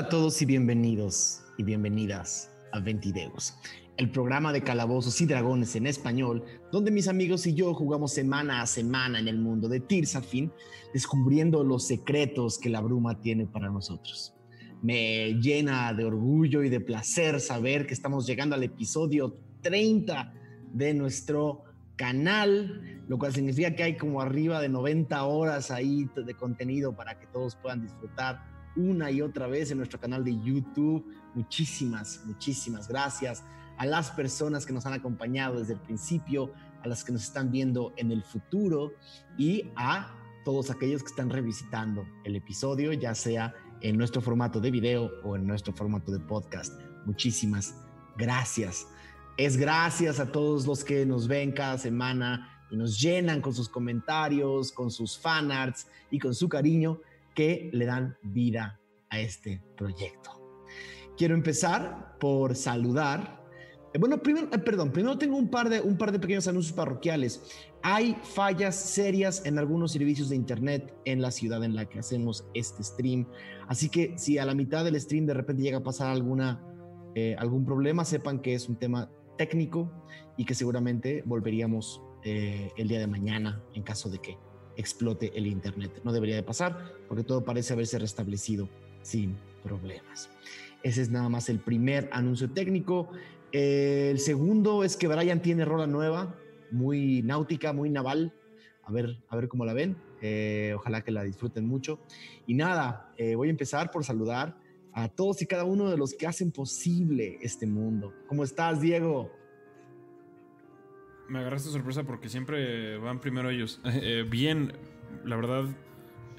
A todos y bienvenidos y bienvenidas a Ventideus, el programa de calabozos y dragones en español, donde mis amigos y yo jugamos semana a semana en el mundo de Tirsafin, descubriendo los secretos que la bruma tiene para nosotros. Me llena de orgullo y de placer saber que estamos llegando al episodio 30 de nuestro canal, lo cual significa que hay como arriba de 90 horas ahí de contenido para que todos puedan disfrutar una y otra vez en nuestro canal de YouTube. Muchísimas, muchísimas gracias a las personas que nos han acompañado desde el principio, a las que nos están viendo en el futuro y a todos aquellos que están revisitando el episodio, ya sea en nuestro formato de video o en nuestro formato de podcast. Muchísimas gracias. Es gracias a todos los que nos ven cada semana y nos llenan con sus comentarios, con sus fanarts y con su cariño que le dan vida a este proyecto. Quiero empezar por saludar. Eh, bueno, primero, eh, perdón, primero tengo un par, de, un par de pequeños anuncios parroquiales. Hay fallas serias en algunos servicios de Internet en la ciudad en la que hacemos este stream. Así que si a la mitad del stream de repente llega a pasar alguna, eh, algún problema, sepan que es un tema técnico y que seguramente volveríamos el día de mañana en caso de que explote el Internet. No debería de pasar porque todo parece haberse restablecido sin problemas. Ese es nada más el primer anuncio técnico. el segundo es que Brian tiene rola nueva, muy náutica, muy naval. A ver, a ver cómo la ven. Eh, ojalá que la disfruten mucho. Y nada, eh, voy a empezar por saludar a todos y cada uno de los que hacen posible este mundo. ¿Cómo estás, Diego? Me agarraste sorpresa porque siempre van primero ellos. Eh, bien, la verdad,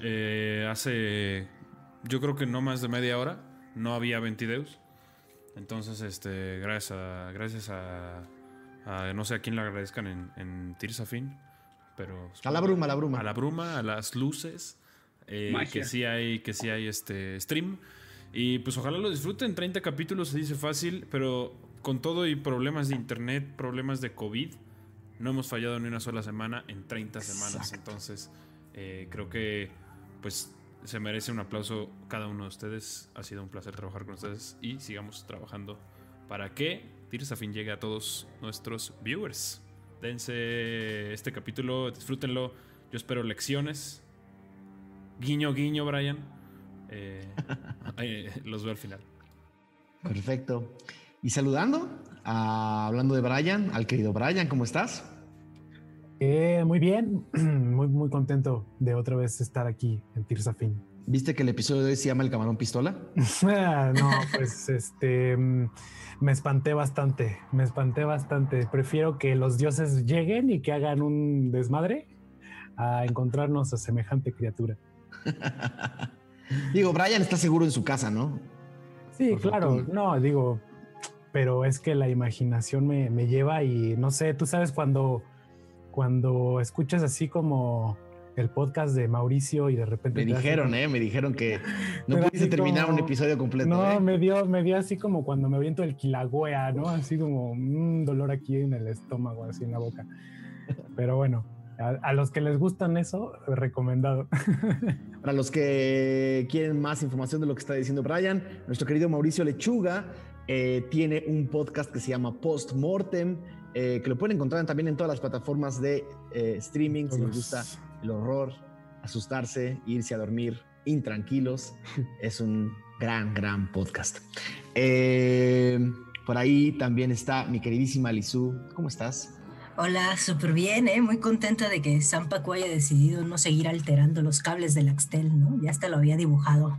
eh, hace yo creo que no más de media hora no había Ventideus. Entonces, este, gracias a, gracias a, no sé a quién le agradezcan en, en Tirsafin, pero... A la bruma, a la bruma. A la bruma, a las luces, eh, que sí hay, que sí hay este stream. Y pues ojalá lo disfruten, 30 capítulos se dice fácil, pero con todo y problemas de internet, problemas de COVID, no hemos fallado ni una sola semana en 30 semanas. Entonces, eh, creo que pues se merece un aplauso cada uno de ustedes. Ha sido un placer trabajar con ustedes y sigamos trabajando para que Tires a fin llegue a todos nuestros viewers. Dense este capítulo, disfrútenlo. Yo espero lecciones. Guiño, guiño, Brian. Eh, los veo al final. Perfecto. Y saludando, hablando de Brian, al querido Brian, ¿cómo estás? Eh, muy bien, muy, muy contento de otra vez estar aquí en Tirsafin. ¿Viste que el episodio de hoy se llama El Camarón Pistola? Ah, no, pues este mm, me espanté bastante, me espanté bastante. Prefiero que los dioses lleguen y que hagan un desmadre a encontrarnos a semejante criatura. digo, Brian está seguro en su casa, ¿no? Sí, claro, no, digo, pero es que la imaginación me, me lleva y no sé, tú sabes cuando cuando escuchas así como el podcast de Mauricio y de repente... Me dijeron, ¿eh? Me dijeron que no pudiste terminar un episodio completo. No, ¿eh? me, dio, me dio así como cuando me aviento el quilagüea, ¿no? Así como un dolor aquí en el estómago, así en la boca. Pero bueno, a, los que les gustan eso, recomendado. Para los que quieren más información de lo que está diciendo Brian, nuestro querido Mauricio Lechuga eh, tiene un podcast que se llama Post Mortem eh, que lo pueden encontrar también en todas las plataformas de eh, streaming. Si les gusta el horror, asustarse, irse a dormir intranquilos, es un gran, gran podcast. Eh, por ahí también está mi queridísima Lizu. ¿Cómo estás? Hola, súper bien, ¿eh? muy contenta de que San Paco haya decidido no seguir alterando los cables del Axtel, ¿no? Ya hasta lo había dibujado.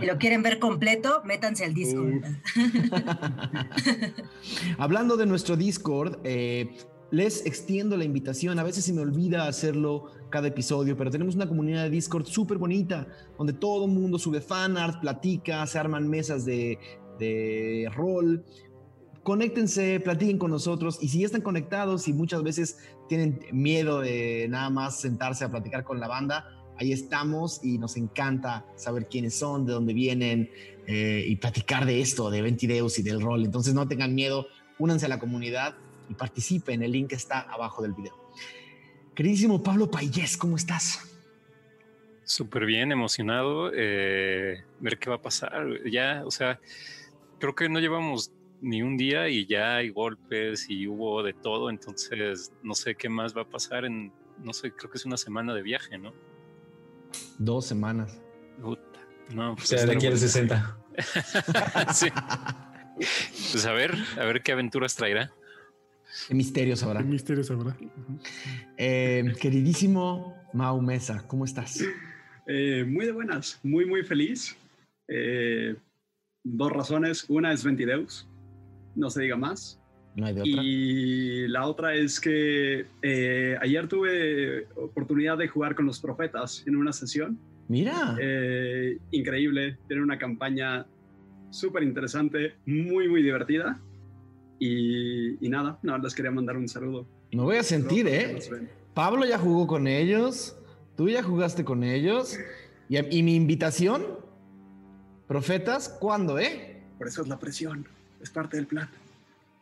Si lo quieren ver completo, métanse al Discord. Hablando de nuestro Discord, eh, les extiendo la invitación. A veces se me olvida hacerlo cada episodio, pero tenemos una comunidad de Discord súper bonita, donde todo el mundo sube fanart, platica, se arman mesas de, de rol. Conéctense, platiquen con nosotros y si ya están conectados y muchas veces tienen miedo de nada más sentarse a platicar con la banda, ahí estamos y nos encanta saber quiénes son, de dónde vienen eh, y platicar de esto, de Ventideus y del rol. Entonces no tengan miedo, únanse a la comunidad y participen. El link está abajo del video. Queridísimo Pablo Payés, ¿cómo estás? Súper bien, emocionado, eh, ver qué va a pasar. Ya, o sea, creo que no llevamos ni un día y ya hay golpes y hubo de todo, entonces no sé qué más va a pasar en, no sé, creo que es una semana de viaje, ¿no? Dos semanas. no, pues o sea, de aquí al 60. sí. Pues a ver, a ver qué aventuras traerá. ¿Qué misterios habrá? ¿Qué misterios habrá? Eh, queridísimo Mau Mesa, ¿cómo estás? Eh, muy de buenas, muy, muy feliz. Eh, dos razones. Una es Ventideus, no se diga más. No hay de otra. Y la otra es que ayer tuve oportunidad de jugar con los profetas en una sesión. Mira. increíble. Tiene una campaña súper interesante, muy, muy divertida. Y, nada, nada, les quería mandar un saludo. Me voy a sentir, ¿eh? Pablo ya jugó con ellos, tú ya jugaste con ellos. Y, mi invitación, profetas, ¿cuándo, eh? Por eso es la presión, es parte del plan.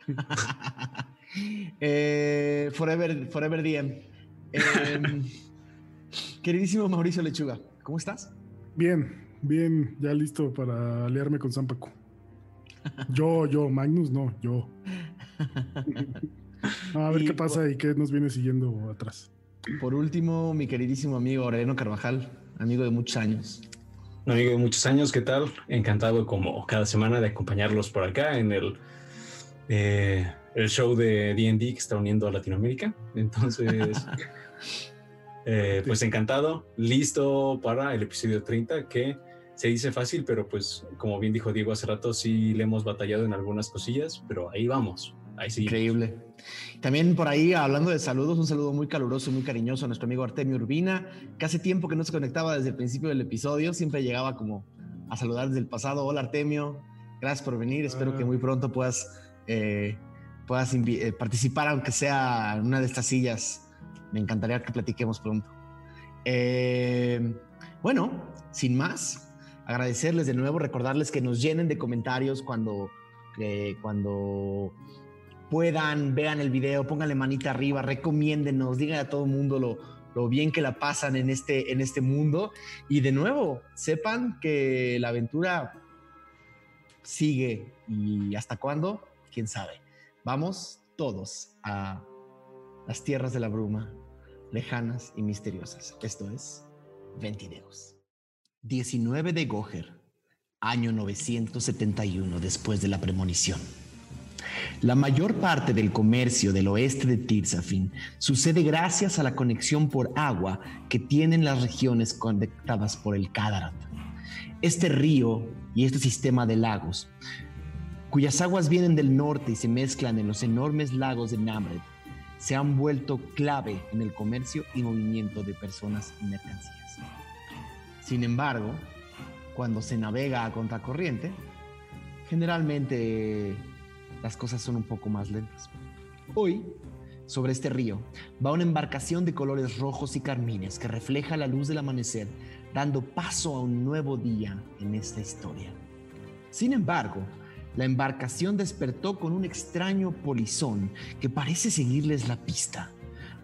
eh, forever, forever DM. Em, queridísimo Mauricio Lechuga, ¿cómo estás? Bien, bien, ya listo para aliarme con Zampaco. Yo, yo, Magnus, no, yo. a ver qué pasa y qué nos viene siguiendo atrás. Por último, mi queridísimo amigo Aureliano Carvajal, amigo de muchos años. Un amigo de muchos años, ¿qué tal? Encantado como cada semana de acompañarlos por acá en el, eh, el show de D&D que está uniendo a Latinoamérica. Entonces, eh, pues encantado, listo para el episodio 30 que se dice fácil, pero pues como bien dijo Diego hace rato, sí le hemos batallado en algunas cosillas, pero ahí vamos. Ahí sí. Increíble. También por ahí, hablando de saludos, un saludo muy caluroso, muy cariñoso a nuestro amigo Artemio Urbina, que hace tiempo que no se conectaba desde el principio del episodio, siempre llegaba como a saludar desde el pasado. Hola Artemio, gracias por venir, espero que muy pronto puedas, eh, puedas eh, participar, aunque sea en una de estas sillas. Me encantaría que platiquemos pronto. Eh, bueno, sin más, agradecerles de nuevo, recordarles que nos llenen de comentarios cuando, cuando puedan, vean el video, pónganle manita arriba, recomiéndenos, digan a todo el mundo lo, lo bien que la pasan en este, en este mundo. Y de nuevo, sepan que la aventura sigue y hasta cuándo, quién sabe. Vamos todos a las tierras de la bruma, lejanas y misteriosas. Esto es Ventideos. 19 de Goher, año 971 después de la premonición. La mayor parte del comercio del oeste de Tirzafin sucede gracias a la conexión por agua que tienen las regiones conectadas por el Kadarat. Este río y este sistema de lagos, cuyas aguas vienen del norte y se mezclan en los enormes lagos de Namred, se han vuelto clave en el comercio y movimiento de personas y mercancías. Sin embargo, cuando se navega a contracorriente, generalmente las cosas son un poco más lentas. Hoy, sobre este río, va una embarcación de colores rojos y carmines que refleja la luz del amanecer, dando paso a un nuevo día en esta historia. Sin embargo, la embarcación despertó con un extraño polizón que parece seguirles la pista.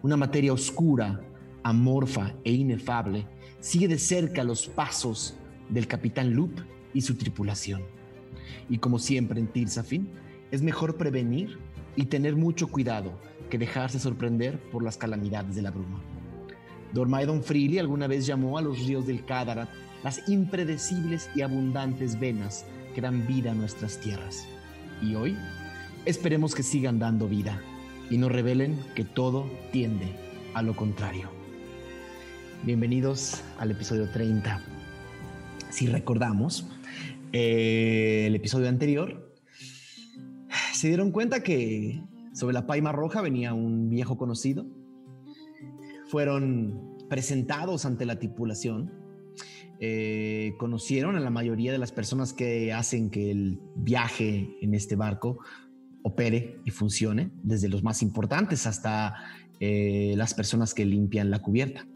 Una materia oscura, amorfa e inefable sigue de cerca los pasos del capitán Loop y su tripulación. Y como siempre en Tirsafin, es mejor prevenir y tener mucho cuidado que dejarse sorprender por las calamidades de la bruma. Dormaedon Freely alguna vez llamó a los ríos del Cádarat las impredecibles y abundantes venas que dan vida a nuestras tierras. Y hoy esperemos que sigan dando vida y no revelen que todo tiende a lo contrario. Bienvenidos al episodio 30. Si recordamos, eh, el episodio anterior, se dieron cuenta que sobre la Paima Roja venía un viejo conocido. Fueron presentados ante la tripulación. Eh, conocieron a la mayoría de las personas que hacen que el viaje en este barco opere y funcione, desde los más importantes hasta eh, las personas que limpian la cubierta.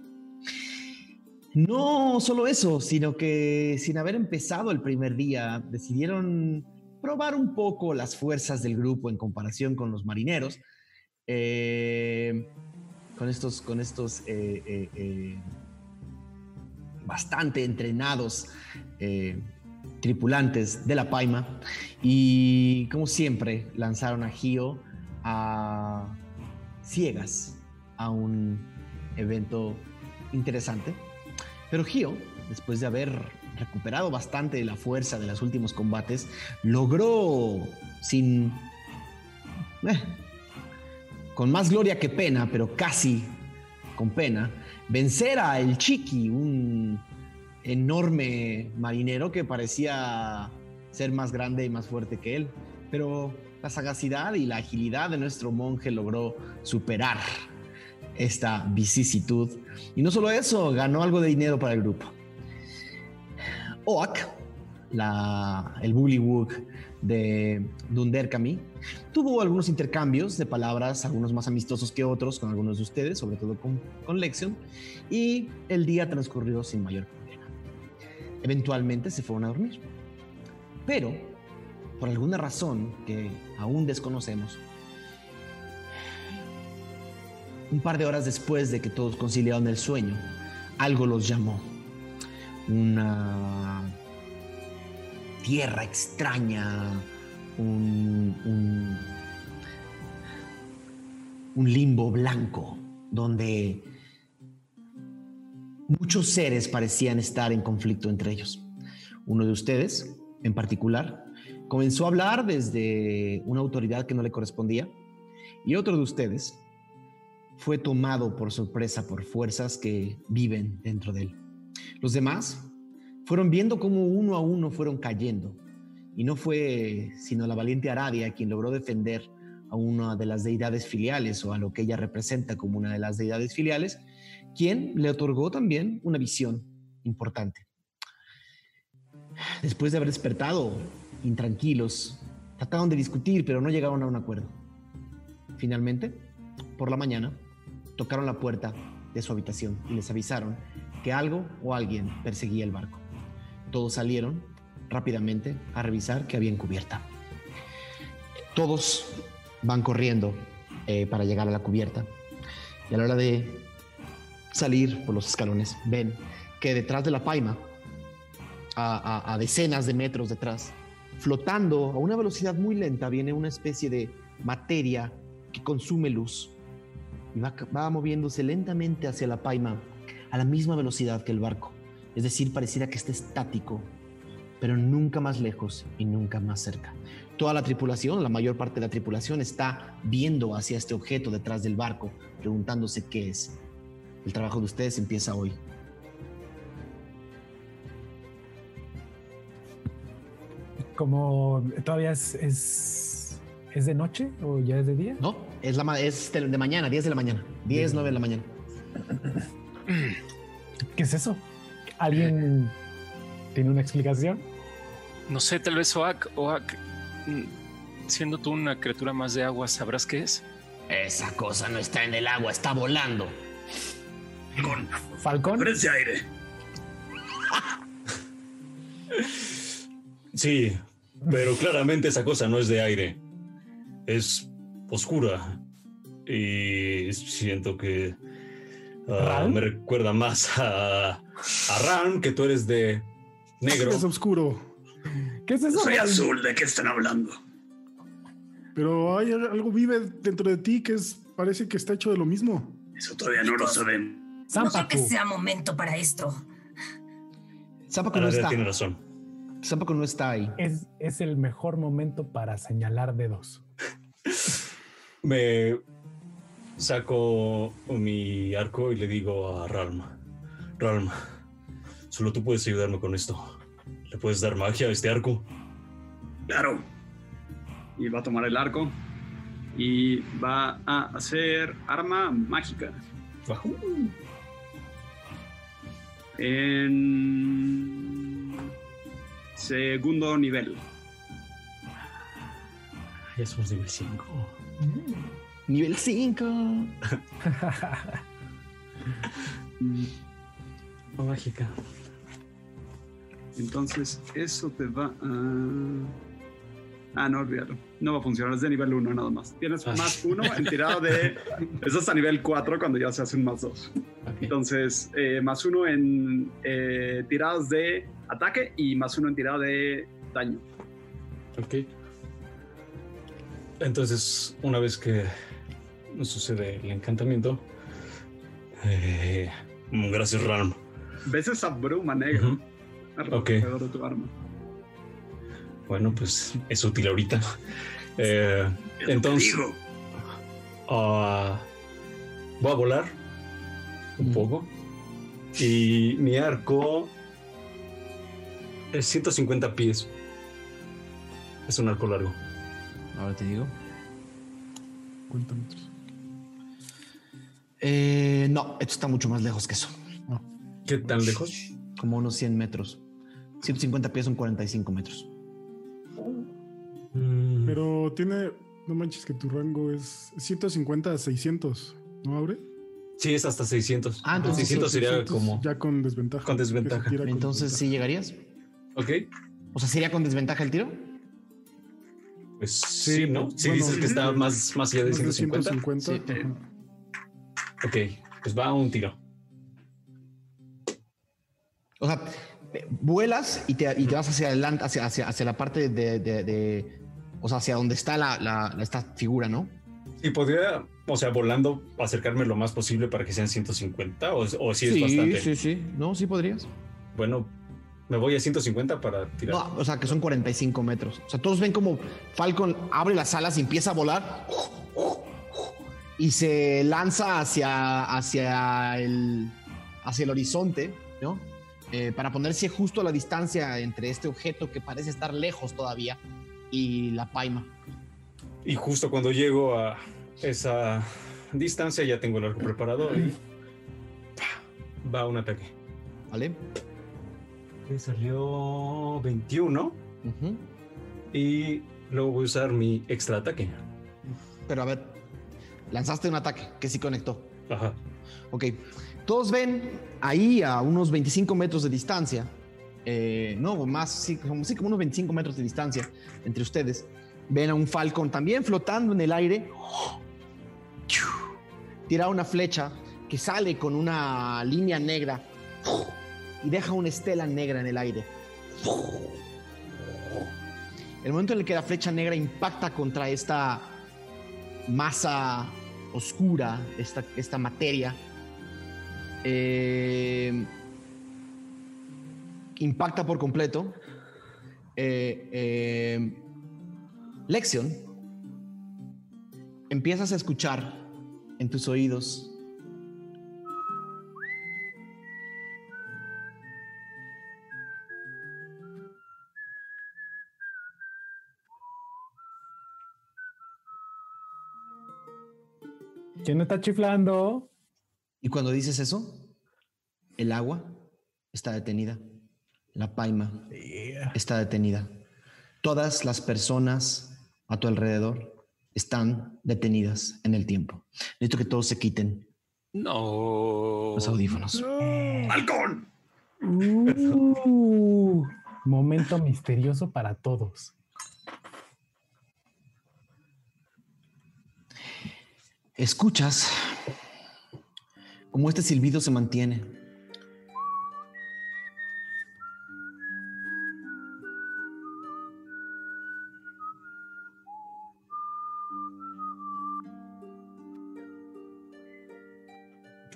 No solo eso, sino que sin haber empezado el primer día, decidieron probar un poco las fuerzas del grupo en comparación con los marineros. Eh, con estos, con estos eh, bastante entrenados eh, tripulantes de la Paima y como siempre lanzaron a Gio a ciegas a un evento interesante. Pero Gio, después de haber recuperado bastante la fuerza de los últimos combates, logró sin... Eh, con más gloria que pena, pero casi con pena, vencer a El Chiqui, un enorme marinero que parecía ser más grande y más fuerte que él. Pero la sagacidad y la agilidad de nuestro monje logró superar esta vicisitud. Y no solo eso, ganó algo de dinero para el grupo. Oak, la, el Bullywug de Dunderkami, tuvo algunos intercambios de palabras, algunos más amistosos que otros con algunos de ustedes, sobre todo con, con Lexion, y el día transcurrió sin mayor problema. Eventualmente se fueron a dormir. Pero, por alguna razón que aún desconocemos, un par de horas después de que todos conciliaron el sueño, algo los llamó. Una tierra extraña, un, limbo blanco donde muchos seres parecían estar en conflicto entre ellos. Uno de ustedes, en particular, comenzó a hablar desde una autoridad que no le correspondía y otro de ustedes fue tomado por sorpresa por fuerzas que viven dentro de él. Los demás fueron viendo cómo uno a uno fueron cayendo y no fue sino la valiente Aradia quien logró defender a una de las deidades filiales o a lo que ella representa como una de las deidades filiales, quien le otorgó también una visión importante. Después de haber despertado intranquilos, trataron de discutir, pero no llegaron a un acuerdo. Finalmente, por la mañana, tocaron la puerta de su habitación y les avisaron que algo o alguien perseguía el barco. Todos salieron rápidamente a revisar que había cubierta. Todos van corriendo eh, para llegar a la cubierta y a la hora de salir por los escalones ven que detrás de la paima, a decenas de metros detrás, flotando a una velocidad muy lenta, viene una especie de materia que consume luz y va, moviéndose lentamente hacia la paima a la misma velocidad que el barco. Es decir, pareciera que está estático, pero nunca más lejos y nunca más cerca. Toda la tripulación, la mayor parte de la tripulación, está viendo hacia este objeto detrás del barco, preguntándose qué es. El trabajo de ustedes empieza hoy. Como todavía es ¿Es de noche o ya es de día? No, es, la, es de, mañana, 10 de la mañana. 10, 9 de la mañana. ¿Qué es eso? ¿Alguien tiene una explicación? No sé, tal vez Oak, Oak, mm, siendo tú una criatura más de agua, ¿sabrás qué es? Esa cosa no está en el agua, está volando. Con Falcón. Parece aire. Sí, pero claramente esa cosa no es de aire es oscura y siento que ah, me recuerda más a, a Ran, que tú eres de negro. Es oscuro. ¿Qué es eso? Soy azul, ¿de qué están hablando? Pero hay algo vive dentro de ti que es, parece que está hecho de lo mismo. Eso todavía no lo saben. No creo que sea momento para esto. Zampaco no está. Tiene razón. Zampaco no está ahí. Es, es el mejor momento para señalar dedos. Me saco mi arco y le digo a Ralma, Ralma, solo tú puedes ayudarme con esto. ¿Le puedes dar magia a este arco? Claro. Y va a tomar el arco y va a hacer arma mágica. En segundo nivel. Ya somos nivel 5. Nivel 5. Mágica. Entonces, eso te va a. Ah, no, olvídalo. No va a funcionar, es de nivel 1 nada más. Tienes ah. más 1 en tirado de... Eso es a nivel 4 cuando ya se hace un más 2. Entonces, eh, más 1 en eh, tiradas de ataque y más 1 en tirada de daño. Ok. Entonces, una vez que sucede el encantamiento, eh, gracias, Ram. Ves esa bruma negra alrededor de tu arma. Bueno, pues es útil ahorita. Eh, entonces, uh, voy a volar un poco. Y mi arco es 150 pies. Es un arco largo. Ahora te digo. ¿Cuántos metros? Eh, no, esto está mucho más lejos que eso. ¿Qué tan lejos? Como unos 100 metros. 150 pies son 45 metros. Mm. Pero tiene, no manches que tu rango es 150 a 600, ¿no, Aure? Sí, es hasta 600. Ah, entonces 600 sería como... Ya con desventaja. Con desventaja. entonces, ¿sí llegarías? Ok. O sea, ¿sería con desventaja el tiro? Pues sí, ¿no? Si dices que está más, más allá de 150. Ok, pues va a un tiro. O sea, vuelas y te, y te vas hacia adelante, hacia, hacia, hacia la parte de, de, o sea, hacia donde está la, la, esta figura, ¿no? Y podría, o sea, volando, acercarme lo más posible para que sean 150 o, o si es bastante. Sí, sí, sí. No, sí podrías. Bueno, me voy a 150 para tirar. No, o sea, que son 45 metros. O sea, todos ven como Falcon abre las alas y empieza a volar y se lanza hacia, hacia, el, hacia el horizonte, ¿no? Eh, para ponerse justo a la distancia entre este objeto que parece estar lejos todavía y la paima. Y justo cuando llego a esa distancia ya tengo el arco preparado y va un ataque. ¿Vale? Que salió 21. Y luego voy a usar mi extra ataque. Pero a ver, lanzaste un ataque que sí conectó. Ajá. Ok. Todos ven ahí a unos 25 metros de distancia, eh, no, más, sí como, unos 25 metros de distancia entre ustedes. Ven a un falcón también flotando en el aire. Tira una flecha que sale con una línea negra y deja una estela negra en el aire. El momento en el que la flecha negra impacta contra esta masa oscura, esta, esta materia, eh, impacta por completo. Eh, eh, empiezas a escuchar en tus oídos ¿Quién está chiflando? Y cuando dices eso, el agua está detenida, la paima está detenida. Todas las personas a tu alrededor están detenidas en el tiempo. Necesito que todos se quiten no. los audífonos. ¡Halcón! Uh, momento misterioso para todos. Escuchas como este silbido se mantiene.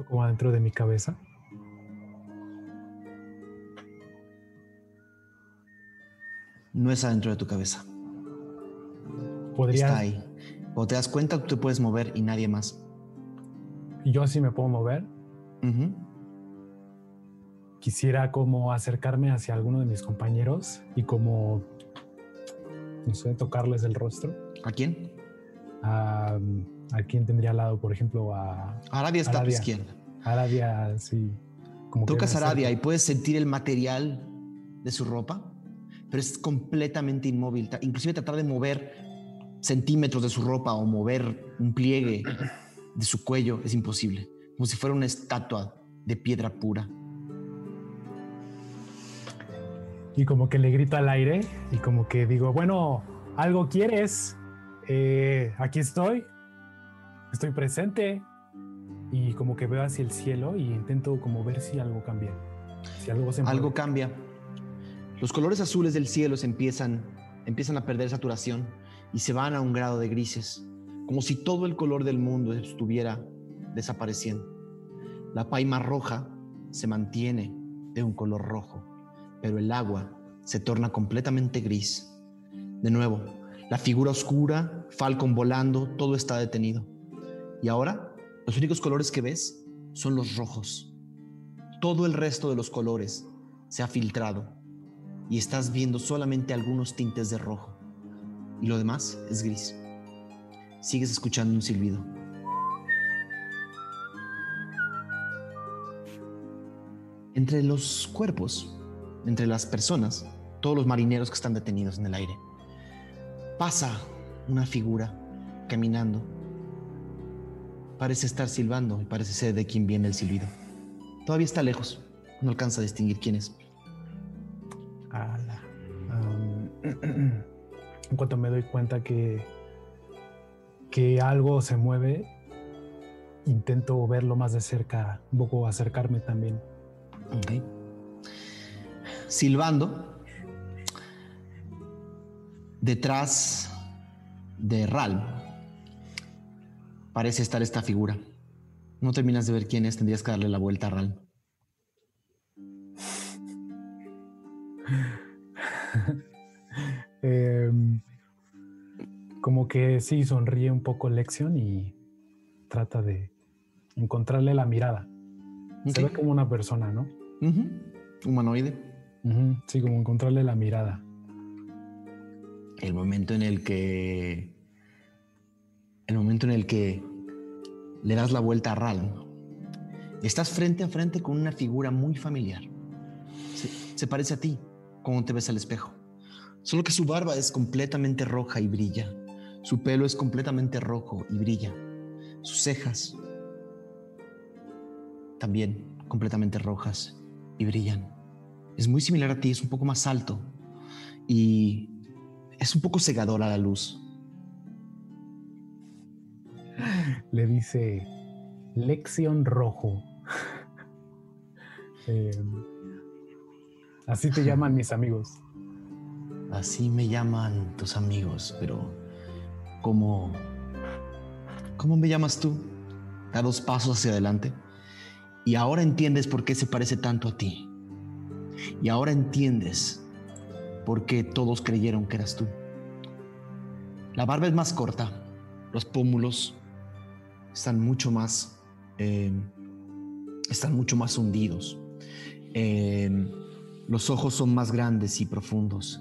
como adentro de mi cabeza. No es adentro de tu cabeza. Podría... Está ahí. O te das cuenta, tú te puedes mover y nadie más. ¿Yo sí me puedo mover? Quisiera como acercarme hacia alguno de mis compañeros y como, no sé, tocarles el rostro. ¿A quién? A, a quién tendría al lado, por ejemplo, a... Arabia está a tu izquierda. Arabia, sí. Como Tocas a Arabia y puedes sentir el material de su ropa, pero es completamente inmóvil. Inclusive tratar de mover centímetros de su ropa o mover un pliegue de su cuello es imposible, como si fuera una estatua de piedra pura. Y como que le grito al aire y como que digo, bueno, ¿algo quieres? Eh, aquí estoy, estoy presente y como que veo hacia el cielo y intento como ver si algo cambia. Si algo se Algo cambia. Los colores azules del cielo se empiezan, empiezan a perder saturación y se van a un grado de grises, como si todo el color del mundo estuviera desapareciendo. La paima roja se mantiene de un color rojo, pero el agua se torna completamente gris. De nuevo, la figura oscura, Falcon volando, todo está detenido. Y ahora, los únicos colores que ves son los rojos. Todo el resto de los colores se ha filtrado y estás viendo solamente algunos tintes de rojo. Y lo demás es gris. Sigues escuchando un silbido. Entre los cuerpos, entre las personas, todos los marineros que están detenidos en el aire, pasa una figura caminando. Parece estar silbando y parece ser de quien viene el silbido. Todavía está lejos, no alcanza a distinguir quién es. en cuanto me doy cuenta que, que algo se mueve, intento verlo más de cerca, un poco acercarme también. Silbando, detrás de Ral, parece estar esta figura. No terminas de ver quién es, tendrías que darle la vuelta a Ral. Em, como que sí, sonríe un poco Lexion y trata de encontrarle la mirada. Se ve como una persona, ¿no? Humanoide. Sí, como encontrarle la mirada. El momento en el que. El momento en el que le das la vuelta a Ral. Estás frente a frente con una figura muy familiar. Se, parece a ti cuando te ves al espejo. Solo que su barba es completamente roja y brilla. Su pelo es completamente rojo y brilla. Sus cejas también completamente rojas y brillan. Es muy similar a ti, es un poco más alto y es un poco cegador a la luz. Le dice Lección Rojo. Em, así te llaman mis amigos. Así me llaman tus amigos, pero ¿cómo, cómo me llamas tú? Da dos pasos hacia adelante. Y ahora entiendes por qué se parece tanto a ti. Y ahora entiendes por qué todos creyeron que eras tú. La barba es más corta, los pómulos están mucho más, em, están mucho más hundidos. Em, los ojos son más grandes y profundos.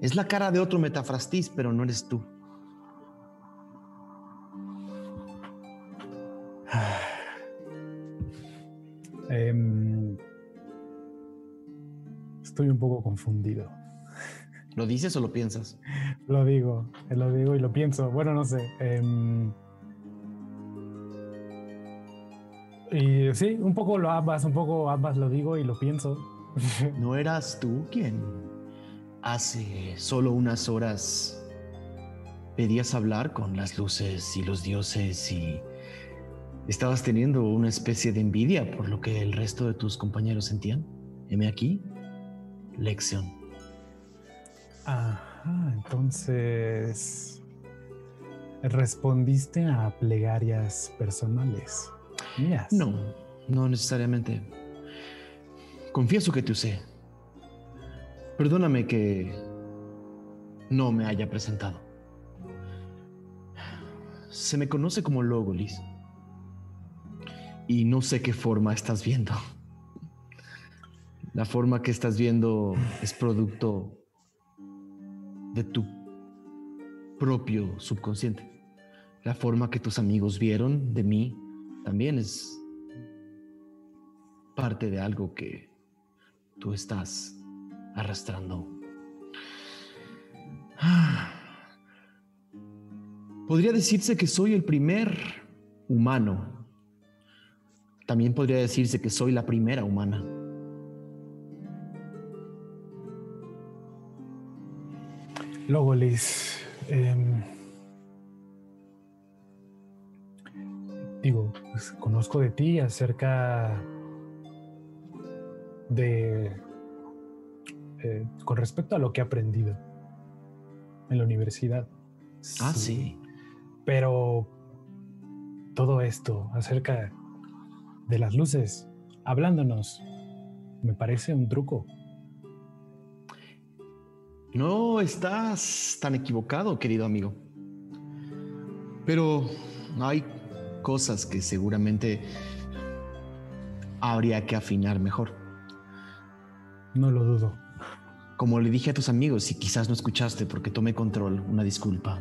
Es la cara de otro metafrastiz, pero no eres tú. Em, estoy un poco confundido. ¿Lo dices o lo piensas? Lo digo, lo digo y lo pienso. Bueno, no sé. Em, y sí, un poco lo ambas, un poco ambas lo digo y lo pienso. ¿No eras tú quien hace solo unas horas pedías hablar con las luces y los dioses y Estabas teniendo una especie de envidia por lo que el resto de tus compañeros sentían. Heme aquí, lección. Ajá, entonces respondiste a plegarias personales No, no necesariamente. Confieso que te usé. Perdóname que no me haya presentado. Se me conoce como Logolis y no sé qué forma estás viendo. La forma que estás viendo es producto de tu propio subconsciente. La forma que tus amigos vieron de mí también es parte de algo que tú estás arrastrando. Podría decirse que soy el primer humano también podría decirse que soy la primera humana. Logolis, em, digo, pues, conozco de ti acerca de, eh, con respecto a lo que he aprendido en la universidad. Ah, sí. Pero todo esto acerca de las luces, hablándonos, me parece un truco. No estás tan equivocado, querido amigo. Pero hay cosas que seguramente habría que afinar mejor. No lo dudo. Como le dije a tus amigos, y quizás no escuchaste porque tomé control, una disculpa.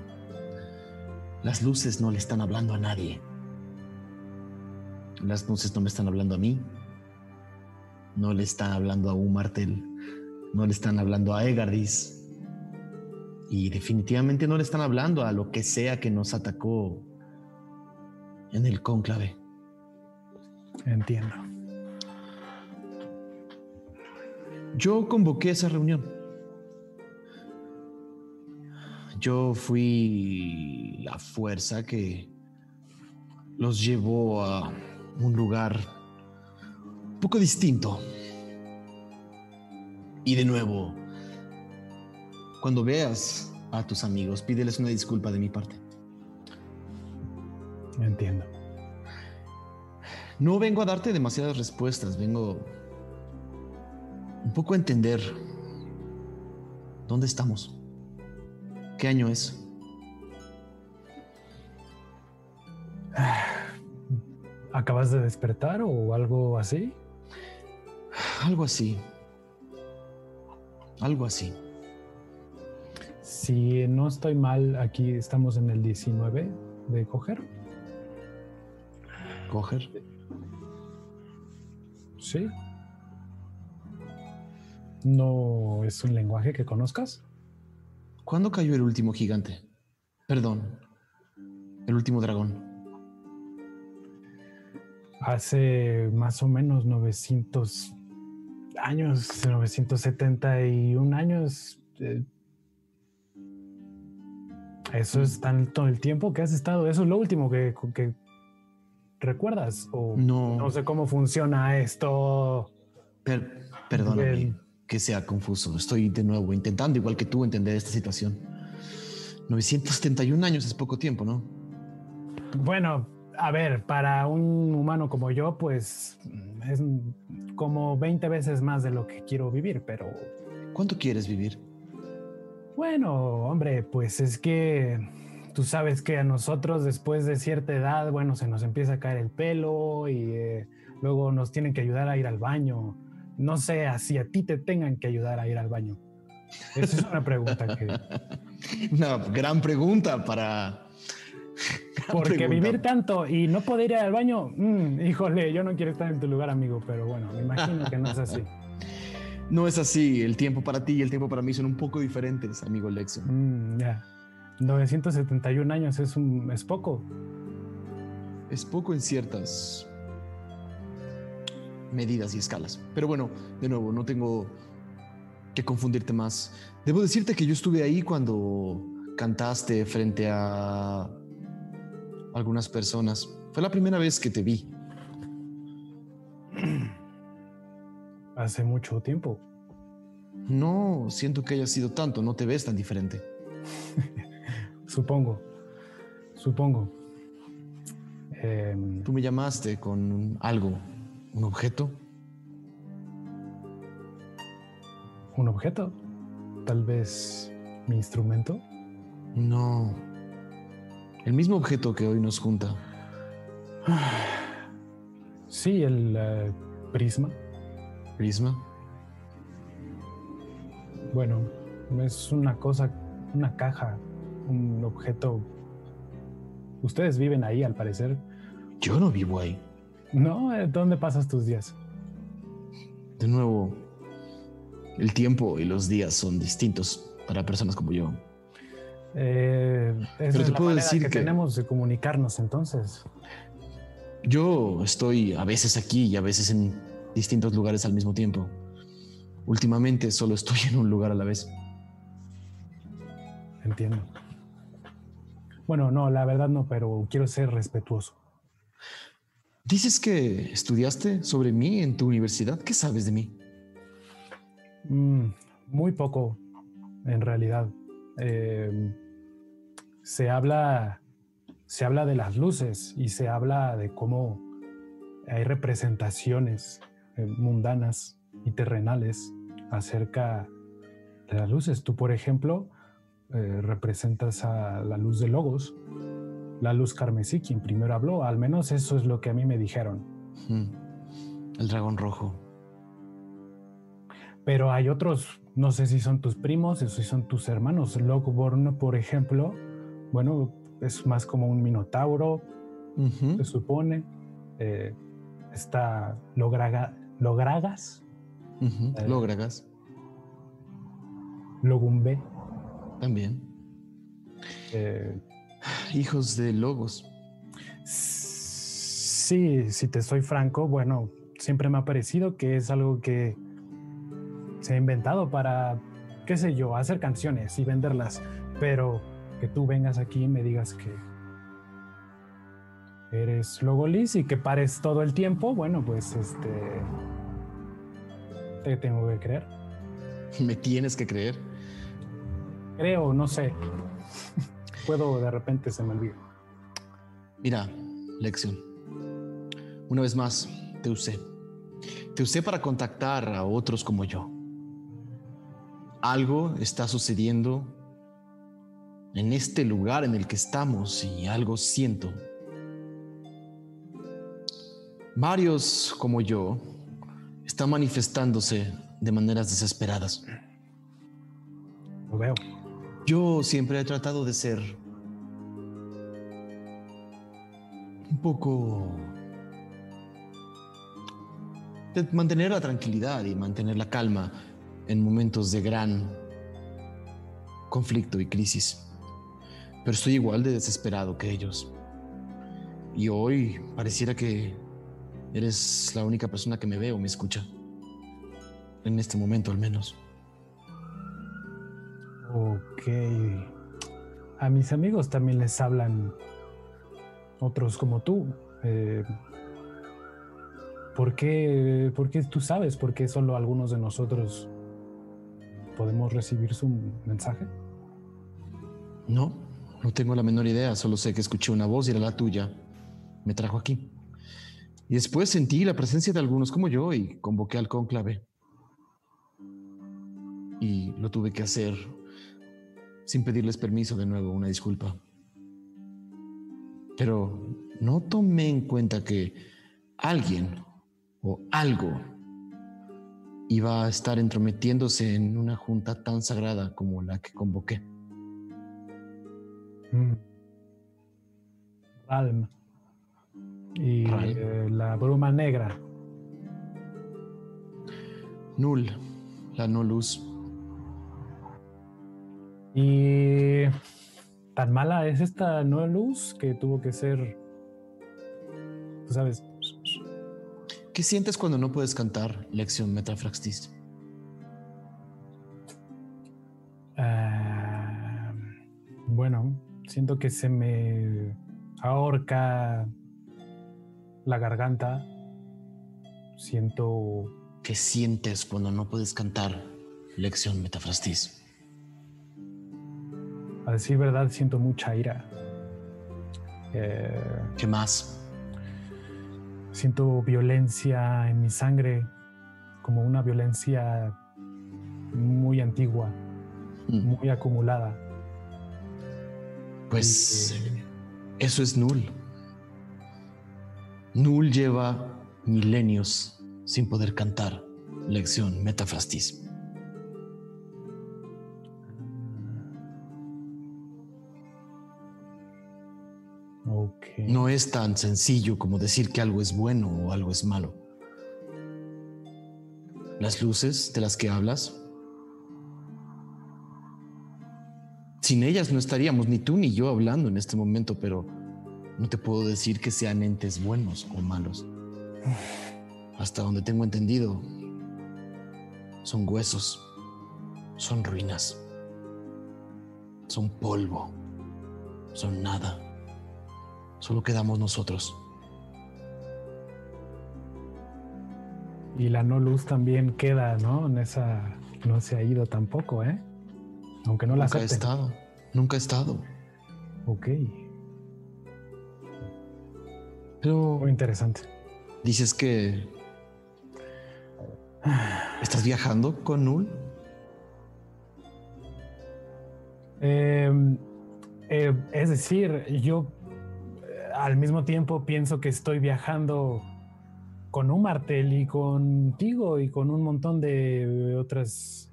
Las luces no le están hablando a nadie. Las luces no me están hablando a mí. No le están hablando a un martel. No le están hablando a Egardis. Y definitivamente no le están hablando a lo que sea que nos atacó en el cónclave. Entiendo. Yo convoqué esa reunión. Yo fui la fuerza que los llevó a un lugar un poco distinto. Y de nuevo, cuando veas a tus amigos, pídeles una disculpa de mi parte. Entiendo. No vengo a darte demasiadas respuestas, vengo un poco a entender dónde estamos. ¿Qué año es? ¿Acabas de despertar o algo así? Algo así. Algo así. Si no estoy mal, aquí estamos en el 19 de coger. ¿Coger? Sí. ¿No es un lenguaje que conozcas? ¿Cuándo cayó el último gigante? Perdón, el último dragón. Hace más o menos 900 años, 971 años. Eh, eso es tanto el tiempo que has estado. Eso es lo último que, recuerdas. O no. No sé cómo funciona esto. perdóname que sea confuso. Estoy de nuevo intentando, igual que tú, entender esta situación. 971 años es poco tiempo, ¿no? Bueno, a ver, para un humano como yo, pues es como 20 veces más de lo que quiero vivir, pero... ¿Cuánto quieres vivir? Bueno, hombre, pues es que tú sabes que a nosotros después de cierta edad, bueno, se nos empieza a caer el pelo y eh, luego nos tienen que ayudar a ir al baño no sé si a ti te tengan que ayudar a ir al baño. Esa es una pregunta que... Una gran pregunta para... Porque vivir tanto y no poder ir al baño, mm, híjole, yo no quiero estar en tu lugar, amigo, pero bueno, me imagino que no es así. No es así, el tiempo para ti y el tiempo para mí son un poco diferentes, amigo Lexo. Mm, ya, 971 años es, un, es poco. Es poco en ciertas medidas y escalas. Pero bueno, de nuevo, no tengo que confundirte más. Debo decirte que yo estuve ahí cuando cantaste frente a algunas personas. Fue la primera vez que te vi. Hace mucho tiempo. No, siento que haya sido tanto, no te ves tan diferente. supongo, supongo. Em, Tú me llamaste con algo, ¿Un objeto? ¿Un objeto? Tal vez mi instrumento. No. El mismo objeto que hoy nos junta. Sí, el eh, prisma. ¿Prisma? Bueno, es una cosa, una caja, un objeto. Ustedes viven ahí, al parecer. Yo no vivo ahí. ¿No? Eh, ¿Dónde pasas tus días? De nuevo, el tiempo y los días son distintos para personas como yo. Eh, Pero te puedo decir que, que tenemos de comunicarnos entonces. Yo estoy a veces aquí y a veces en distintos lugares al mismo tiempo. Últimamente solo estoy en un lugar a la vez. entiendo. Bueno, no, la verdad no, pero quiero ser respetuoso. Dices que estudiaste sobre mí en tu universidad. ¿Qué sabes de mí? Mm, muy poco, en realidad. Em, se habla, se habla de las luces y se habla de cómo hay representaciones eh, mundanas y terrenales acerca de las luces. Tú, por ejemplo, eh, representas a la luz de Logos, la luz carmesí, quien primero habló. Al menos eso es lo que a mí me dijeron. El dragón rojo. Pero hay otros, no sé si son tus primos si son tus hermanos. Logborn, por ejemplo, bueno, es más como un minotauro, se supone. Eh, está Lograga, Logragas. Uh Logragas. Logumbe. También. Eh, Hijos de logos. Sí, si te soy franco, bueno, siempre me ha parecido que es algo que se ha inventado para, qué sé yo, hacer canciones y venderlas, pero que tú vengas aquí y me digas que eres Logolis y que pares todo el tiempo, bueno, pues este. Te tengo que creer. ¿Me tienes que creer? Creo, no sé. Puedo de repente se me olvida. Mira, lección. Una vez más, te usé. Te usé para contactar a otros como yo. Algo está sucediendo en este lugar en el que estamos y algo siento Varios como yo están manifestándose de maneras desesperadas. Lo veo. Yo siempre he tratado de ser un poco... de mantener la tranquilidad y mantener la calma en momentos de gran conflicto y crisis. Pero estoy igual de desesperado que ellos. Y hoy pareciera que Eres la única persona que me ve o me escucha. En este momento al menos. Ok. A mis amigos también les hablan otros como tú. Eh, ¿por, qué, ¿Por qué tú sabes por qué solo algunos de nosotros podemos recibir su mensaje? No, no tengo la menor idea. Solo sé que escuché una voz y era la tuya. Me trajo aquí. Y después sentí la presencia de algunos como yo y convoqué al cónclave. Y lo tuve que hacer sin pedirles permiso de nuevo, una disculpa. Pero no tomé en cuenta que alguien o algo iba a estar entrometiéndose en una junta tan sagrada como la que convoqué. Mm. Y eh, la bruma negra. Null, la no luz. Y tan mala es esta no luz que tuvo que ser, tú sabes. ¿Qué sientes cuando no puedes cantar lección metafraxtis? Ah, bueno, siento que se me ahorca la garganta, siento... ¿Qué sientes cuando no puedes cantar lección metafrastis? A decir verdad, siento mucha ira. Eh, ¿Qué más? Siento violencia en mi sangre, como una violencia muy antigua, mm. muy acumulada. Pues eso es null. Null lleva milenios sin poder cantar. Lección metafastis. No es tan sencillo como decir que algo es bueno o algo es malo. Las luces de las que hablas, sin ellas no estaríamos ni tú ni yo hablando en este momento, pero no te puedo decir que sean entes buenos o malos. Hasta donde tengo entendido, son huesos, son ruinas, son polvo, son nada. Solo quedamos nosotros. Y la no luz también queda, ¿no? En esa no se ha ido tampoco, ¿eh? Aunque no la he estado. Nunca he estado. Ok. Pero Muy interesante. dices que estás viajando con Null. Eh, eh, es decir, yo eh, al mismo tiempo pienso que estoy viajando con un martel y contigo y con un montón de otras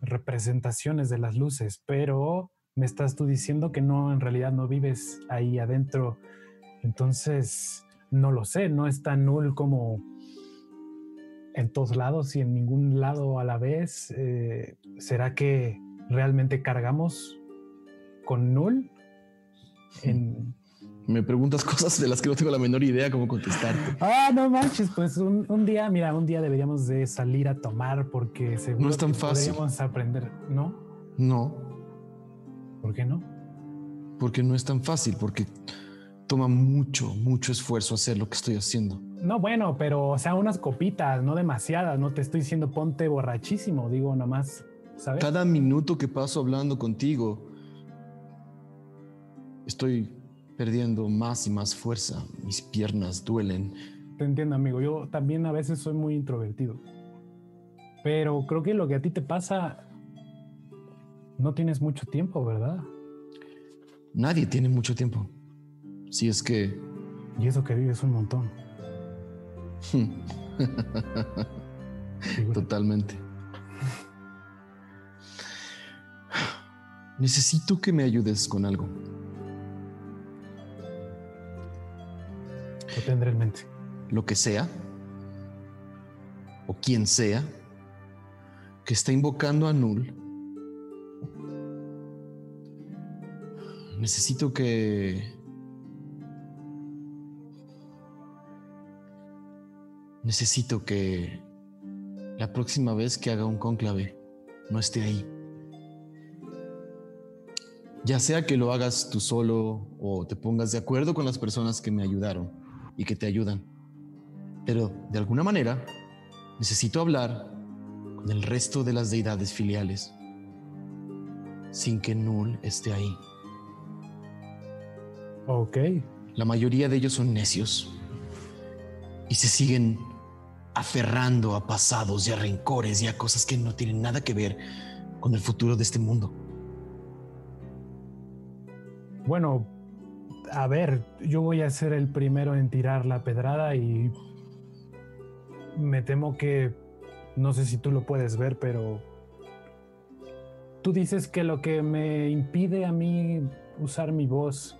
representaciones de las luces, pero me estás tú diciendo que no, en realidad no vives ahí adentro. Entonces, no lo sé, no es tan null como en todos lados y en ningún lado a la vez. Eh, ¿Será que realmente cargamos con null? En... Me preguntas cosas de las que no tengo la menor idea cómo contestarte. Ah, no manches, pues un, un día, mira, un día deberíamos de salir a tomar porque seguro No es tan que fácil. podríamos aprender, ¿no? No, ¿Por qué no? porque no es tan fácil, porque toma mucho, mucho esfuerzo hacer lo que estoy haciendo. No, bueno, pero o sea, unas copitas, no demasiadas, no te estoy diciendo ponte borrachísimo, digo nomás, ¿sabes? Cada minuto que paso hablando contigo, estoy perdiendo más y más fuerza. Mis piernas duelen. Te entiendo, amigo. Yo también a veces soy muy introvertido. Pero creo que lo que a ti te pasa, no tienes mucho tiempo, ¿verdad? Nadie tiene mucho tiempo. Si es que... Y eso que vives un montón. Totalmente. Necesito que me ayudes con algo. Lo tendré en mente. Lo que sea, o quien sea, que está invocando a Null. Necesito que... Necesito que la próxima vez que haga un cónclave no esté ahí. Ya sea que lo hagas tú solo o te pongas de acuerdo con las personas que me ayudaron y que te ayudan. Pero de alguna manera necesito hablar con el resto de las deidades filiales sin que Null esté ahí. Ok. La mayoría de ellos son necios y se siguen aferrando a pasados y a rencores y a cosas que no tienen nada que ver con el futuro de este mundo. Bueno, a ver, yo voy a ser el primero en tirar la pedrada y me temo que, no sé si tú lo puedes ver, pero tú dices que lo que me impide a mí usar mi voz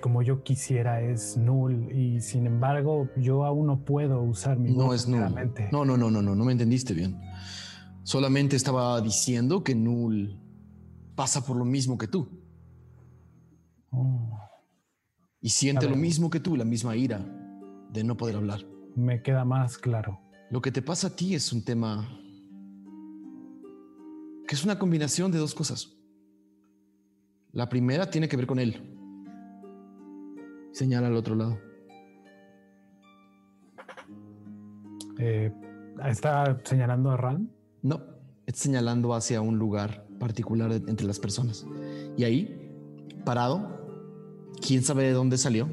como yo quisiera es null y sin embargo yo aún no puedo usar mi No voz es Null. No, no, no, no, no, no me entendiste bien. Solamente estaba diciendo que Null pasa por lo mismo que tú Oh, y siente lo mismo que tú, la misma ira de no poder hablar. me queda más claro. Lo que te pasa a ti es un tema que es una combinación de dos cosas. La primera tiene que ver con él. Señala al otro lado. Eh, ¿Está señalando a Ran? No, está señalando hacia un lugar particular entre las personas. Y ahí, parado, quién sabe de dónde salió,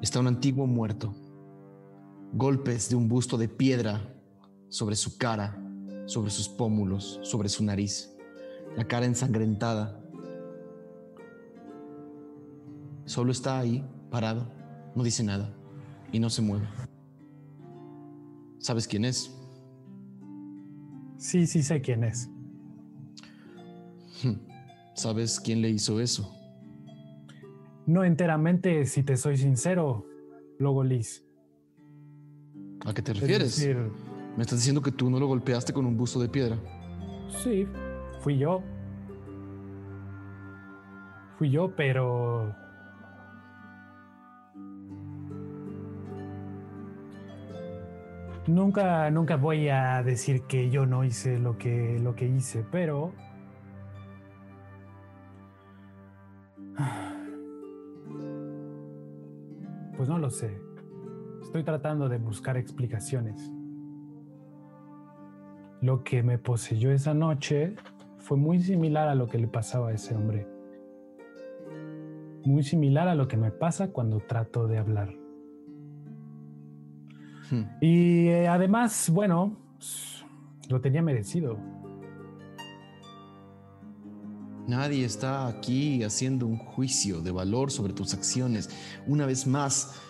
está un antiguo muerto. Golpes de un busto de piedra sobre su cara, sobre sus pómulos, sobre su nariz. La cara ensangrentada. Solo está ahí, parado, no dice nada y no se mueve. ¿Sabes quién es? Sí, sí sé quién es. ¿Sabes quién le hizo eso? No enteramente, si te soy sincero, Logolis. ¿A qué te Es refieres? decir, Me estás diciendo que tú no lo golpeaste con un busto de piedra. sí, fui yo. Fui yo, pero... Nunca, nunca voy a decir que yo no hice lo que, lo que hice, pero Pues no lo sé. Estoy tratando de buscar explicaciones. Lo que me poseyó esa noche fue muy similar a lo que le pasaba a ese hombre. Muy similar a lo que me pasa cuando trato de hablar. Hmm. Y eh, además, bueno, lo tenía merecido. Nadie está aquí haciendo un juicio de valor sobre tus acciones. Una vez más,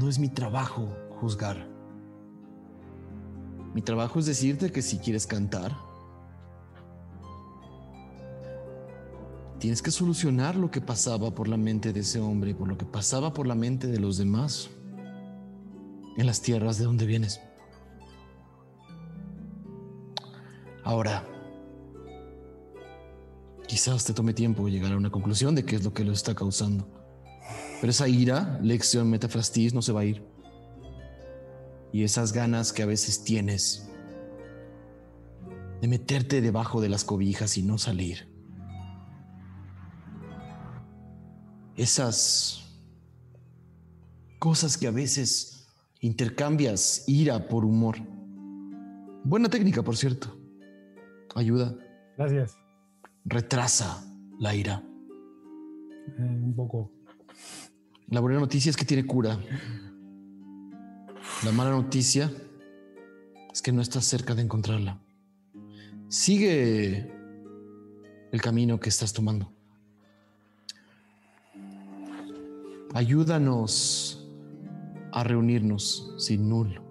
no es mi trabajo juzgar. Mi trabajo es decirte que si quieres cantar, tienes que solucionar lo que pasaba por la mente de ese hombre y por lo que pasaba por la mente de los demás en las tierras de donde vienes. Ahora, Quizás te tome tiempo llegar a una conclusión de qué es lo que lo está causando. Pero esa ira, lección metafrastis, no se va a ir. Y esas ganas que a veces tienes de meterte debajo de las cobijas y no salir. Esas cosas que a veces intercambias ira por humor. Buena técnica, por cierto. Ayuda. Gracias retrasa la ira. Eh, un poco. La buena noticia es que tiene cura. La mala noticia es que no estás cerca de encontrarla. Sigue el camino que estás tomando. Ayúdanos a reunirnos sin nulo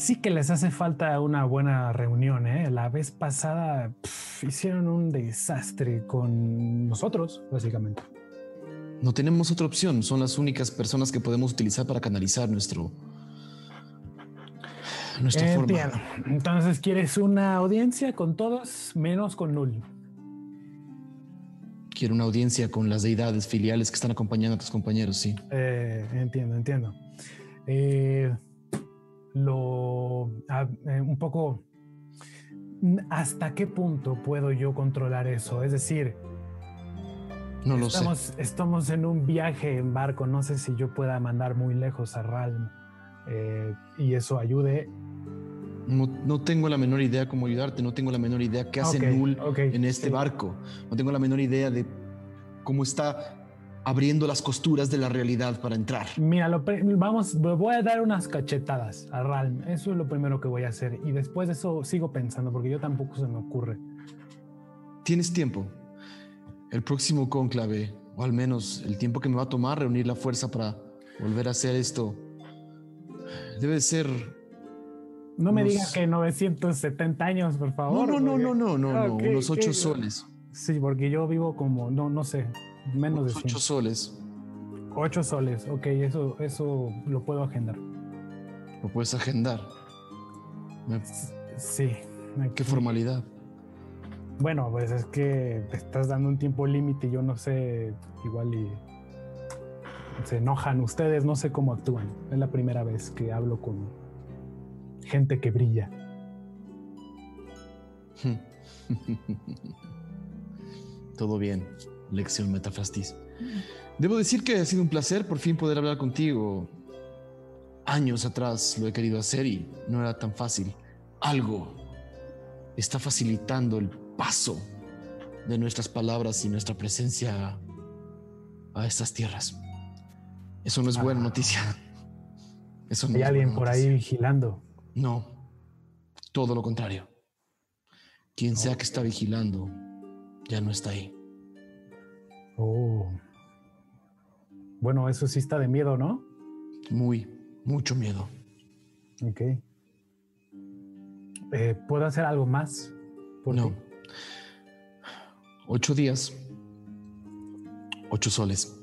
sí que les hace falta una buena reunión. ¿eh? La vez pasada hicieron un desastre con nosotros, básicamente. No tenemos otra opción. Son las únicas personas que podemos utilizar para canalizar nuestro. Nuestra Entiendo. forma. Entonces, ¿quieres una audiencia con todos menos con Null? Quiero una audiencia con las deidades filiales que están acompañando a tus compañeros, sí. Eh, entiendo, entiendo. Eh, lo eh, un poco hasta qué punto puedo yo controlar eso. Es decir, no lo estamos, sé. Estamos en un viaje en barco. No sé si yo pueda mandar muy lejos a Ralm y eso ayude. No, tengo la menor idea cómo ayudarte. No tengo la menor idea qué hace Null en este barco. No tengo la menor idea de cómo está abriendo las costuras de la realidad para entrar. Mira, lo vamos, voy a dar unas cachetadas a Ralm. Eso es lo primero que voy a hacer. Y después de eso sigo pensando, porque yo tampoco se me ocurre. Tienes tiempo. El próximo cónclave, o al menos el tiempo que me va a tomar reunir la fuerza para volver a hacer esto, debe ser. No me digas que 970 años, por favor. No, no, no, no, no, no, unos ocho soles. Sí, porque yo vivo como, no, no sé, Menos de 8 soles. 8 soles, ok, eso, eso lo puedo agendar. ¿Lo puedes agendar? Sí. ¿Qué formalidad? Bueno, pues es que te estás dando un tiempo límite y yo no sé, igual y se enojan ustedes, no sé cómo actúan. Es la primera vez que hablo con gente que brilla. Todo bien lección metafrastis. Debo decir que ha sido un placer por fin poder hablar contigo. Años atrás lo he querido hacer y no era tan fácil. Algo está facilitando el paso de nuestras palabras y nuestra presencia a estas tierras. Eso no es buena ah. noticia. Eso no ¿Hay alguien por ahí vigilando? No, todo lo contrario. Quien sea que está vigilando ya no está ahí. Oh. Bueno, eso sí está de miedo, ¿no? Muy, mucho miedo. Ok. Eh, ¿Puedo hacer algo más? no. Ocho días. Ocho soles.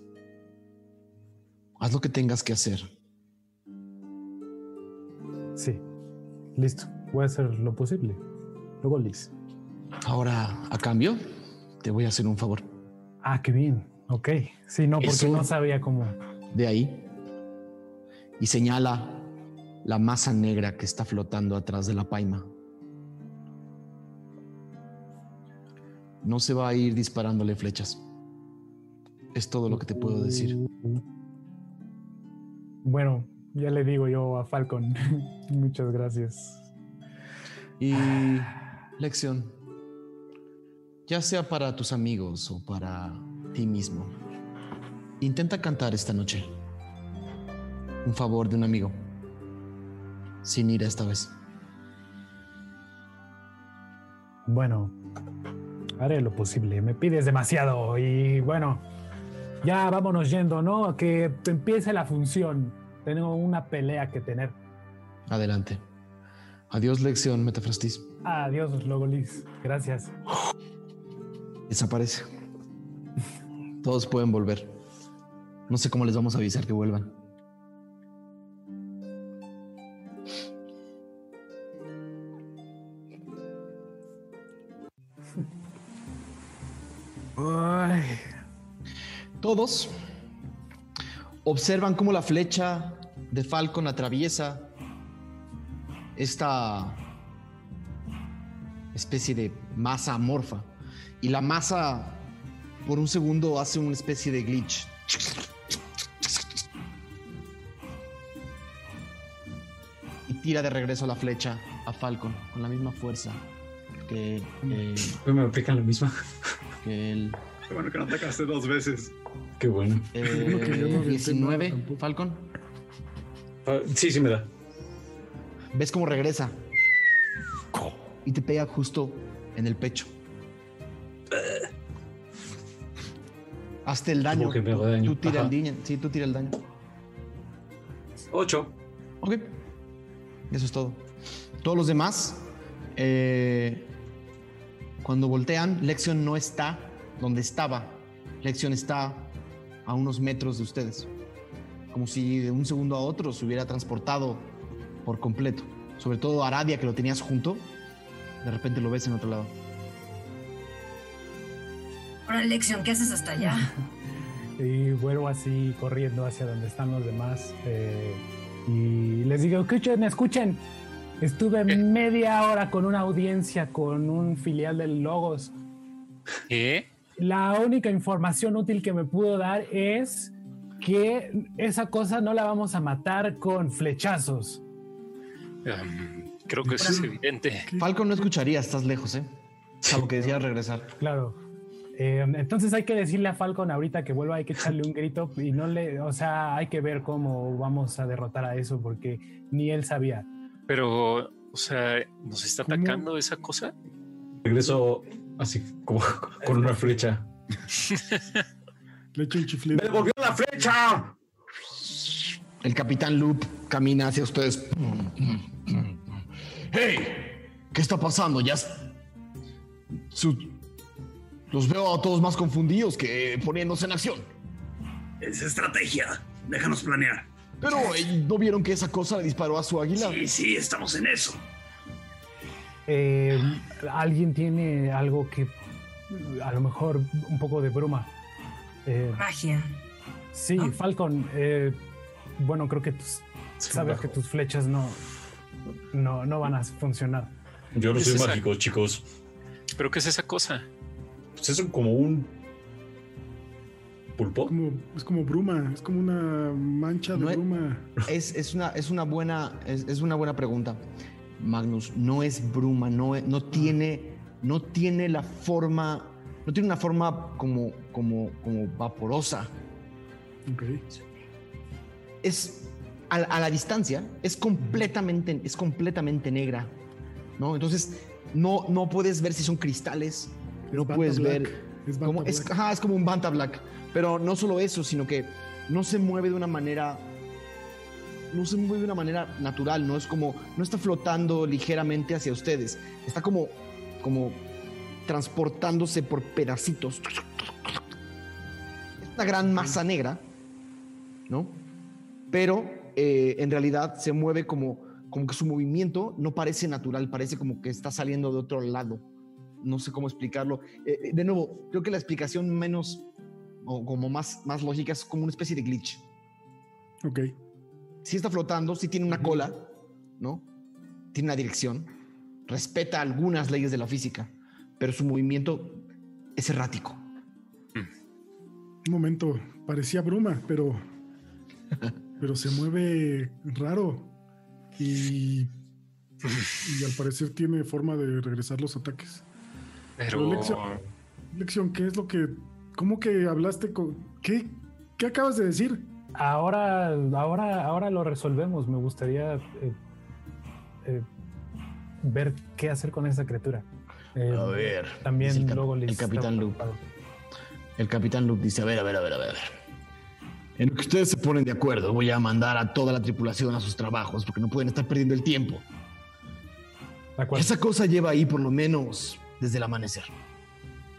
Haz lo que tengas que hacer. Sí. Listo. Voy a hacer lo posible. Luego, Liz. Ahora, a cambio, te voy a hacer un favor. Ah, qué bien. Ok. Sí, no, porque no sabía cómo. De ahí. Y señala la masa negra que está flotando atrás de la paima. No se va a ir disparándole flechas. Es todo lo que te puedo decir. Bueno, ya le digo yo a Falcon. Muchas gracias. Y lección. Ya sea para tus amigos o para ti mismo. Intenta cantar esta noche. Un favor de un amigo. Sin ir esta vez. Bueno, haré lo posible. Me pides demasiado y bueno, ya vámonos yendo, ¿no? Que empiece la función. Tengo una pelea que tener. Adelante. Adiós, lección, Metafrastis. Adiós, Logolis. Gracias. Desaparece. Todos pueden volver. No sé cómo les vamos a avisar que vuelvan. Todos observan cómo la flecha de Falcon atraviesa esta especie de masa amorfa y la masa por un segundo hace una especie de glitch. Y tira de regreso la flecha a Falcon con la misma fuerza que... Eh, me aplican la misma. Que él... Qué bueno que no atacaste dos veces. Qué bueno. Eh, 19, Falcon. Ah, sí, sí me da. Ves cómo regresa. Y te pega justo en el pecho. Hazte el daño. que me hago daño. Tú tira Ajá. el daño. Sí, tú tira el daño. Ocho. Ok. Eso es todo. Todos los demás, eh, cuando voltean, Lexion no está donde estaba. Lexion está a unos metros de ustedes. Como si de un segundo a otro se hubiera transportado por completo. Sobre todo Aradia, que lo tenías junto. De repente lo ves en otro lado. Ahora, Lexion, ¿qué haces hasta allá? Y vuelvo así corriendo hacia donde están los demás. eh, y les digo, escuchen, escuchen. Estuve media hora con una audiencia con un filial del Logos. ¿Qué? La única información útil que me pudo dar es que esa cosa no la vamos a matar con flechazos. Um, creo que eso es evidente. Falcon no escucharía, estás lejos, ¿eh? Salvo que decías regresar. Claro. Eh, entonces hay que decirle a Falcon ahorita que vuelva, hay que echarle un grito y no le, o sea, hay que ver cómo vamos a derrotar a eso porque ni él sabía. Pero, o sea, ¿nos está ¿Cómo? atacando esa cosa? Regreso así como con una flecha. Chiflido. ¡Me devolvió la flecha! El capitán Loop camina hacia ustedes. ¡Hey! ¿Qué está pasando? Ya. Su- Los veo a todos más confundidos que poniéndose en acción. Es estrategia. Déjanos planear. Pero eh, ¿no vieron que esa cosa le disparó a su águila? Sí, sí, estamos en eso. Eh, Alguien tiene algo que, a lo mejor, un poco de bruma. Eh, Magia. sí. Falcon, eh, bueno, creo que tus- sabes que tus flechas no, no, no van a funcionar. Yo no ¿Qué soy es esa? mágico, chicos. ¿Pero qué es esa cosa? Pues es como un pulpo. Como, es como bruma, es como una mancha de No es- bruma. Es, es una, es, una buena, es, es una buena pregunta, Magnus. No es bruma, no, es- no, tiene, no tiene la forma, no tiene una forma como, como, como vaporosa. Ok. es a, la- a la distancia es completamente es completamente negra no entonces no no puedes ver si son cristales no Banta puedes Black, ver es como ajá, es como un Banta Black. Pero no solo eso sino que no se mueve de una manera no se mueve de una manera natural no es como no está flotando ligeramente hacia ustedes. Está como como transportándose por pedacitos es una gran masa negra ¿no? Pero eh, en realidad se mueve como, como que su movimiento no parece natural, parece como que está saliendo de otro lado. No sé cómo explicarlo. Eh, eh, de nuevo, creo que la explicación menos o como más, más lógica es como una especie de glitch. Ok. Sí está flotando, sí tiene una cola, ¿no? Tiene una dirección, respeta algunas leyes de la física, pero su movimiento es errático. Un momento, parecía bruma, pero. pero se mueve raro. Y. Y al parecer tiene forma de regresar los ataques. Pero. Lección, ¿qué es lo que. ¿Cómo que hablaste con. ¿Qué? ¿Qué acabas de decir? Ahora, ahora, ahora lo resolvemos. Me gustaría eh, eh, ver qué hacer con esa criatura. Eh, a ver. También el, luego el les capitán Luke. El capitán Luke dice, a ver, a ver, a ver, a ver. En lo que ustedes se ponen de acuerdo, voy a mandar a toda la tripulación a sus trabajos porque no pueden estar perdiendo el tiempo. Esa cosa lleva ahí por lo menos desde el amanecer.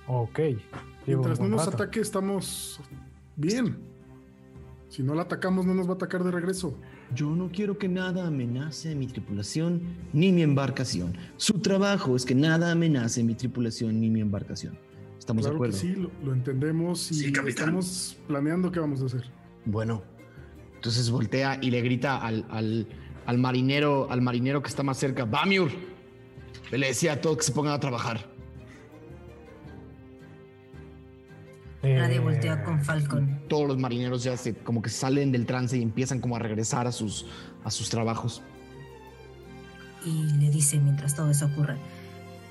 Ok. Llevo Mientras no nos rato. ataque, estamos bien. Si no la atacamos, no nos va a atacar de regreso. Yo no quiero que nada amenace a mi tripulación ni mi embarcación. Su trabajo es que nada amenace a mi tripulación ni mi embarcación. ¿Estamos de Claro que acuerdo? sí, lo, lo entendemos y Sí, estamos planeando qué vamos a hacer. Bueno, entonces voltea y le grita al, al, al marinero, al marinero que está más cerca, Bamiur. Le decía a todos que se pongan a trabajar. Nadie Eh, voltea con Falcon. Todos los marineros ya se como que salen del trance y empiezan como a regresar a sus, a sus trabajos. Y le dice mientras todo eso ocurre.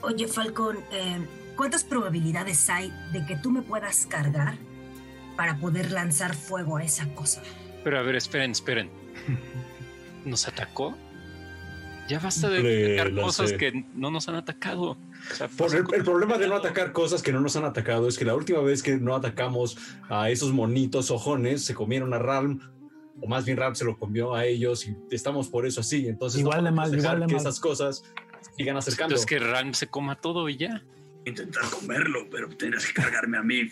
Oye, Falcon, eh, ¿cuántas probabilidades hay de que tú me puedas cargar para poder lanzar fuego a esa cosa? Pero a ver, esperen, esperen. ¿Nos atacó? Ya basta de Le atacar cosas que no nos han atacado. O sea, Por el, el problema de no atacar cosas que no nos han atacado es que la última vez que no atacamos a esos monitos ojones se comieron a Ralm, o más bien Ralm se lo comió a ellos y estamos por eso así. Entonces, Igual no mal, igual de que mal. esas cosas sigan acercando. Entonces que Ram se coma todo y ya. Intentar comerlo, pero tienes que cargarme a mí.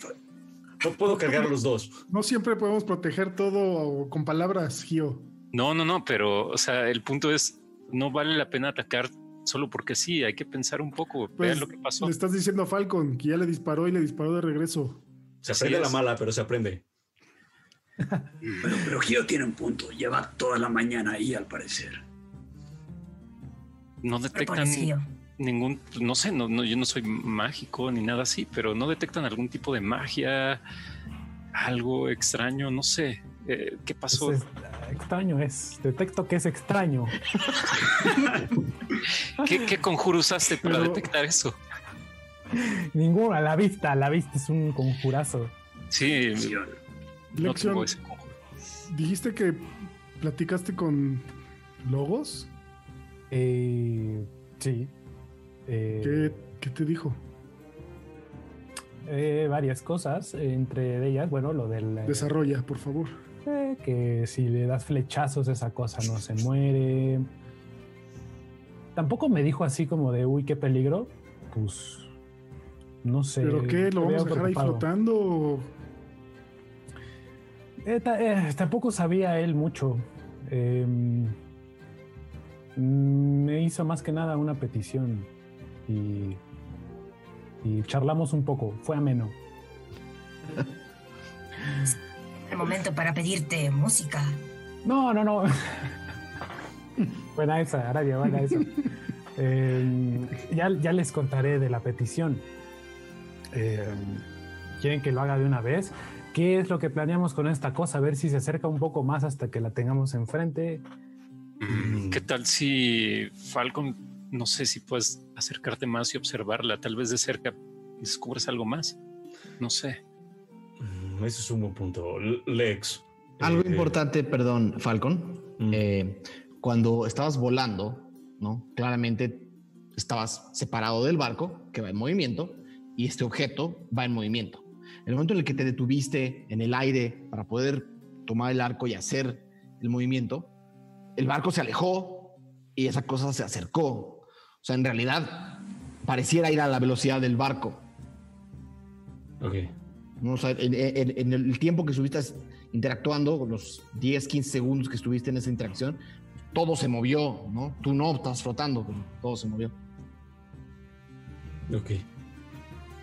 No puedo cargar a los dos. No siempre podemos proteger todo con palabras, Gio. No, no, no, pero, o sea, el punto es, no vale la pena atacar solo porque sí, hay que pensar un poco, Pues, vean lo que pasó. Le estás diciendo a Falcon que ya le disparó y le disparó de regreso. Se Así aprende la mala, pero se aprende. Pero, pero Gio tiene un punto. Lleva toda la mañana ahí, al parecer. No ¿Qué detectan ningún, no sé, no, no, yo no soy mágico ni nada así, pero no detectan algún tipo de magia, algo extraño, no sé. Eh, ¿Qué pasó? Es- extraño es. Detecto que es extraño. ¿Qué, qué conjuro usaste para Pero- detectar eso? Ninguno, a la vista, a la vista es un conjurazo. Sí, Lección. no Lección, tengo ese conjuro. dijiste que platicaste con Logos. Eh, sí. Eh, ¿Qué, qué te dijo? eh, varias cosas, entre ellas, bueno, lo del... eh, Desarrolla, por favor. Eh, que si le das flechazos esa cosa no se muere. Tampoco me dijo así como de, uy, qué peligro. Pues, no sé. ¿Pero qué? ¿Lo vamos a dejar ahí flotando? Eh, ta- eh, tampoco sabía él mucho. Eh, mm, me hizo más que nada una petición y, y charlamos un poco. Fue ameno. El momento para pedirte música. No, no, no. buena esa, Arabia, buena esa. Eh, ya, ya les contaré de la petición. Eh, ¿Quieren que lo haga de una vez? ¿Qué es lo que planeamos con esta cosa? A ver si se acerca un poco más hasta que la tengamos enfrente. Mm, ¿Qué tal si Falcon, no sé si puedes acercarte más y observarla, tal vez de cerca descubres algo más? No sé. Ese es un buen punto. Lex. Algo eh, importante, perdón, Falcon. Mm. eh, cuando estabas volando, ¿no? Claramente estabas separado del barco que va en movimiento y este objeto va en movimiento. En el momento en el que te detuviste en el aire para poder tomar el arco y hacer el movimiento, el barco se alejó y esa cosa se acercó. O sea, en realidad pareciera ir a la velocidad del barco. Ok. ¿No? O sea, en, en- en el tiempo que estuviste interactuando, los 10, 15 segundos que estuviste en esa interacción, todo se movió, ¿no? Tú no estás flotando, pero todo se movió. Ok.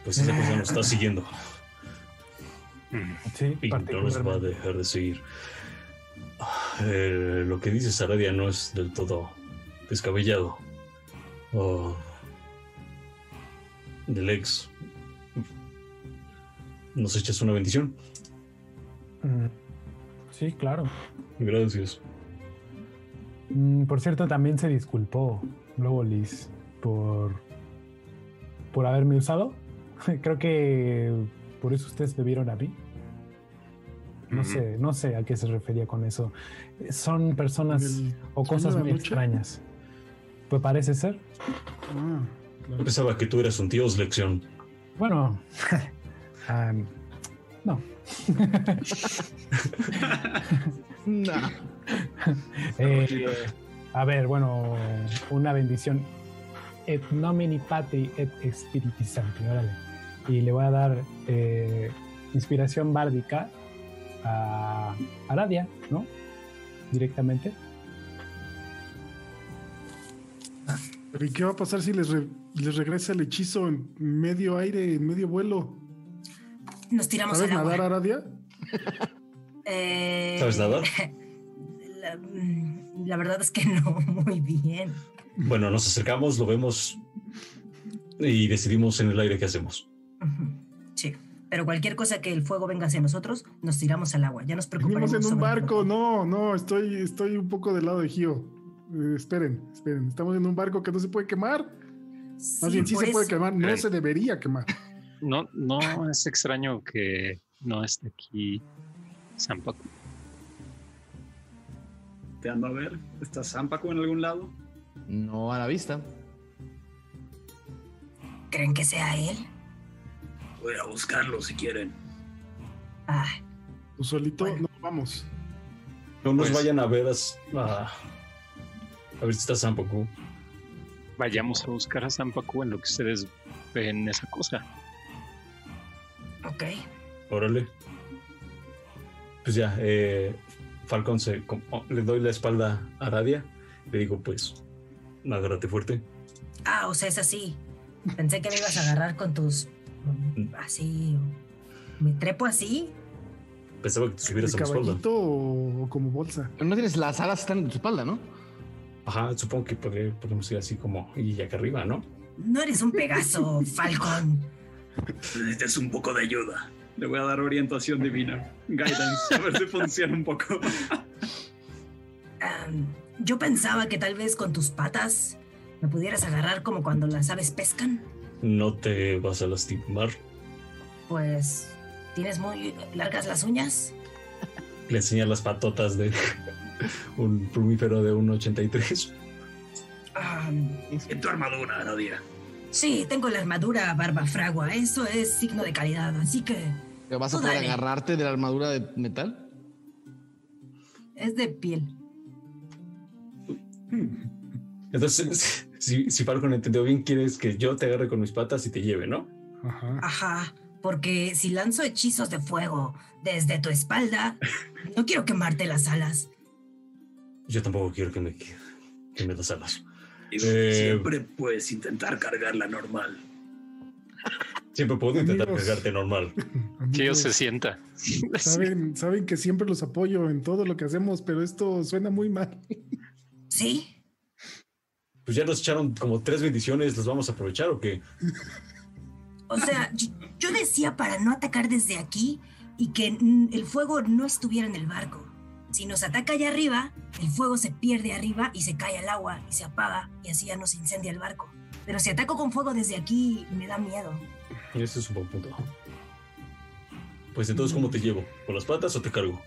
Pues esa cosa nos está siguiendo. Sí, Y no nos va a dejar de seguir. Eh, lo que dice Saradia no es del todo descabellado. Oh, del ex. ¿Nos echas una bendición? Mm, sí, claro. Gracias. Mm, por cierto, también se disculpó luego Liz por, por haberme usado. Creo que por eso ustedes me vieron a mí. No sé, no sé a qué se refería con eso. Son personas o cosas muy extrañas. Pues parece ser. Ah, pensaba que tú eras un dios lección. Bueno, no. no. Eh, a ver, bueno, una bendición. Et nomini patri et spiritus sancti. Y le voy a dar eh, inspiración bárdica a Aradia, ¿no? Directamente. ¿Y qué va a pasar si les, les regresa el hechizo en medio aire, en medio vuelo? Nos tiramos ¿Sabes al agua. nadar, Aradia? Eh, ¿Sabes nadar? La, mm, la verdad es que no, muy bien. Bueno, nos acercamos, lo vemos y decidimos en el aire qué hacemos. Sí, pero cualquier cosa que el fuego venga hacia nosotros, nos tiramos al agua. Ya nos preocuparemos. Venimos en un barco, no, no, estoy, estoy un poco del lado de Gio. Eh, esperen, esperen, estamos en un barco que no se puede quemar. Más bien sí se puede quemar, no se debería quemar. No, no es extraño que no esté aquí Sampaku. Te ando a ver. ¿Está Zampaco en algún lado? No a la vista. ¿Creen que sea él? Voy a buscarlo si quieren. Ah, Tú solito, Bueno. no, vamos. No nos Pues- vayan a ver as- a, a ver si está Sampoku. Vayamos a buscar a Sampaku en lo que ustedes ven esa cosa. Ok. Órale. Pues ya, eh, Falcon se, como- le doy la espalda a Aradia. Le digo, pues, agárrate fuerte. Ah, o sea, es así. Pensé que me ibas a agarrar con tus. Así. o- ¿Me trepo así? Pensaba que te subieras ¿De a mi espalda. o, o como bolsa? Pero no tienes las alas están en tu espalda, ¿no? Ajá, supongo que podré- podemos ir así como y acá arriba, ¿no? No eres un Pegaso, Falcon. Necesitas un poco de ayuda. Le voy a dar orientación divina. Guidance. A ver si funciona un poco. Yo pensaba que tal vez con tus patas me pudieras agarrar como cuando las aves pescan. No te vas a lastimar. Pues. ¿Tienes muy largas las uñas? Le enseña las patotas de un plumífero de 1,83. Am, En tu armadura, Nadia. Sí, tengo la armadura barba fragua. Eso es signo de calidad, así que. ¿Te ¿Vas a poder dale. agarrarte de la armadura de metal? Es de piel. Entonces, si, si Falcon entendió bien, quieres que yo te agarre con mis patas y te lleve, ¿no? Ajá. Ajá, porque si lanzo hechizos de fuego desde tu espalda, no quiero quemarte las alas. Yo tampoco quiero que me, que me das alas. Eh, Siempre puedes intentar cargarla normal. Siempre puedo intentar Amigos. cargarte normal. Que ellos Amigos, se sienta. saben, saben que siempre los apoyo en todo lo que hacemos, pero esto suena muy mal. ¿Sí? Pues ya nos echaron como tres bendiciones, ¿las vamos a aprovechar o qué? O sea, yo, yo decía para no atacar desde aquí y que el fuego no estuviera en el barco. Si nos ataca allá arriba, el fuego se pierde arriba y se cae al agua y se apaga y así ya no se incendia el barco. Pero si ataco con fuego desde aquí, me da miedo. Ese es un buen punto. Pues entonces, ¿cómo te llevo? ¿Con las patas o te cargo?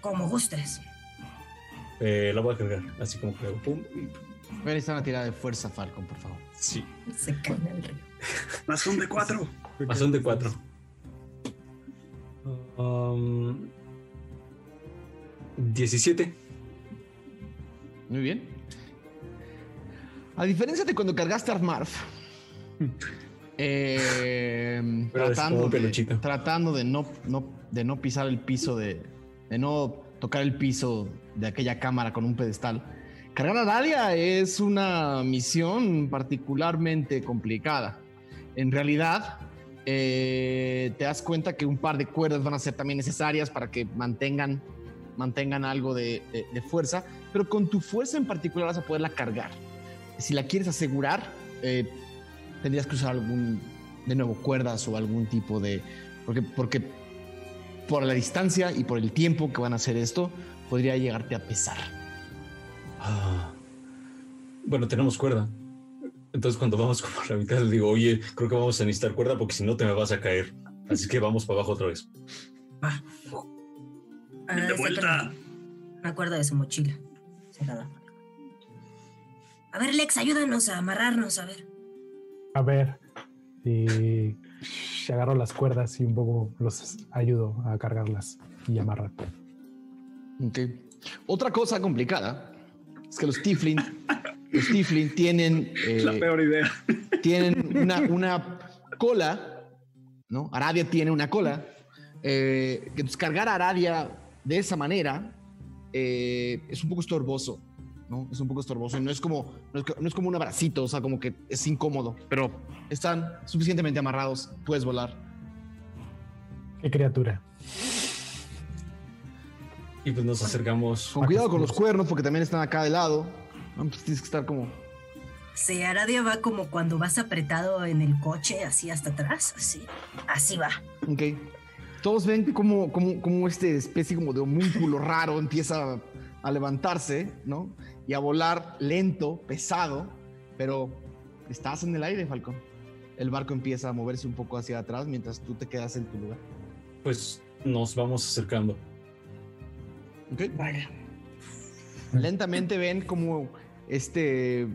Como gustes. Eh, la voy a cargar, así como que hago pum. y- Voy a necesitar una tirada de fuerza, Falcon, por favor. Sí, Se cae en el río. Más un de cuatro. más son de cuatro. Um, 17. Muy bien. A diferencia de cuando cargaste a Marf, eh, tratando, de, tratando de no, no, de no pisar el piso de, de no tocar el piso de aquella cámara con un pedestal. Cargar a Dalia es una misión particularmente complicada. En realidad, eh, te das cuenta que un par de cuerdas van a ser también necesarias para que mantengan, mantengan algo de, de- de fuerza, pero con tu fuerza en particular vas a poderla cargar. Si la quieres asegurar, eh, tendrías que usar algún, de nuevo, cuerdas o algún tipo de... Porque, porque por la distancia y por el tiempo que van a hacer esto, podría llegarte a pesar. Ah. Bueno, tenemos cuerda. Entonces cuando vamos como a la mitad le digo, oye, creo que vamos a necesitar cuerda porque si no te me vas a caer. Así que vamos para abajo otra vez. Va. Ah, de vuelta. Me acuerdo de su mochila. Se la da. A ver, Lex, ayúdanos a amarrarnos, a ver. A ver. Y agarro las cuerdas y un poco los ayudo a cargarlas y amarrar. Ok. Otra cosa complicada es que los Tiflin, los Tiflin tienen, eh, La peor idea. tienen una, una cola, ¿no? Aradia tiene una cola. eh, cargar a Aradia de esa manera eh, es un poco estorboso, ¿no? Es un poco estorboso. y No es como, no es, co- no es como un abracito, o sea, como que es incómodo, pero están suficientemente amarrados, puedes volar. ¿Qué criatura? Y pues nos acercamos. Con cuidado con los cuernos, porque también están acá de lado. ¿no? Pues tienes que estar como Sí, Aradia va como cuando vas apretado en el coche, así hasta atrás, así. Así va. Ok. Todos ven como, como, como este especie como de homúnculo raro empieza a, a levantarse, ¿no? Y a volar lento, pesado, pero estás en el aire, Falcón. El barco empieza a moverse un poco hacia atrás mientras tú te quedas en tu lugar. Pues nos vamos acercando. Ok. Lentamente ven como este,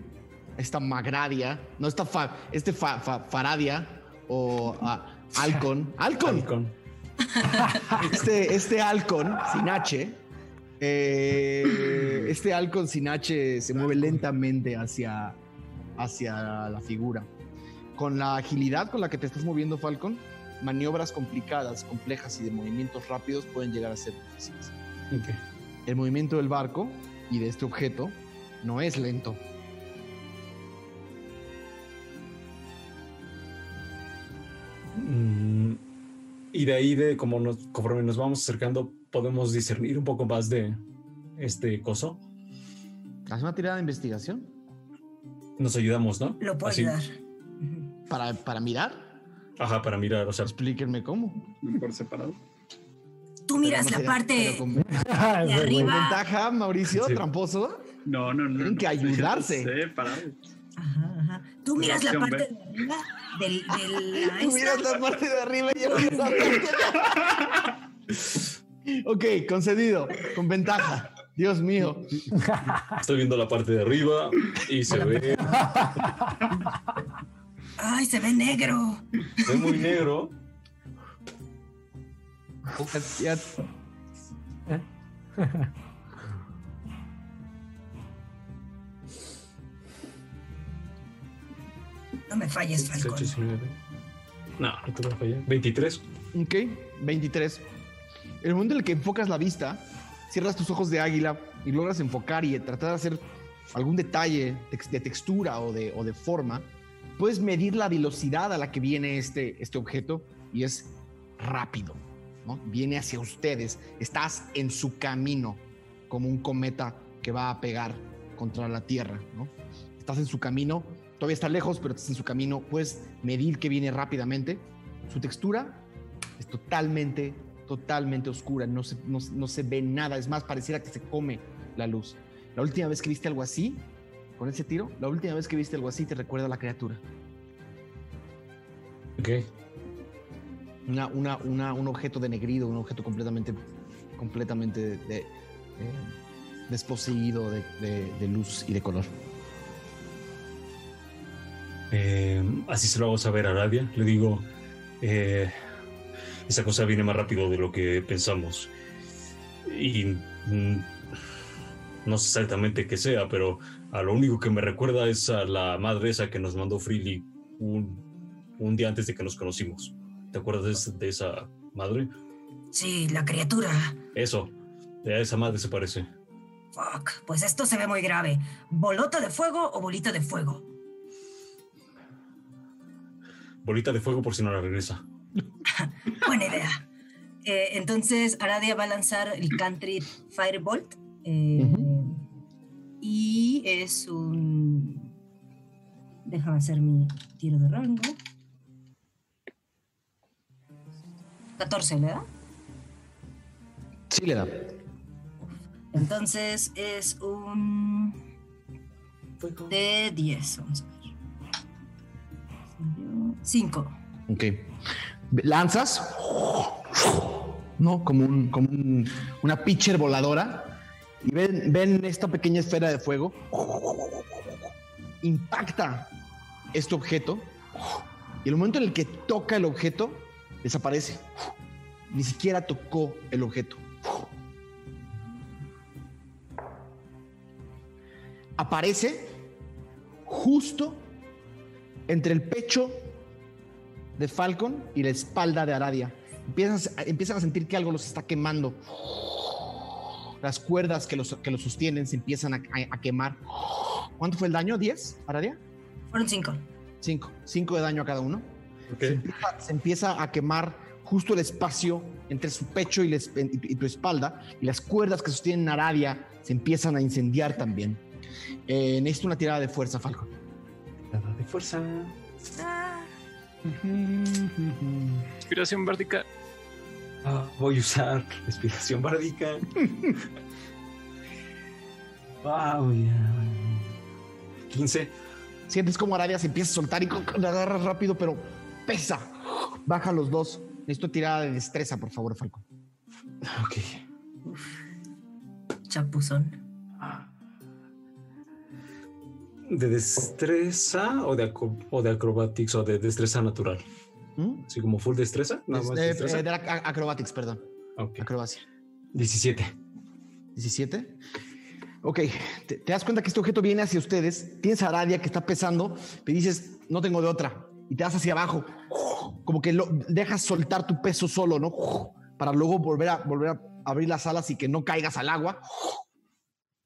esta magradia, no esta fa, este fa- fa- faradia o ah, halcón, halcón, Halcón. Este, este halcón sin H, eh, este halcón sin H se mueve lentamente hacia, hacia la figura. Con la agilidad con la que te estás moviendo, Falcon, maniobras complicadas, complejas y de movimientos rápidos pueden llegar a ser difíciles. El movimiento del barco y de este objeto no es lento. Mm, y de ahí, de como nos, conforme nos vamos acercando, podemos discernir un poco más de este coso. Haz una tirada de investigación Nos ayudamos, ¿no? Lo puedo Así. ayudar. Para, para mirar. Ajá, para mirar, o sea, Explíquenme cómo. Mejor separado. Tú miras la parte con, de con arriba. ventaja, Mauricio, Sí. tramposo. No, no, no. Tienen no. que ayudarse. Separado. Ajá, ajá. Tú miras la parte B. de arriba del, del Tú miras la parte de arriba y yo miro la parte de- Ok, concedido. Con ventaja. Dios mío. estoy viendo la parte de arriba y se ve, Ay, se ve negro. se ve muy negro. No me falles, 18, Falcón. 19. No, no te voy a fallar. 23. Ok, 23. En el momento en el que enfocas la vista, cierras tus ojos de águila y logras enfocar y tratar de hacer algún detalle de textura o de, o de forma, puedes medir la velocidad a la que viene este, este objeto y es rápido. ¿no? Viene hacia ustedes. Estás en su camino, como un cometa que va a pegar contra la Tierra. ¿no? Estás en su camino, todavía está lejos, pero estás en su camino. Puedes medir que viene rápidamente. Su textura es totalmente, totalmente oscura. No se, no, no se ve nada. Es más, pareciera que se come la luz. La última vez que viste algo así, con ese tiro, la última vez que viste algo así te recuerda a la criatura. Ok. Una, una, una- un objeto denegrido, un objeto completamente, completamente de- de- eh, desposeído de, de- de luz y de color. Eh, así se lo hago saber a Aradia. Le digo, eh, esa cosa viene más rápido de lo que pensamos. Y mm, no sé exactamente qué sea, pero a lo único que me recuerda es a la madre esa que nos mandó Freely un, un día antes de que nos conocimos. ¿Te acuerdas de, esa- de esa madre? Sí, la criatura. Eso, a esa madre se parece. Fuck. Pues esto se ve muy grave. ¿Bolota de fuego o bolita de fuego? Bolita de fuego por si no la regresa. Buena idea. Eh, entonces, Aradia va a lanzar el Country Firebolt. eh, Y es un. Déjame hacer mi tiro de rango. 14, ¿le da? Sí le da. Entonces es un de 10. Vamos a ver. 5. Ok. Lanzas. ¿No? Como, un, como un- una pitcher voladora. Y ven, ven esta pequeña esfera de fuego. Impacta este objeto. Y el momento en el que toca el objeto, desaparece. Ni siquiera tocó el objeto. Aparece justo entre el pecho de Falcon y la espalda de Aradia. Empiezan, a- empiezan a sentir que algo los está quemando. Las cuerdas que los, que los sostienen se empiezan a, a- a quemar. ¿Cuánto fue el daño? ¿10, Aradia? Fueron 5. 5. 5 de daño a cada uno. Se, empieza, se empieza a quemar justo el espacio entre su pecho y, tu espalda. Y las cuerdas que sostienen a Aradia se empiezan a incendiar también. Eh, necesito una tirada de fuerza, Falcon. Fuerza. Inspiración bárdica. Ah, voy a usar respiración bárdica. wow, ya. 15. Sientes como Aradia se empieza a soltar y la agarras rápido, pero pesa. Baja los dos. Necesito tirada de destreza, por favor, Falcon. Ok. Chapuzón. ¿De destreza o de, aco- o de acrobatics o de destreza natural? ¿Mm? Así como full destreza. Nada más destreza. eh, de acrobatics, perdón. Ok. Acrobacia. 17. 17. Ok, te, te das cuenta que este objeto viene hacia ustedes. Tienes a Aradia que está pesando, y dices, no tengo de otra. Y te vas hacia abajo. Como que lo, dejas soltar tu peso solo, ¿no? Para luego volver a, volver a abrir las alas y que no caigas al agua.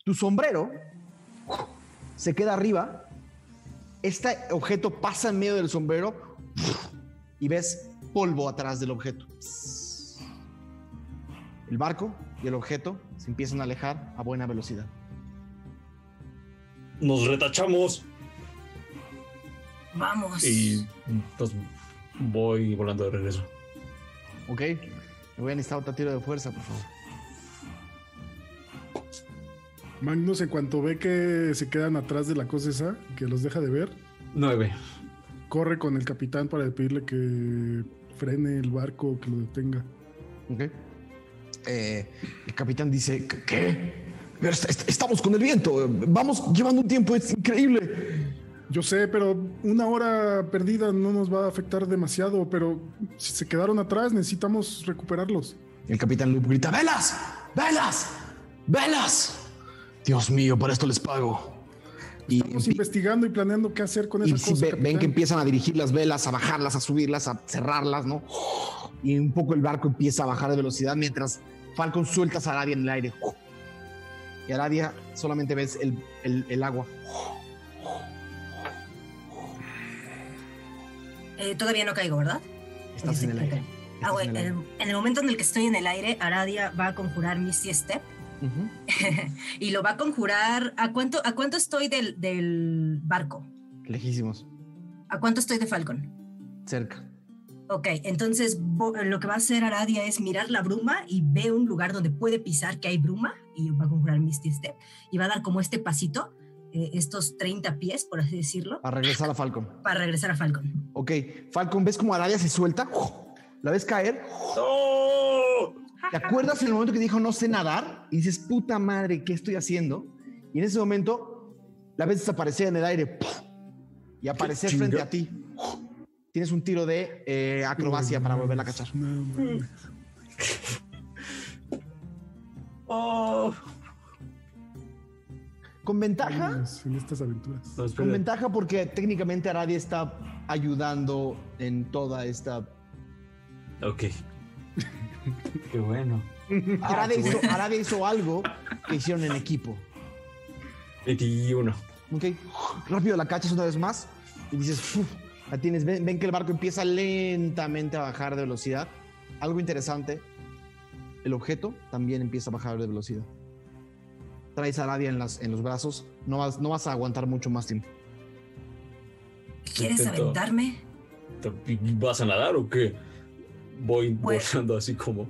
Tu sombrero se queda arriba. Este objeto pasa en medio del sombrero y ves polvo atrás del objeto. El barco y el objeto se empiezan a alejar a buena velocidad. Nos retachamos. Vamos. Y pues, voy volando de regreso. ¿Ok? Me voy a necesitar otro tiro de fuerza, por favor. Magnus, en cuanto ve que se quedan atrás de la cosa esa, que los deja de ver, 9. corre con el capitán para pedirle que frene el barco, que lo detenga. ¿Ok? Eh, el capitán dice, "¿Qué- ¿qué? Pero est- est- Estamos con el viento. Vamos llevando un tiempo. Es increíble. Yo sé, pero una hora perdida no nos va a afectar demasiado, pero si se quedaron atrás necesitamos recuperarlos. El capitán Loop grita, ¡Velas! ¡Velas! ¡Velas! Dios mío, para esto les pago. Y, Estamos investigando y planeando qué hacer con y esa cosa. ve- ven que empiezan a dirigir las velas, a bajarlas, a subirlas, a cerrarlas, ¿no? Y un poco el barco empieza a bajar de velocidad mientras Falcon sueltas a Aradia en el aire. Y Aradia solamente ves el, el- el agua. Eh, todavía no caigo, ¿verdad? Estás en el aire. Ah, en el aire. en el momento en el que estoy en el aire, Aradia va a conjurar Misty Step Y lo va a conjurar. ¿A cuánto, a cuánto estoy del, del barco? Lejísimos. ¿A cuánto estoy de Falcon? Cerca. Ok, entonces lo que va a hacer Aradia es mirar la bruma y ve un lugar donde puede pisar que hay bruma y va a conjurar Misty Step y va a dar como este pasito, eh, estos 30 pies, por así decirlo, A regresar a Falcon. para regresar a Falcon. Ok, Falcon, ¿ves cómo Aradia se suelta? ¿La ves caer? ¿Te acuerdas en el momento que dijo no sé nadar? Y dices, puta madre, ¿qué estoy haciendo? Y en ese momento la ves desaparecer en el aire y aparecer frente a ti. Tienes un tiro de eh, acrobacia para volverla a cachar. No, mames. Con ventaja, En estas aventuras. No, con ventaja porque técnicamente Aradia está ayudando en toda esta... Ok. Qué bueno. Aradia hizo, Aradia hizo algo que hicieron en equipo. 21. Ok, rápido la cachas una vez más y dices, "Uf", la tienes. Ven, ven que el barco empieza lentamente a bajar de velocidad. Algo interesante, el objeto también empieza a bajar de velocidad. Traes a Aradia en, las, en los brazos, no vas, no vas a aguantar mucho más tiempo. ¿Quieres Intento. aventarme? ¿Vas a nadar o qué? Voy Pues- volando así como.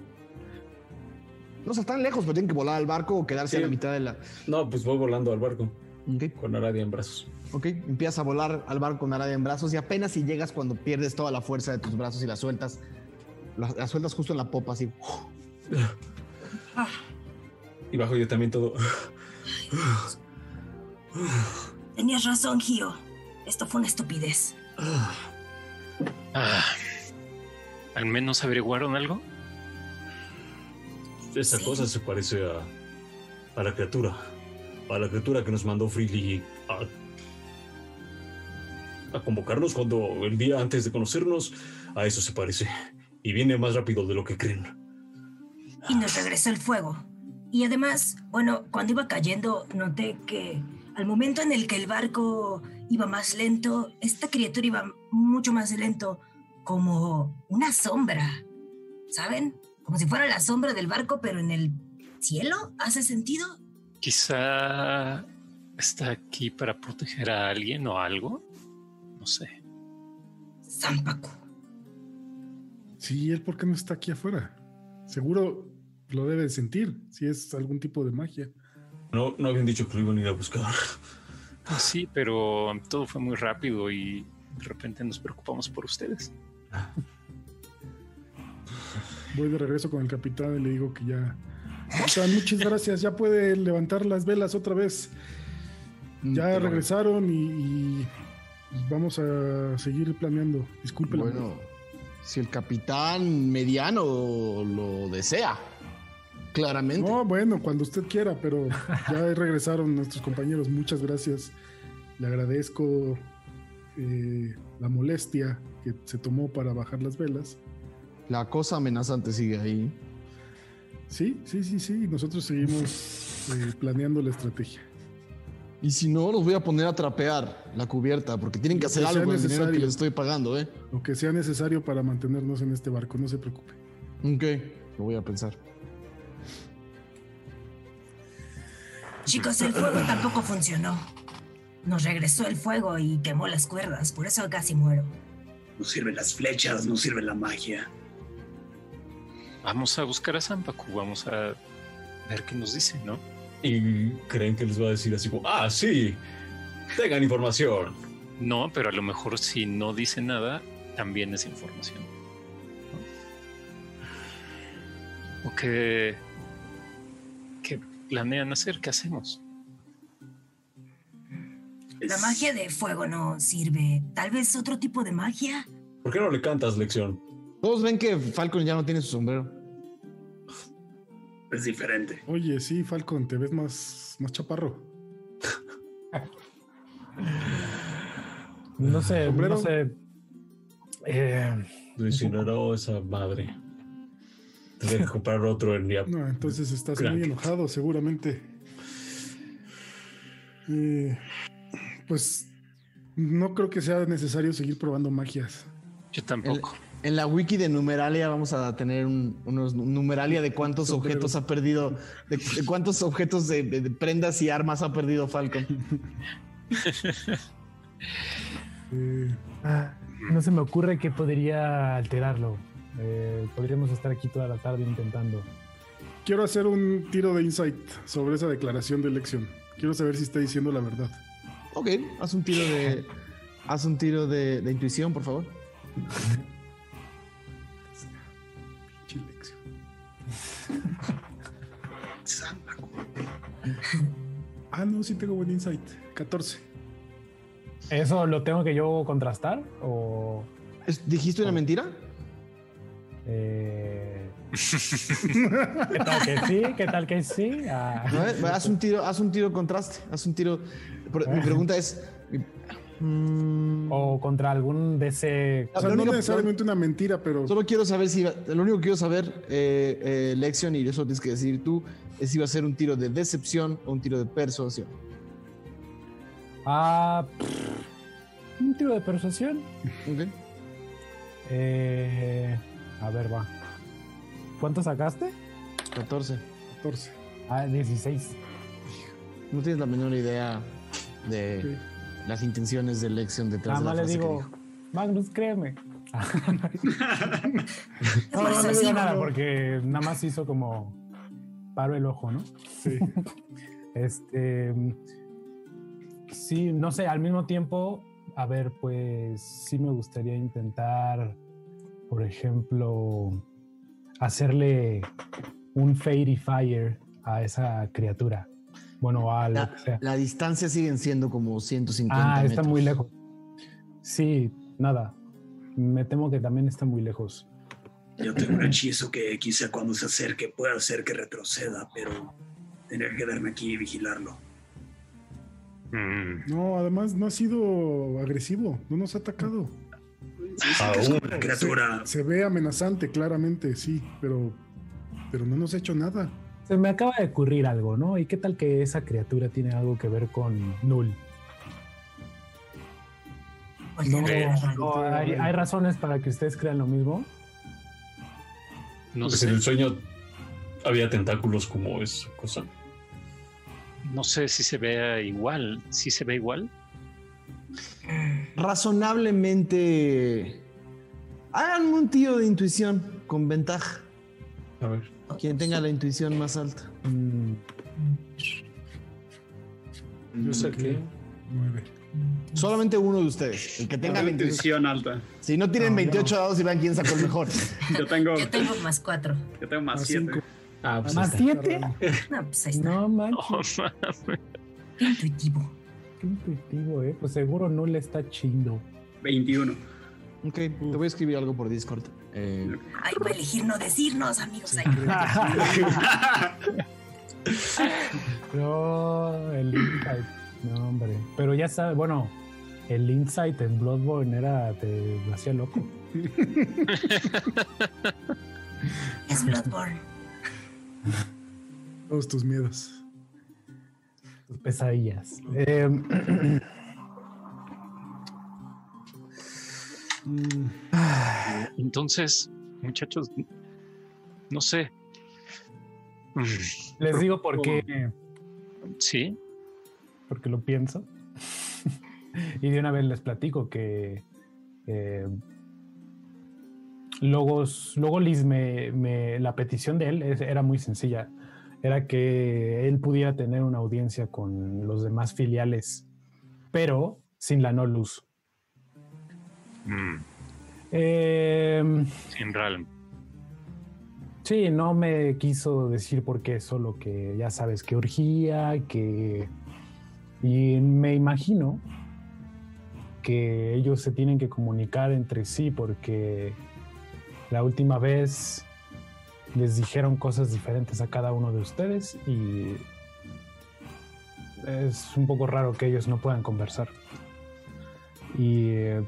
No, o sea, están lejos, pero tienen que volar al barco o quedarse Sí. a la mitad de la. No, pues voy volando al barco Ok, con Aradia en brazos. ok. Empiezas a volar al barco con Aradia en brazos y apenas si llegas cuando pierdes toda la fuerza de tus brazos y las sueltas. Las, las sueltas justo en la popa, así. Y bajo yo también todo. Tenías razón, Gio. Esto fue una estupidez. Ah, ¿Al menos averiguaron algo? Esa Sí. cosa se parece a, a la criatura. A la criatura que nos mandó Freely a, a convocarnos cuando el día antes de conocernos. A eso se parece. Y viene más rápido de lo que creen. Y nos regresó el fuego. Y además, bueno, cuando iba cayendo, noté que al momento en el que el barco iba más lento, esta criatura iba mucho más lento, como una sombra. ¿Saben? Como si fuera la sombra del barco, pero en el cielo. ¿Hace sentido? Quizá está aquí para proteger a alguien o algo. No sé. Zampacu. Sí, él por qué no está aquí afuera. Seguro lo debe de sentir, si es algún tipo de magia. No, no habían dicho que lo iban a ir a buscar. Pues sí, pero todo fue muy rápido y de repente nos preocupamos por ustedes. Voy de regreso con el capitán y le digo que ya. Capitán, muchas gracias. Ya puede levantar las velas otra vez. Ya Pero, regresaron y, y vamos a seguir planeando. Disculpe Bueno, si el capitán mediano lo desea. Claramente. No, bueno, cuando usted quiera, pero ya regresaron nuestros compañeros. Muchas gracias. Le agradezco eh, la molestia que se tomó para bajar las velas. La cosa amenazante sigue ahí. Sí, sí, sí, sí. Nosotros seguimos eh, planeando la estrategia. Y si no, los voy a poner a trapear la cubierta, porque tienen que hacer que algo con el dinero que necesario. les estoy pagando, ¿eh? Lo que sea necesario para mantenernos en este barco, no se preocupe. Ok, lo voy a pensar. Chicos, el fuego tampoco funcionó. Nos regresó el fuego y quemó las cuerdas, por eso casi muero. No sirven las flechas, no sirve la magia. Vamos a buscar a Zampacu, vamos a ver qué nos dice, ¿no? Y creen que les va a decir así como, ah, sí, tengan información. No, pero a lo mejor si no dice nada, también es información. ¿no? ¿O qué, qué planean hacer? ¿Qué hacemos? La magia de fuego no sirve. Tal vez otro tipo de magia. ¿Por qué no le cantas lección? Todos ven que Falcon ya no tiene su sombrero. Es diferente. Oye, sí, Falcon, te ves más, más chaparro. No sé, ¿Sombrero? no sé. Eh, Le incineró esa madre. Tendré que comprar otro en día. No, entonces estás Crack. muy enojado, seguramente. Eh, pues no creo que sea necesario seguir probando magias. Yo tampoco. En la wiki de Numeralia vamos a tener un, unos numeralia de cuántos Sombrero. objetos ha perdido, de, de cuántos objetos de, de- de prendas y armas ha perdido Falcon. Eh, ah, no se me ocurre que podría alterarlo. Eh, podríamos estar aquí toda la tarde intentando. quiero hacer un tiro de insight sobre esa declaración de elección. Quiero saber si está diciendo la verdad. Ok, haz un tiro de, haz un tiro de, de intuición, por favor. Ah, no, sí tengo buen insight. 14. ¿Eso lo tengo que yo contrastar? ¿O.? Es- ¿Dijiste una mentira? eh, ¿Qué tal que sí? ¿Qué tal que sí? Ah, A ver, haz un tiro, haz un tiro contraste, haz un tiro. Pero Mi pregunta es. mm, o contra algún de ese. O sea, La no única- necesariamente una mentira, pero Solo quiero saber si. iba- Lo único que quiero saber, eh, eh, Lexion, y eso tienes que decir tú, es si va a ser un tiro de decepción o un tiro de persuasión. Ah, pff, un tiro de persuasión. ¿Ok? Eh, a ver, va. ¿Cuánto sacaste? 14. 14. Ah, 16. No tienes la menor idea de las intenciones de Lexion detrás Nada de la más le digo, dijo. Magnus, créeme. No, no, no le digo nada porque nada más hizo como. paro el ojo, ¿no? Sí. este. Sí, no sé, al mismo tiempo, a ver, pues sí me gustaría intentar, por ejemplo, hacerle un Fairy Fire a esa criatura. Bueno, a lo La, que sea. la distancia siguen siendo como 150 Ah, está metros. muy lejos. Sí, nada. Me temo que también está muy lejos. Yo tengo un hechizo que quizá cuando se acerque pueda hacer que retroceda, pero tendría que quedarme aquí y vigilarlo. Mm, No, además no ha sido agresivo, no nos ha atacado. Es una criatura. Se ve amenazante, claramente, sí, pero, pero no nos ha hecho nada. Se me acaba de ocurrir algo, ¿no? ¿Y qué tal que esa criatura tiene algo que ver con Null? No. ¿O hay, hay razones para que ustedes crean lo mismo? no Pues sé. en el sueño había tentáculos como esa cosa. No sé si se vea igual. ¿Sí se ve igual? Razonablemente. Hagan un tío de intuición con ventaja. A ver. Quien tenga la intuición más alta. Mm, Yo saqué. Nueve. Solamente uno de ustedes. El que tenga la intuición. intuición alta. Si no tienen No, 28 dados y vean quién sacó el mejor. Yo tengo, Yo tengo más cuatro. yo tengo más Más 7. cinco. Ah, pues ¿Más está. siete? No, pues ahí está. No manches, Oh, mames. Qué intuitivo. qué intuitivo, ¿eh? Pues seguro Null está chido. 21. Ok, te voy a escribir algo por Discord. Eh, Ay, voy a elegir no decirnos, amigos. No, el insight. No, hombre. Pero ya sabes, bueno, el insight en Bloodborne era, te hacía loco. es Bloodborne. Todos tus miedos. Tus pesadillas. Eh, Entonces, muchachos, no sé. Mm, les digo por qué, Sí, porque lo pienso. y de una vez les platico que eh, Logos, Logolis me, me- la petición de él era muy sencilla. Era que él pudiera tener una audiencia con los demás filiales, pero sin la no luz. Mm, Eh, sin Ralm. Sí, no me quiso decir por qué, solo que ya sabes que urgía, que... Y me imagino que ellos se tienen que comunicar entre sí porque la última vez les dijeron cosas diferentes a cada uno de ustedes y es un poco raro que ellos no puedan conversar. Y eh,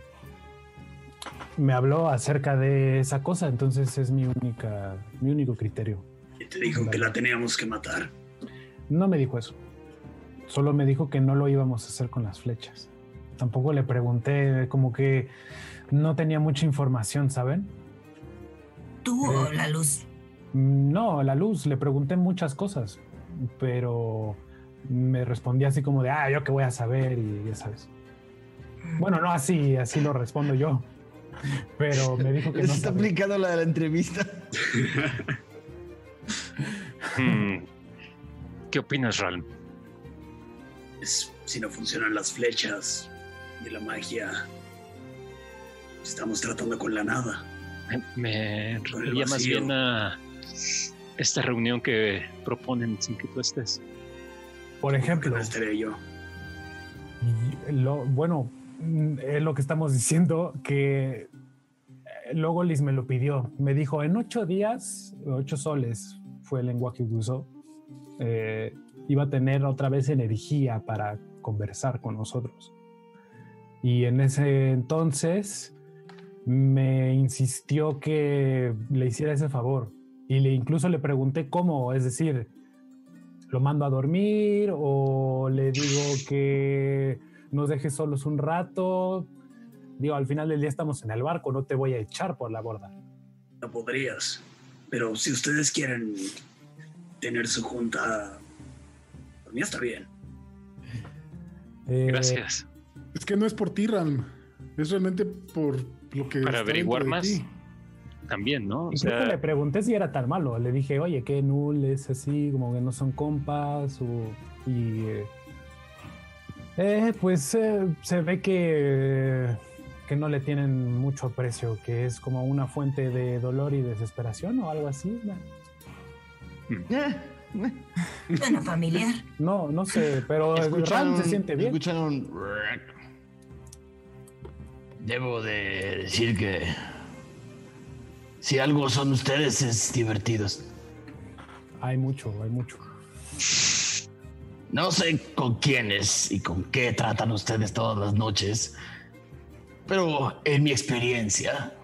me habló acerca de esa cosa, entonces es mi única, mi único criterio. Y te dijo que la teníamos que matar. No me dijo eso. Solo me dijo que no lo íbamos a hacer con las flechas. Tampoco le pregunté, como que no tenía mucha información, ¿saben? ¿Tú o la luz? Mm, No, la luz, le pregunté muchas cosas, pero me respondía así como de, ah, yo qué voy a saber y ya sabes. Bueno, no así, así lo respondo yo. Pero me dijo que les no está sabía. aplicando la de la entrevista. Mm, ¿Qué opinas, Ralm? Es- si no funcionan las flechas y la magia, estamos tratando con la nada. Me refería más bien a esta reunión que proponen sin que tú estés. Por ejemplo, no estaré yo. Lo, bueno, es lo que estamos diciendo, que eh, Logolis me lo pidió. Me dijo, en ocho días, ocho soles fue el lenguaje que usó, eh, iba a tener otra vez energía para conversar con nosotros. Y en ese entonces me insistió que le hiciera ese favor. Y le incluso le pregunté cómo, es decir, lo mando a dormir o le digo que nos deje solos un rato. Digo, al final del día estamos en el barco, no te voy a echar por la borda. No podrías. Pero si ustedes quieren tener su junta, por mí está bien. Eh, Gracias. Es que no es por ti, Ram. Es realmente por lo que. Para averiguar más. ti. también, ¿no? O sea, le pregunté si era tan malo. Le dije, oye, ¿qué Null es así? Como que no son compas. O, y. Eh, eh pues eh, se ve que, que no le tienen mucho aprecio, que es como una fuente de dolor y desesperación o algo así. Bueno, familiar. No, no sé, pero Ram se siente bien. Escucharon. Debo de decir que si algo son ustedes es divertidos. Hay mucho, hay mucho. No sé con quiénes y con qué tratan ustedes todas las noches, pero en mi experiencia,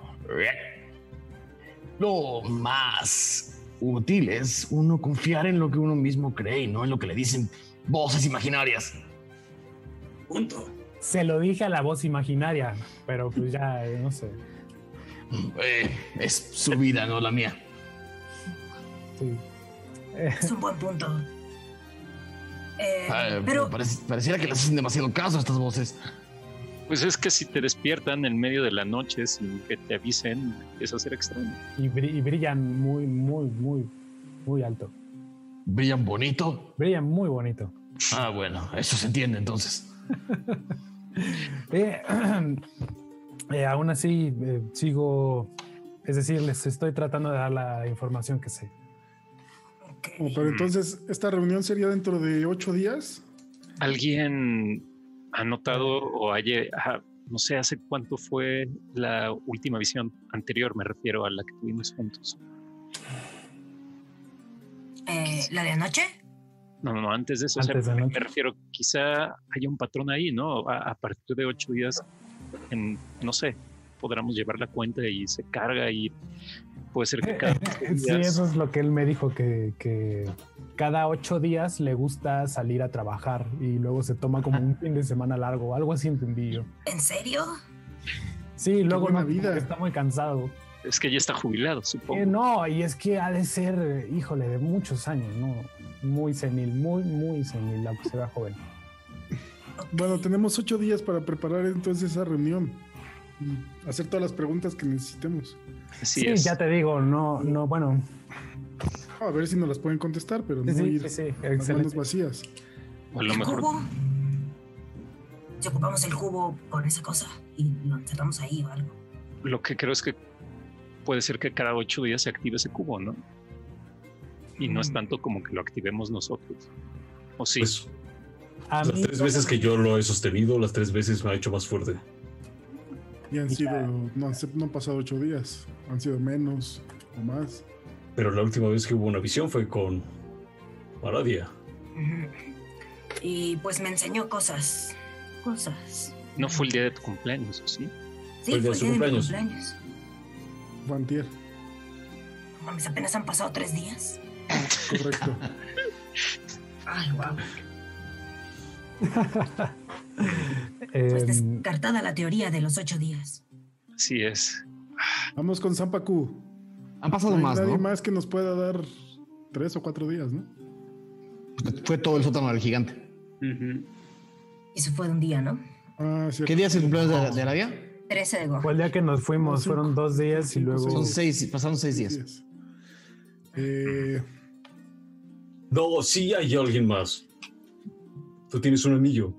lo más útil es uno confiar en lo que uno mismo cree y no en lo que le dicen voces imaginarias. Punto. Se lo dije a la voz imaginaria, pero pues ya, eh, no sé. Eh, es su vida, no la mía. Sí. Es un buen punto. Eh, Ah, pero pareciera que les hacen demasiado caso a estas voces. Pues es que si te despiertan en medio de la noche sin que te avisen, eso a ser extraño. Y, bri- y brillan muy, muy, muy, muy alto. ¿Brillan bonito? Brillan muy bonito. Ah, bueno, eso se entiende entonces. Eh, eh, aún así, eh, sigo, es decir, les estoy tratando de dar la información que sé. Pero entonces, ¿esta reunión sería dentro de ocho días? ¿Alguien ha notado o haya, ah, no sé, hace cuánto fue la última visión anterior, me refiero a la que tuvimos juntos? eh, la de anoche. No, no, no, antes de eso, o sea, Antes de me- refiero, quizá haya un patrón ahí, ¿no? A, a partir de ocho días, en, no sé, podremos llevar la cuenta y se carga y puede ser que cada ocho Sí, días- eso es lo que él me dijo, que, que cada ocho días le gusta salir a trabajar y luego se toma como un fin de semana largo, algo así entendí yo. ¿En serio? Sí, luego buena no, vida. que está muy cansado. es que ya está jubilado, Eh, supongo. no, y es que ha de ser, eh, híjole, de muchos años, ¿no? Muy senil, muy, muy senil, aunque se vea joven. Bueno, tenemos ocho días para preparar entonces esa reunión y hacer todas las preguntas que necesitemos. Así sí, es. ya te digo, no, no, bueno, A ver si nos las pueden contestar, pero no sí, ir sí, sí, las manos vacías. O a lo ¿El mejor cubo? Si ocupamos el cubo con esa cosa y lo encerramos ahí o algo. lo que creo es que puede ser que cada ocho días se active ese cubo, ¿no? Y no es Mm. tanto como que lo activemos nosotros. O sí. Pues, las tres veces que yo lo he sostenido, las tres veces me ha hecho más fuerte. Y han Ya. sido, no, han no han pasado ocho días, han sido menos o más. Pero la última vez que hubo una visión fue con Maradia. Y pues me enseñó cosas. Cosas. no fue el día de tu cumpleaños, ¿o sí? Sí, Fue el día de su de mi cumpleaños. cumpleaños. Fue antier, No Mames, apenas han pasado tres días. correcto. Ay, wow. Pues em, descartada la teoría de los ocho días. Así es. Vamos con Zampacu. Han No pasado hay más, nadie ¿no? más que nos pueda dar tres o cuatro días, ¿no? Fue todo el sótano del gigante. Ujú. Y se fue de un día, ¿no? Ah. ¿Qué día es el cumpleaños de, de Arabia? 13 de agosto. fue el día que nos fuimos, Cinco. fueron dos días y Cinco, luego... Son seis, pasaron seis días. días. Eh, No, sí hay alguien más. Tú tienes un anillo.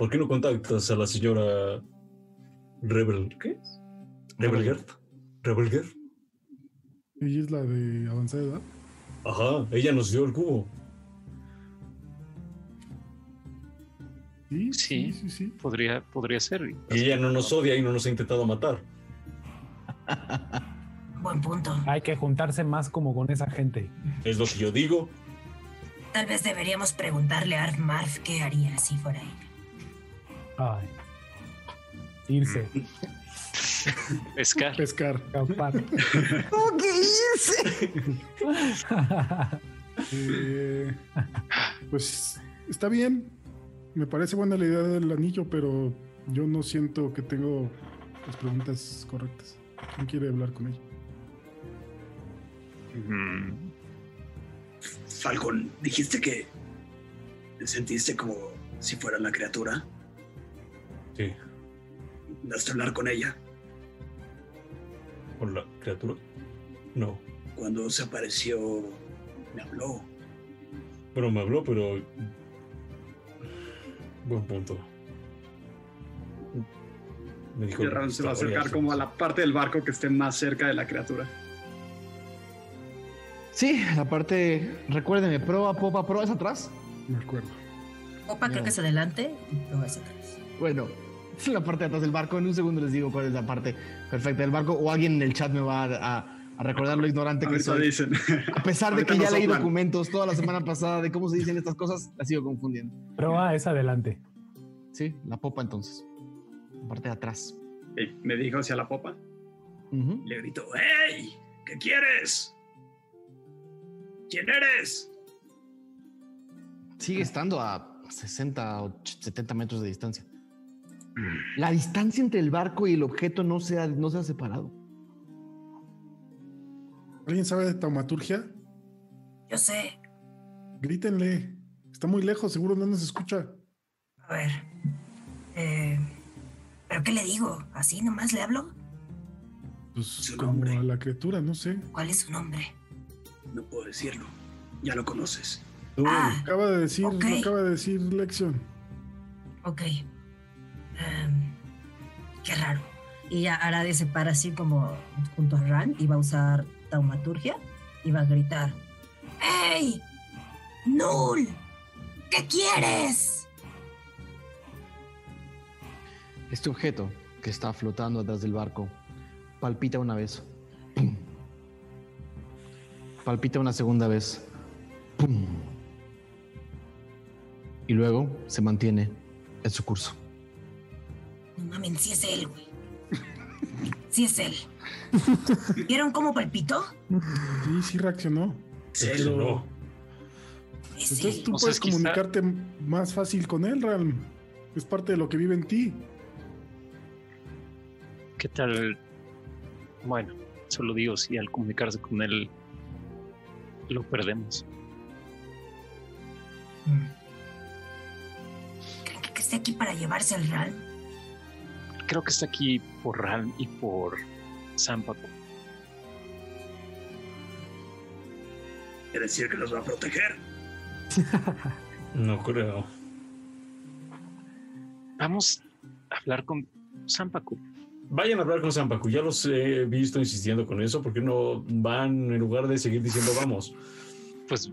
¿Por qué no contactas a la señora Rebel? ¿Qué? Rebelgert. Rebelgert. ella es la de avanzada edad. Ajá, ella nos dio el cubo. Sí, Sí. sí. Podría, podría ser. Y ella no nos odia y no nos ha intentado matar. Buen punto. Hay que juntarse más como con esa gente. Es lo que yo digo. Tal vez deberíamos preguntarle a Arf Marf qué haría si fuera él. Ay. Irse, Pescar. Pescar. escapar. Eh, pues está bien. Me parece buena la idea del anillo, pero yo no siento que tengo las preguntas correctas. ¿Quién quiere hablar con ella? Mm, Falcon, dijiste que te sentiste como si fuera la criatura. ¿Daste a hablar con ella? ¿Con la criatura? No. Cuando se apareció, me habló. Bueno, me habló, pero. Buen punto. Me dijo. Y se va a acercar como a la parte del barco que esté más cerca de la criatura. Sí, la parte. Recuérdenme, proa, popa, proa es atrás. Me acuerdo. Popa creo que es adelante y proa es atrás. Bueno, es la parte de atrás del barco. En un segundo les digo cuál es la parte perfecta del barco. O alguien en el chat me va a, recordar lo ignorante que soy. Dicen. A pesar de que ya leí documentos toda la semana pasada de cómo se dicen estas cosas, la sigo confundiendo. Proa es adelante. Sí, la popa entonces. La parte de atrás. me dijo hacia la popa. Le gritó, ¡Hey! ¿Qué quieres? ¿Quién eres? Sigue estando a 60 o 70 metros de distancia. La distancia entre el barco y el objeto no se ha, no se ha separado. ¿Alguien sabe de taumaturgia? Yo sé. Grítenle. Está muy lejos, seguro no nos escucha. A ver. Eh, ¿Pero qué le digo? ¿Así nomás le hablo? Pues como a la criatura, no sé. ¿Cuál es su nombre? No puedo decirlo. Ya lo conoces. Ah, acaba de decir, acaba de decir Lexion. Ok. Qué raro. Y ya Arade se para así como junto a Ran y va a usar taumaturgia y va a gritar: ¡Hey! ¡Null! ¿Qué quieres? Este objeto que está flotando atrás del barco palpita una vez. Palpita una segunda vez. ¡Pum! Y luego se mantiene en su curso. No mames, sí es él, güey. Sí es él. ¿Vieron cómo palpitó? Sí, sí reaccionó. Sí, Pero... Entonces tú puedes comunicarte más fácil con él, Realm. Es parte de lo que vive en ti. ¿Qué tal? Bueno, solo digo si al comunicarse con él lo perdemos. ¿Creen que esté aquí para llevarse al Ral? Creo que está aquí por Ral y por Zampaco. ¿Quiere decir que los va a proteger? no creo. Vamos a hablar con Zampacu. Vayan a hablar con Zampacu. Ya los he visto insistiendo con eso. ¿Por qué no van en lugar de seguir diciendo vamos? Pues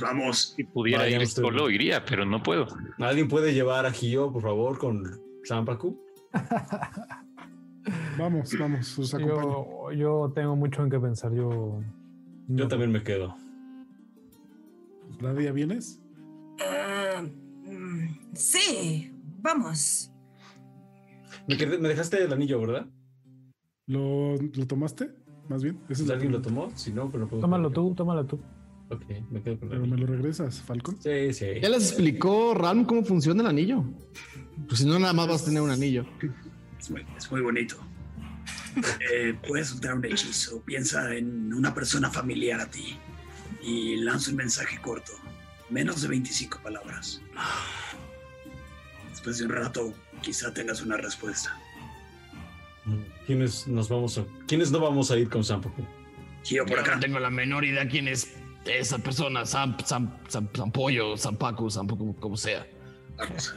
vamos. Si pudiera ir solo, iría, pero no puedo. ¿Alguien puede llevar a Gio, por favor, con Zampacu? vamos, vamos, yo, yo, tengo mucho en qué pensar. Yo, yo también me quedo. ¿Nadia vienes? Uh, sí, vamos. Me, dejaste el anillo, ¿verdad? ¿Lo, tomaste? Más bien. ¿Ese ¿Alguien lo tomó? Si no, pero puedo Tómalo tú, tómalo tú. Ok, me quedo con el Pero me lo regresas, Falcon. Sí, sí. ¿Ya les explicó Ram cómo funciona el anillo? Pues si no, nada más vas a tener un anillo. Es muy, bonito. Eh, puedes usar un hechizo. Piensa en una persona familiar a ti y lanza un mensaje corto. Menos de 25 palabras. Después de un rato, quizá tengas una respuesta. ¿Quiénes nos vamos a, quiénes no vamos a ir con Sampoku? Yo por acá. No tengo la menor idea quién es esa persona, Sam, Sam, Sam, Sampollo, Sampaku, Sampoku, como sea. Vamos.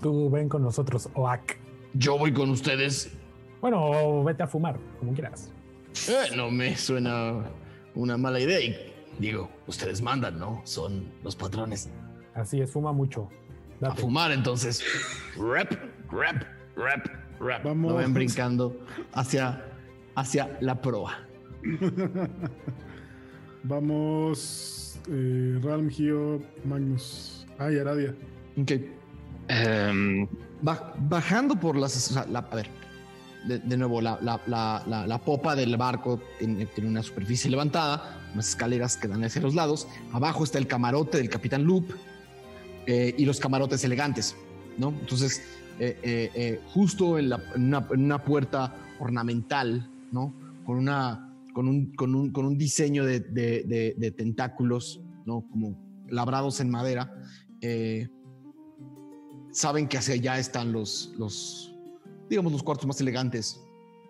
Tú ven con nosotros, Oak. Yo voy con ustedes. Bueno, vete a fumar, como quieras. Eh, no me suena una mala idea. Y digo, ustedes mandan, ¿no? Son los patrones. Así es, fuma mucho. A fumar entonces. Rap, rap, rap, rap. Vamos. ven brincando hacia, hacia la proa. Vamos. Eh, Ralm, Gio, Magnus. Ah, y Aradia. Ok. Em, bajando por las. a ver. De, nuevo, la, la, popa del barco tiene, una superficie levantada, unas escaleras que dan hacia los lados. Abajo está el camarote del capitán Loop eh, y los camarotes elegantes, ¿no? Entonces, eh, eh, justo en, una, puerta ornamental, ¿no? Con, una, con, un, con, un, con un diseño de, de, tentáculos, ¿no? Como labrados en madera. Saben que hacia allá están los, los, digamos, los cuartos más elegantes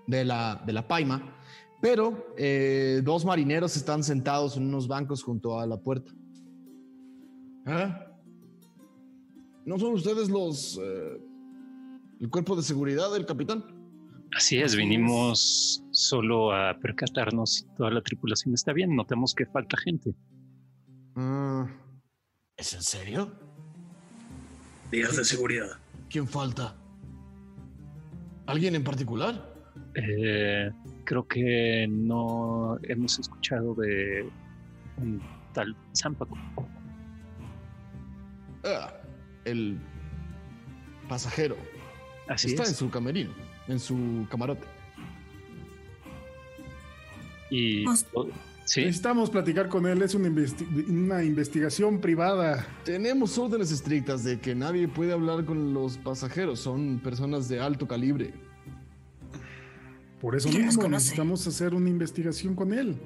de la, de la Paima, pero eh, dos marineros están sentados en unos bancos junto a la puerta. ¿Eh? ¿No son ustedes los... Eh, el cuerpo de seguridad del capitán? Así es, vinimos solo a percatarnos si toda la tripulación está bien. Notamos que falta gente. Ah, ¿Es en serio? Días de seguridad. ¿Quién falta? ¿Alguien en particular? Eh, creo que no hemos escuchado de un tal Zampaco. Ah, el pasajero. Así Está es. en su camerino, en su camarote. Y sí, Necesitamos platicar con él. Es una, investi- una investigación privada. Tenemos órdenes estrictas de que nadie puede hablar con los pasajeros. Son personas de alto calibre. Por eso ¿Quién nos mismo necesitamos hacer una investigación con él.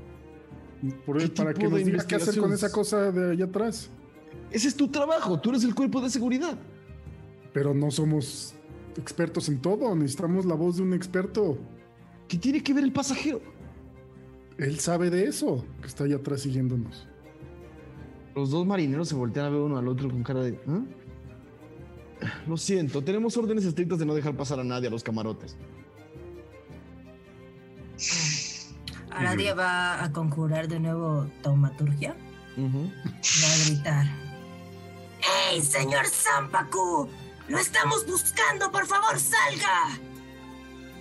Por- ¿Qué para que nos diga qué hacer con esa cosa de allá atrás. Ese es tu trabajo. Tú eres el cuerpo de seguridad. Pero no somos expertos en todo. Necesitamos la voz de un experto. ¿Qué tiene que ver el pasajero? Él sabe de eso, que está allá atrás siguiéndonos. Los dos marineros se voltean a ver uno al otro con cara de... ¿ah? Lo siento, tenemos órdenes estrictas de no dejar pasar a nadie a los camarotes. Aradia va a conjurar de nuevo taumaturgia. Ujú. Va a gritar. ¡Hey, señor Zampacu! ¡Lo estamos buscando! ¡Por favor, salga!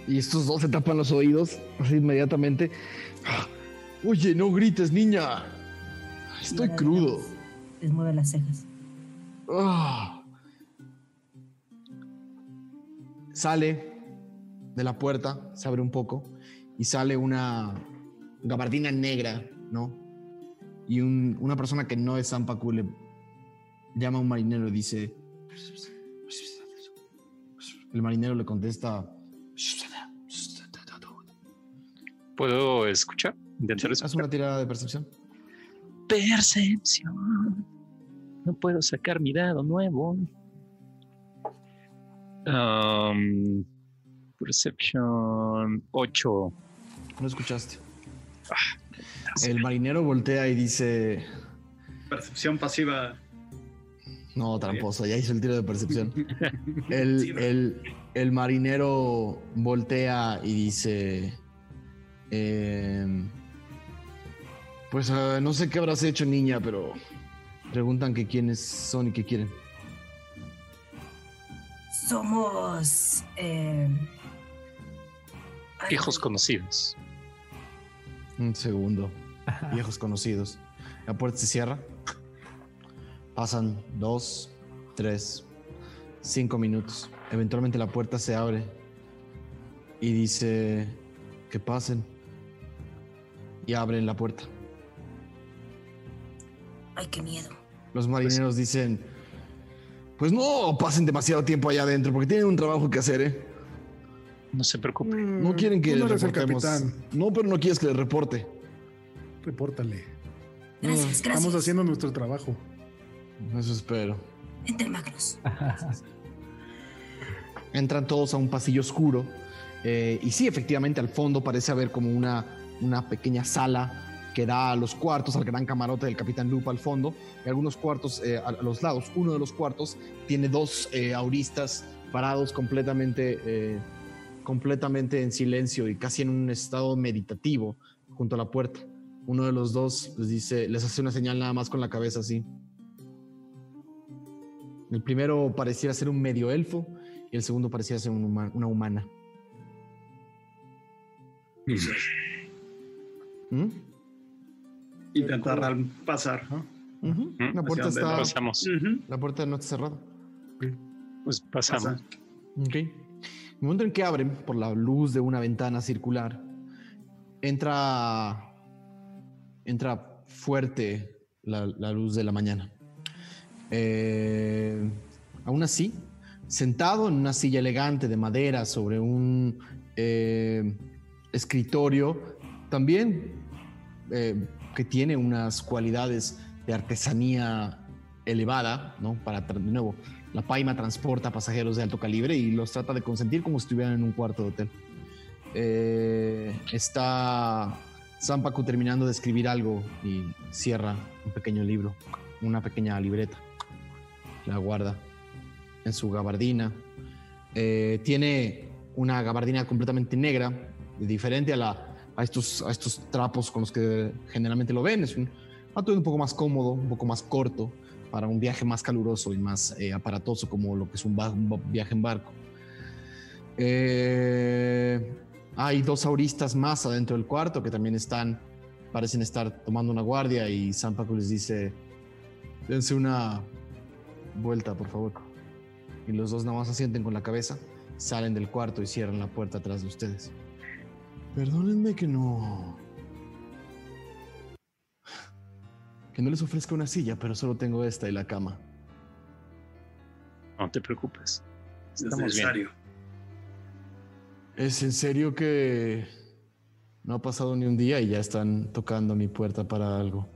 Y estos dos se tapan los oídos así inmediatamente. Oye, no grites, niña. Estoy crudo. Les mueve las cejas. Ah. Sale de la puerta, se abre un poco y sale una gabardina negra, ¿no? Y un- una persona que no es Zampacu le llama a un marinero y dice... El marinero le contesta... puedo escuchar. Intentar Haz escuchar. una tirada de percepción. Percepción. No puedo sacar mi dado nuevo. Um, perception 8. No escuchaste. El marinero voltea y dice... Percepción pasiva. No, tramposo, ya hizo el tiro de percepción. El, el- el marinero voltea y dice: em, Pues ah, no sé qué habrás hecho, niña, pero preguntan que quiénes son y qué quieren. Somos. eh, ay, Hijos conocidos. Un segundo. Viejos conocidos. La puerta se cierra. Pasan dos, tres, cinco minutos. Eventualmente la puerta se abre y dice que pasen. Y abren la puerta. Ay, qué miedo. Los marineros dicen, pues no pasen demasiado tiempo allá adentro porque tienen un trabajo que hacer, ¿eh? No se preocupe. No quieren que no les reportemos. No, pero no quieres que les reporte. Repórtale. Gracias, gracias. Estamos haciendo nuestro trabajo. Eso espero. Entre Magnus. Entran todos a un pasillo oscuro. eh, y sí, efectivamente, al fondo parece haber como una, una pequeña sala que da a los cuartos, al gran camarote del Capitán Lupa al fondo. Y algunos cuartos eh, a, los lados. Uno de los cuartos tiene dos eh, auristas parados completamente, eh, completamente en silencio y casi en un estado meditativo junto a la puerta. Uno de los dos les dice, les hace una señal nada más con la cabeza así. El primero pareciera ser un medio elfo y el segundo parecía ser una humana. ¿Mm? Intentar pasar. Ujú. La puerta está. Pasamos. La puerta no está cerrada. Pues pasamos. Pasa. Ok. En el momento en que abren por la luz de una ventana circular, entra. Entra fuerte la, la luz de la mañana. Eh, aún así, sentado en una silla elegante de madera sobre un eh, escritorio, también eh, que tiene unas cualidades de artesanía elevada, ¿no? Para, de nuevo, la Paima transporta pasajeros de alto calibre y los trata de consentir como si estuvieran en un cuarto de hotel. Eh, está Zampacu terminando de escribir algo y cierra un pequeño libro, una pequeña libreta. La guarda en su gabardina. Eh, tiene una gabardina completamente negra, diferente a, la, a, estos, a estos trapos con los que generalmente lo ven. Es un atuendo un poco más cómodo, un poco más corto, para un viaje más caluroso y más eh, aparatoso como lo que es un, viaje en barco. Eh, hay dos auristas más adentro del cuarto que también están, parecen estar tomando una guardia y San Paco les dice, dense una vuelta, por favor. Y los dos nada más asienten con la cabeza, salen del cuarto y cierran la puerta atrás de ustedes. Perdónenme que no que no les ofrezca una silla, pero solo tengo esta y la cama. No te preocupes. Es necesario. ¿Es en serio que no ha pasado ni un día y ya están tocando mi puerta para algo?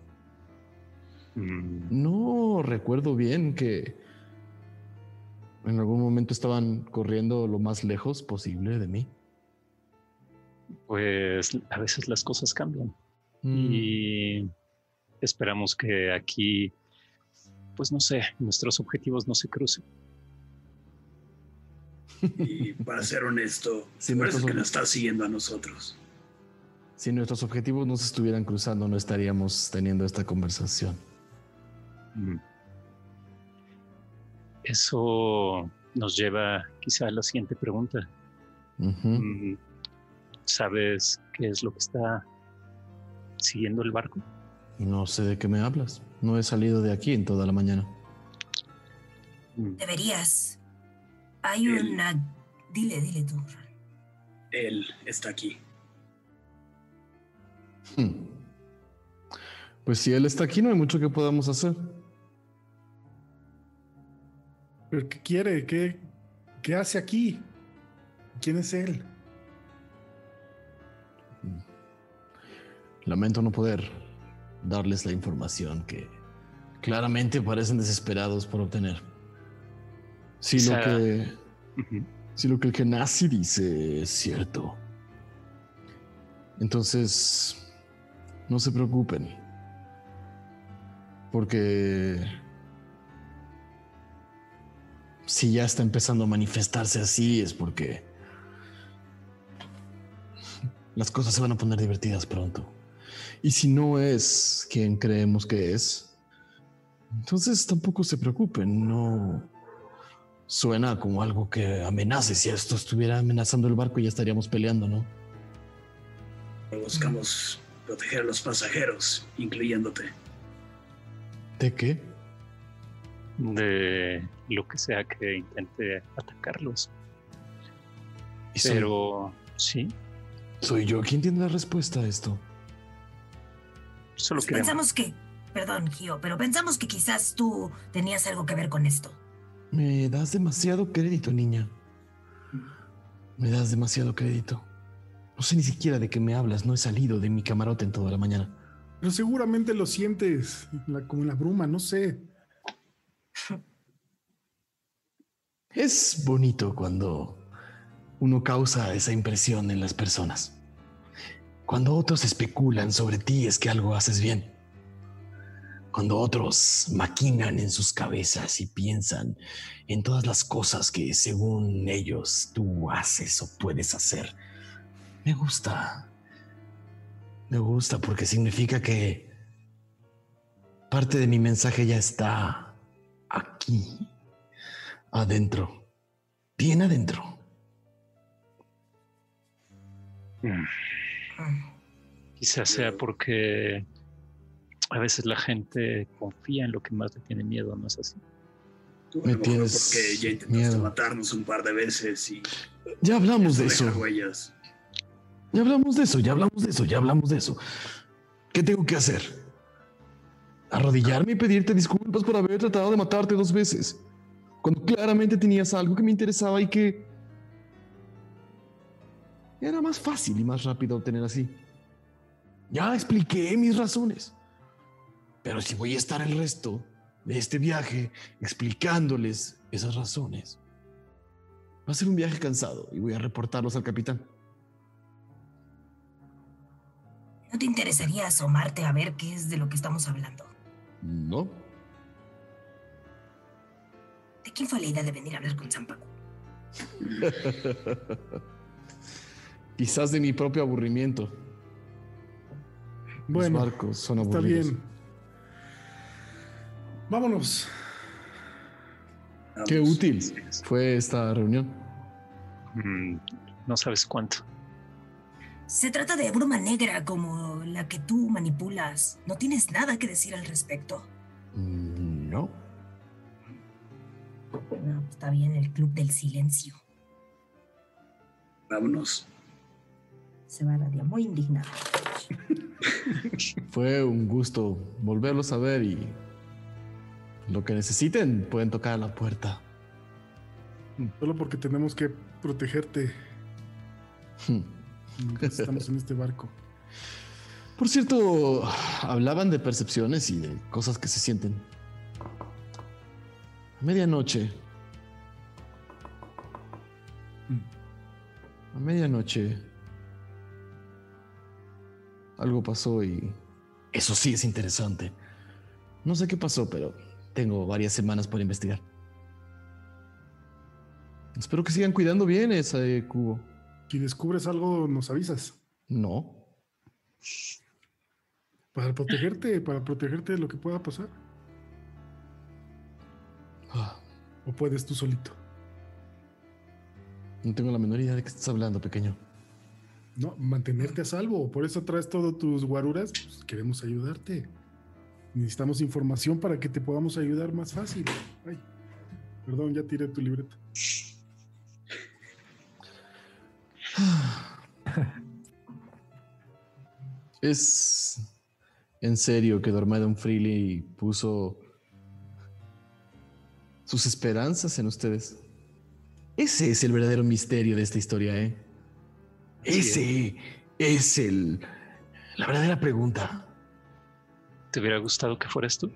Mm. No recuerdo bien que en algún momento estaban corriendo lo más lejos posible de mí. Pues a veces las cosas cambian. Mm. Y Esperamos que aquí, pues no sé, nuestros objetivos no se crucen. Y para ser honesto, si parece que nos está siguiendo a nosotros. Si nuestros objetivos no se estuvieran cruzando, no estaríamos teniendo esta conversación. Mm. Eso nos lleva quizá a la siguiente pregunta. ¿Sabes qué es lo que está siguiendo el barco? No sé de qué me hablas. No he salido de aquí en toda la mañana. Mm. Deberías. Hay una... Dile, dile tú. Él está aquí. Hmm. Pues si él está aquí, no hay mucho que podamos hacer. ¿Pero qué quiere? ¿Qué, qué hace aquí? ¿Quién es él? Lamento no poder darles la información que claramente parecen desesperados por obtener. Si lo que. Si lo que el Genasi dice es cierto. Entonces. No se preocupen. Porque. Si ya está empezando a manifestarse así, es porque. Las cosas se van a poner divertidas pronto. Y si no es quien creemos que es, entonces tampoco se preocupen, no suena como algo que amenace. Si esto estuviera amenazando el barco ya estaríamos peleando, ¿no? Buscamos proteger a los pasajeros, incluyéndote. ¿De qué? De lo que sea que intente atacarlos. Pero, sí. Soy yo quien tiene la respuesta a esto. Solo Pensamos que, perdón, Gio, pero pensamos que quizás tú tenías algo que ver con esto. Me das demasiado crédito, niña. Me das demasiado crédito. No sé ni siquiera de qué me hablas, no he salido de mi camarote en toda la mañana. Pero seguramente lo sientes, como en la bruma, no sé. Es bonito cuando uno causa esa impresión en las personas. Cuando otros especulan sobre ti es que algo haces bien. Cuando otros maquinan en sus cabezas y piensan en todas las cosas que según ellos tú haces o puedes hacer. Me gusta. Me gusta porque significa que parte de mi mensaje ya está aquí, adentro, bien adentro. Mm. Quizás sea porque a veces la gente confía en lo que más le tiene miedo, ¿no es así? Me tienes porque ya intentaste matarnos un par de veces y ya hablamos de eso. Ya hablamos de eso, ya hablamos de eso, ya hablamos de eso. ¿Qué tengo que hacer? Arrodillarme y pedirte disculpas por haber tratado de matarte dos veces. Cuando claramente tenías algo que me interesaba y que era más fácil y más rápido obtener así. Ya expliqué mis razones. Pero si voy a estar el resto de este viaje explicándoles esas razones, va a ser un viaje cansado y voy a reportarlos al capitán. ¿No te interesaría asomarte a ver qué es de lo que estamos hablando? No. ¿De quién fue la idea de venir a hablar con Zampaco? Quizás de mi propio aburrimiento. Bueno, Los barcos son está aburridos. bien. Vámonos. Qué Vamos. útil fue esta reunión. Mm, no sabes cuánto. Se trata de bruma negra como la que tú manipulas. No tienes nada que decir al respecto. Mm, No. No, está bien el club del silencio. Vámonos. Se va Radia muy indignada. Fue un gusto volverlos a ver y lo que necesiten pueden tocar a la puerta. Solo porque tenemos que protegerte Hmm. estamos en este barco. Por cierto, hablaban de percepciones y de cosas que se sienten. A medianoche. A medianoche. Algo pasó y eso sí es interesante. No sé qué pasó, pero tengo varias semanas por investigar. Espero que sigan cuidando bien ese cubo. Si descubres algo, nos avisas. No. Para protegerte, para protegerte de lo que pueda pasar. Ah, O puedes tú solito. No tengo la menor idea de qué estás hablando, pequeño. No, mantenerte a salvo. Por eso traes todos tus guaruras. Pues queremos ayudarte. Necesitamos información para que te podamos ayudar más fácil. Ay, perdón, ya tiré tu libreta. Es en serio que Dormedon Freely puso sus esperanzas en ustedes. Ese es el verdadero misterio de esta historia, ¿eh? Ese es el la verdadera pregunta. ¿Te hubiera gustado que fueras tú?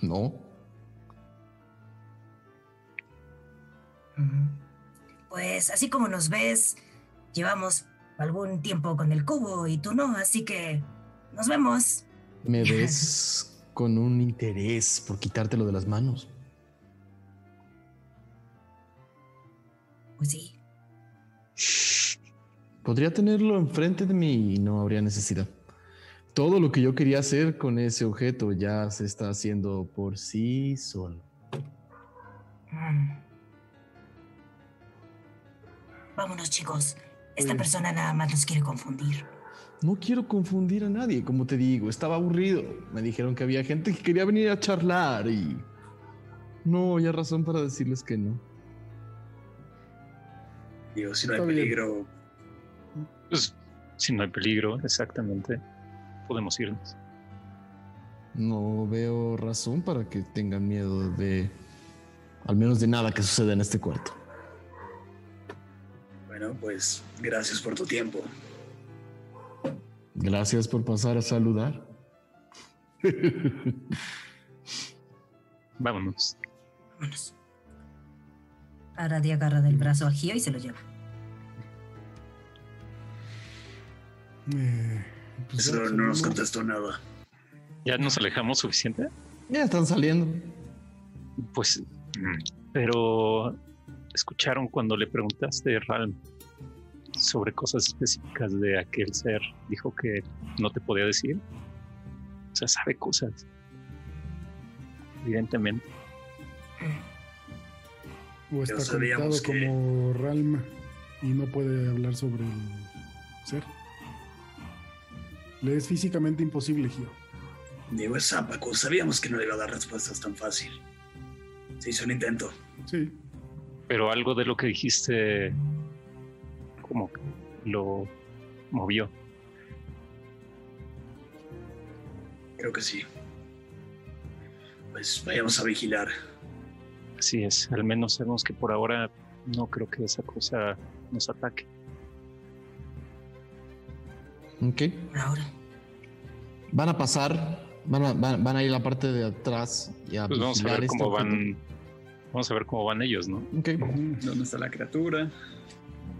No. Pues así como nos ves, llevamos algún tiempo con el cubo y tú no, así que nos vemos. me ves con un interés por quitártelo de las manos. Pues sí. Podría tenerlo enfrente de mí y no habría necesidad. Todo lo que yo quería hacer con ese objeto ya se está haciendo por sí solo. Mm. Vámonos, chicos. Esta Oye. persona nada más nos quiere confundir. No quiero confundir a nadie, como te digo, estaba aburrido. Me dijeron que había gente que quería venir a charlar y no había razón para decirles que no. Digo, si no hay peligro, Pues si no hay peligro, exactamente, podemos irnos. No veo razón para que tengan miedo de, al menos de nada que suceda en este cuarto. bueno, pues gracias por tu tiempo. Gracias por pasar a saludar. Vámonos. Vámonos. Aradia agarra del brazo a Gio y se lo lleva. Eh, pues Eso no nos contestó nada. ¿Ya nos alejamos suficiente? Ya están saliendo. Pues, pero escucharon cuando le preguntaste a Ralm sobre cosas específicas de aquel ser. Dijo que no te podía decir. O sea, sabe cosas. Evidentemente. O está conectado que- como Ralm y no puede hablar sobre el ser. Le es físicamente imposible, Gio. Digo, es Zapaco. Sabíamos que no le iba a dar respuestas tan fácil. Se hizo un intento. Sí, Pero algo de lo que dijiste, como que lo movió. Creo que sí. Pues vayamos a vigilar. Así es. Al menos sabemos que por ahora no creo que esa cosa nos ataque. Ok. Por ahora. Van a pasar, van a, van, van a ir a la parte de atrás y a Pues vamos a ver este cómo van. Vamos a ver cómo van ellos, ¿no? Ok. ¿Dónde está la criatura?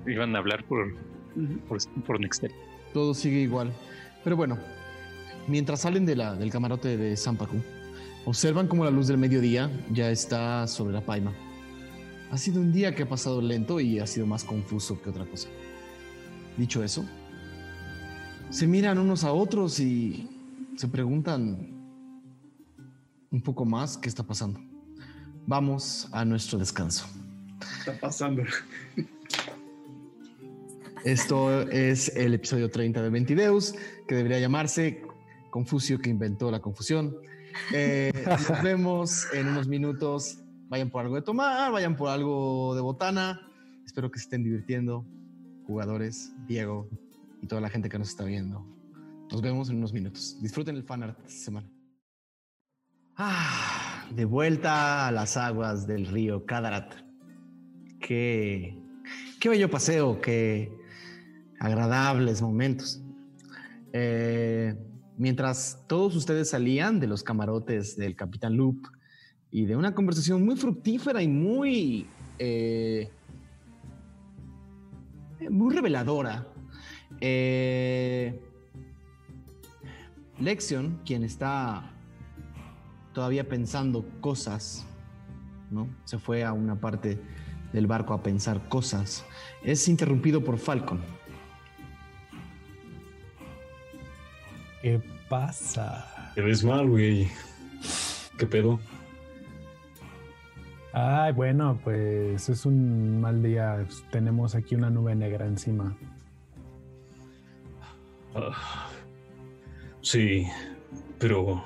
Iban a hablar por, por, por Nextel. todo sigue igual. Pero bueno, mientras salen de la, del camarote de Sampaku, observan como la luz del mediodía ya está sobre la paima. Ha sido un día que ha pasado lento y ha sido más confuso que otra cosa. Dicho eso, se miran unos a otros y se preguntan un poco más qué está pasando. Vamos a nuestro descanso. Está pasando. Esto es el episodio 30 de Ventideus, que debería llamarse Confucio que inventó la confusión. Eh, nos vemos en unos minutos. Vayan por algo de tomar, vayan por algo de botana. Espero que se estén divirtiendo, jugadores, Diego y toda la gente que nos está viendo. Nos vemos en unos minutos. Disfruten el fanart esta semana. Ah, de vuelta a las aguas del río Kadarat. Qué, qué bello paseo, qué agradables momentos. Eh, mientras todos ustedes salían de los camarotes del Capitán Loop y de una conversación muy fructífera y muy, eh, muy reveladora, eh, Lexion, quien está todavía pensando cosas, ¿no? Se fue a una parte del barco a pensar cosas. Es interrumpido por Falcon. ¿Qué pasa? Te ves mal, güey. ¿Qué pedo? Ay, bueno, pues es un mal día. Tenemos aquí una nube negra encima. Ah, sí, pero...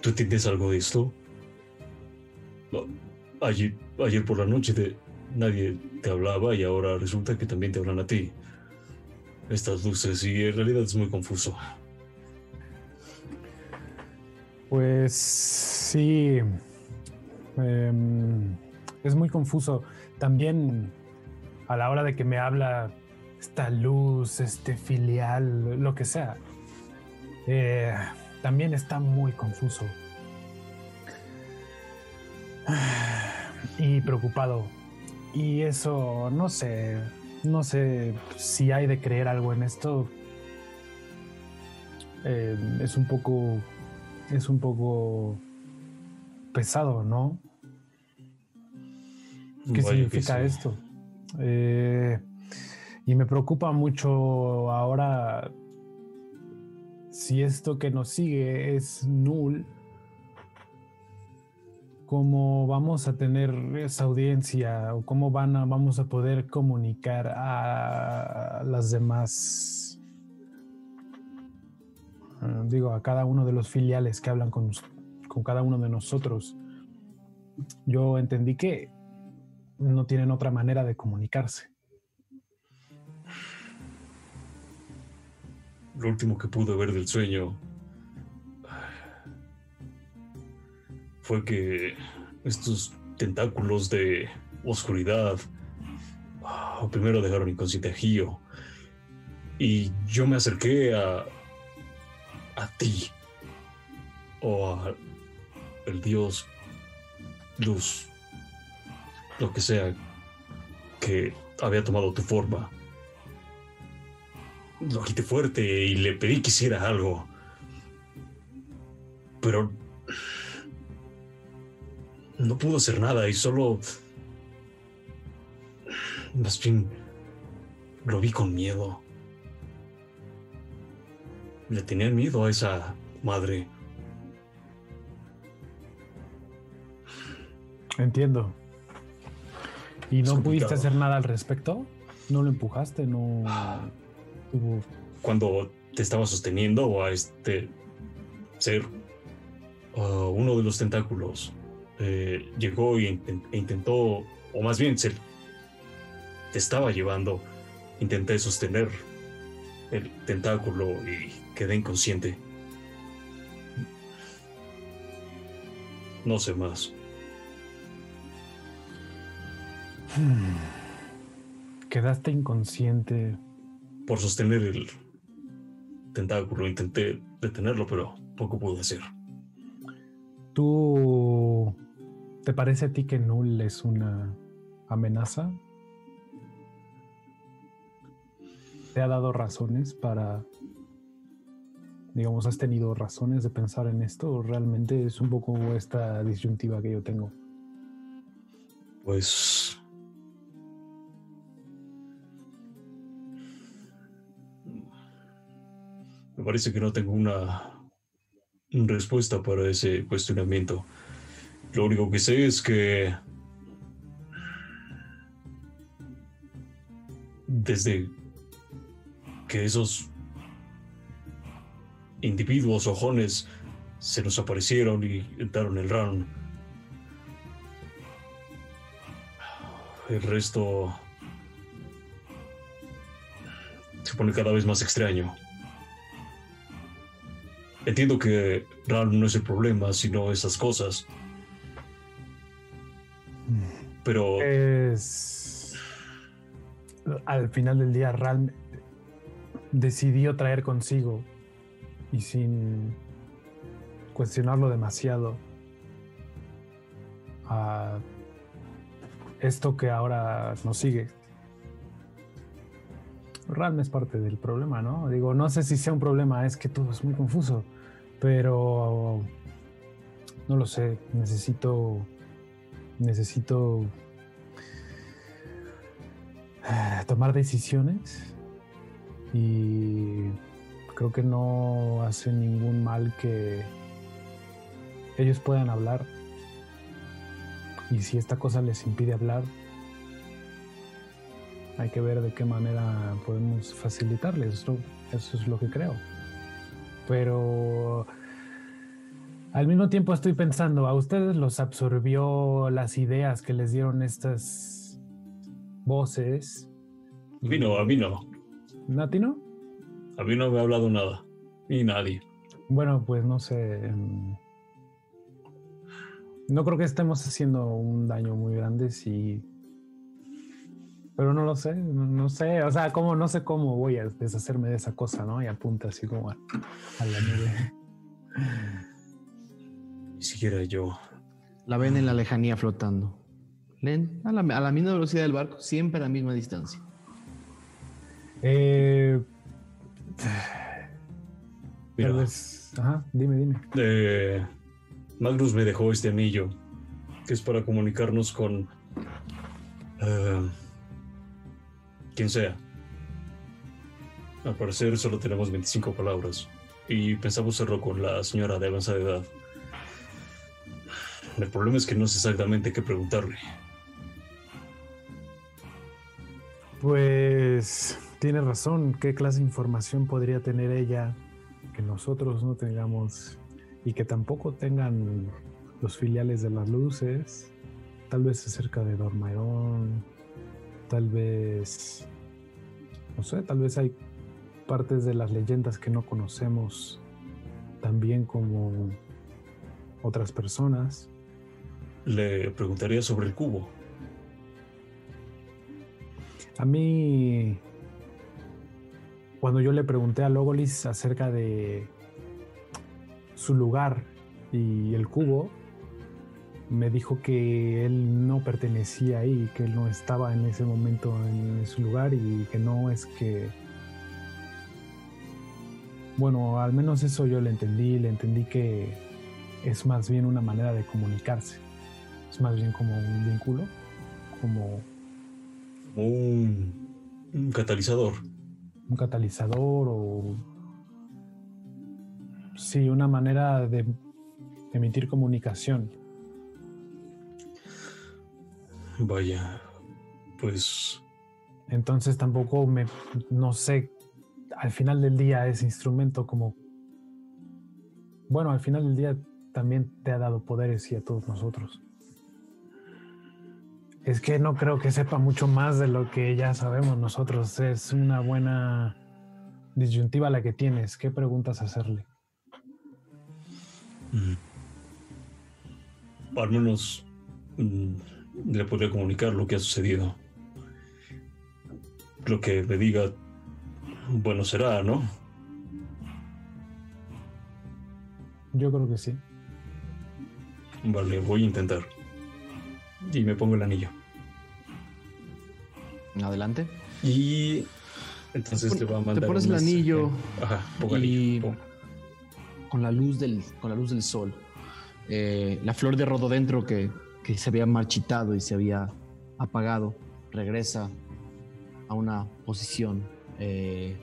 ¿Tú entiendes algo de esto? Ayer, ayer por la noche nadie te hablaba y ahora resulta que también te hablan a ti estas luces y en realidad es muy confuso. Pues sí, em, es muy confuso. También a la hora de que me habla esta luz, este filial, lo que sea, eh, también está muy confuso. Y preocupado. Y eso, no sé, no sé si hay de creer algo en esto. Eh, es un poco. Es un poco pesado, ¿no? ¿Qué significa esto? Eh, y me preocupa mucho ahora si esto que nos sigue es null cómo vamos a tener esa audiencia o cómo van a, vamos a poder comunicar a las demás, ah, digo, a cada uno de los filiales que hablan con, con cada uno de nosotros. Yo entendí que no tienen otra manera de comunicarse. Lo último que pude ver del sueño fue que estos tentáculos de oscuridad ah, primero dejaron inconsciente a Gio y yo me acerqué a a ti o a el dios luz lo que sea que había tomado tu forma lo quité fuerte y le pedí que hiciera algo pero no pudo hacer nada y solo... Más bien, lo vi con miedo. Le tenía miedo a esa madre. Entiendo. ¿Y no pudiste hacer nada al respecto? ¿No lo empujaste? ¿No Cuando te estaba sosteniendo a este ser, uno de los tentáculos eh, llegó e intentó, o más bien se te estaba llevando, intenté sostener el tentáculo y quedé inconsciente. No sé más. Quedaste inconsciente. Por sostener el tentáculo intenté detenerlo, pero poco pude hacer. Tú ¿Te parece a ti que Null es una amenaza? te ha dado razones para, digamos, has tenido razones de pensar en esto? ¿O realmente es un poco esta disyuntiva que yo tengo? Pues... Me parece que no tengo una respuesta para ese cuestionamiento. Lo único que sé es que desde que esos individuos ojones se nos aparecieron y entraron el round, el resto se pone cada vez más extraño. Entiendo que Ram no es el problema, sino esas cosas. Pero... Es... Al final del día, Ram decidió traer consigo y sin cuestionarlo demasiado a esto que ahora nos sigue. Ram es parte del problema, ¿no? Digo, no sé si sea un problema, es que todo es muy confuso, pero no lo sé, necesito, necesito eh, tomar decisiones y creo que no hace ningún mal que ellos puedan hablar y si esta cosa les impide hablar, hay que ver de qué manera podemos facilitarles. Eso, eso es lo que creo. Pero al mismo tiempo estoy pensando, ¿a ustedes los absorbió las ideas que les dieron estas voces? A mí no, a mí no. ¿A ti no? A mí no me ha hablado nada, ni nadie. Bueno, pues no sé. em, No creo que estemos haciendo un daño muy grande si pero no lo sé, no, no sé, o sea, cómo, no sé cómo voy a deshacerme de esa cosa, ¿no? Y apunta así como a, a la nube. Ni siquiera yo. La ven en la lejanía flotando. Len, a la, a la misma velocidad del barco, siempre a la misma distancia. Eh, Mira, vez- ajá, dime, dime. eh, Magnus me dejó este anillo, que es para comunicarnos con... eh, quien sea. Al parecer solo tenemos 25 palabras y pensamos hacerlo con la señora de avanzada edad. El problema es que no sé exactamente qué preguntarle. Pues tiene razón, ¿qué clase de información podría tener ella que nosotros no tengamos y que tampoco tengan los filiales de las luces? Tal vez acerca de Dormairón, tal vez, no sé, tal vez hay partes de las leyendas que no conocemos tan bien como otras personas. Le preguntaría sobre el cubo. A mí, cuando yo le pregunté a Logolis acerca de su lugar y el cubo, me dijo que él no pertenecía ahí, que él no estaba en ese momento en su lugar y que no es que... Bueno, al menos eso yo le entendí, le entendí que es más bien una manera de comunicarse, es más bien como un vínculo, como un catalizador. un catalizador o sí, una manera de emitir comunicación. Vaya, pues Entonces tampoco me no sé al final del día ese instrumento como bueno, al final del día también te ha dado poderes y a todos nosotros. Es que no creo que sepa mucho más de lo que ya sabemos nosotros. Es una buena disyuntiva la que tienes. ¿Qué preguntas hacerle? mm, al menos mm, le podría comunicar lo que ha sucedido. Lo que me diga, bueno será, ¿no? Yo creo que sí. Vale, voy a intentar. Y me pongo el anillo. Adelante. Y Entonces te, va a mandar te pones el anillo Ajá, y con la luz del con la luz del sol, eh, la flor de rododendro que, que se había marchitado y se había apagado regresa a una posición eh,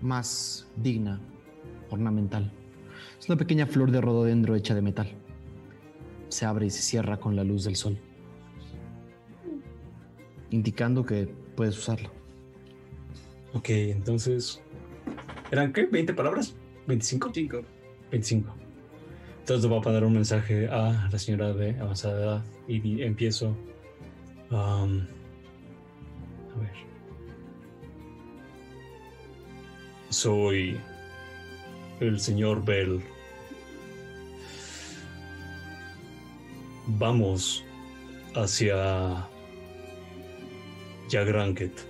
más digna, ornamental. Es una pequeña flor de rododendro hecha de metal. Se abre y se cierra con la luz del sol, indicando que puedes usarla. Ok, entonces. ¿Eran qué? ¿20 palabras? ¿25? 5. 25. Entonces voy a mandar un mensaje a la señora de avanzada edad y empiezo. Um, a ver. Soy el señor Bell. Vamos hacia Jagranket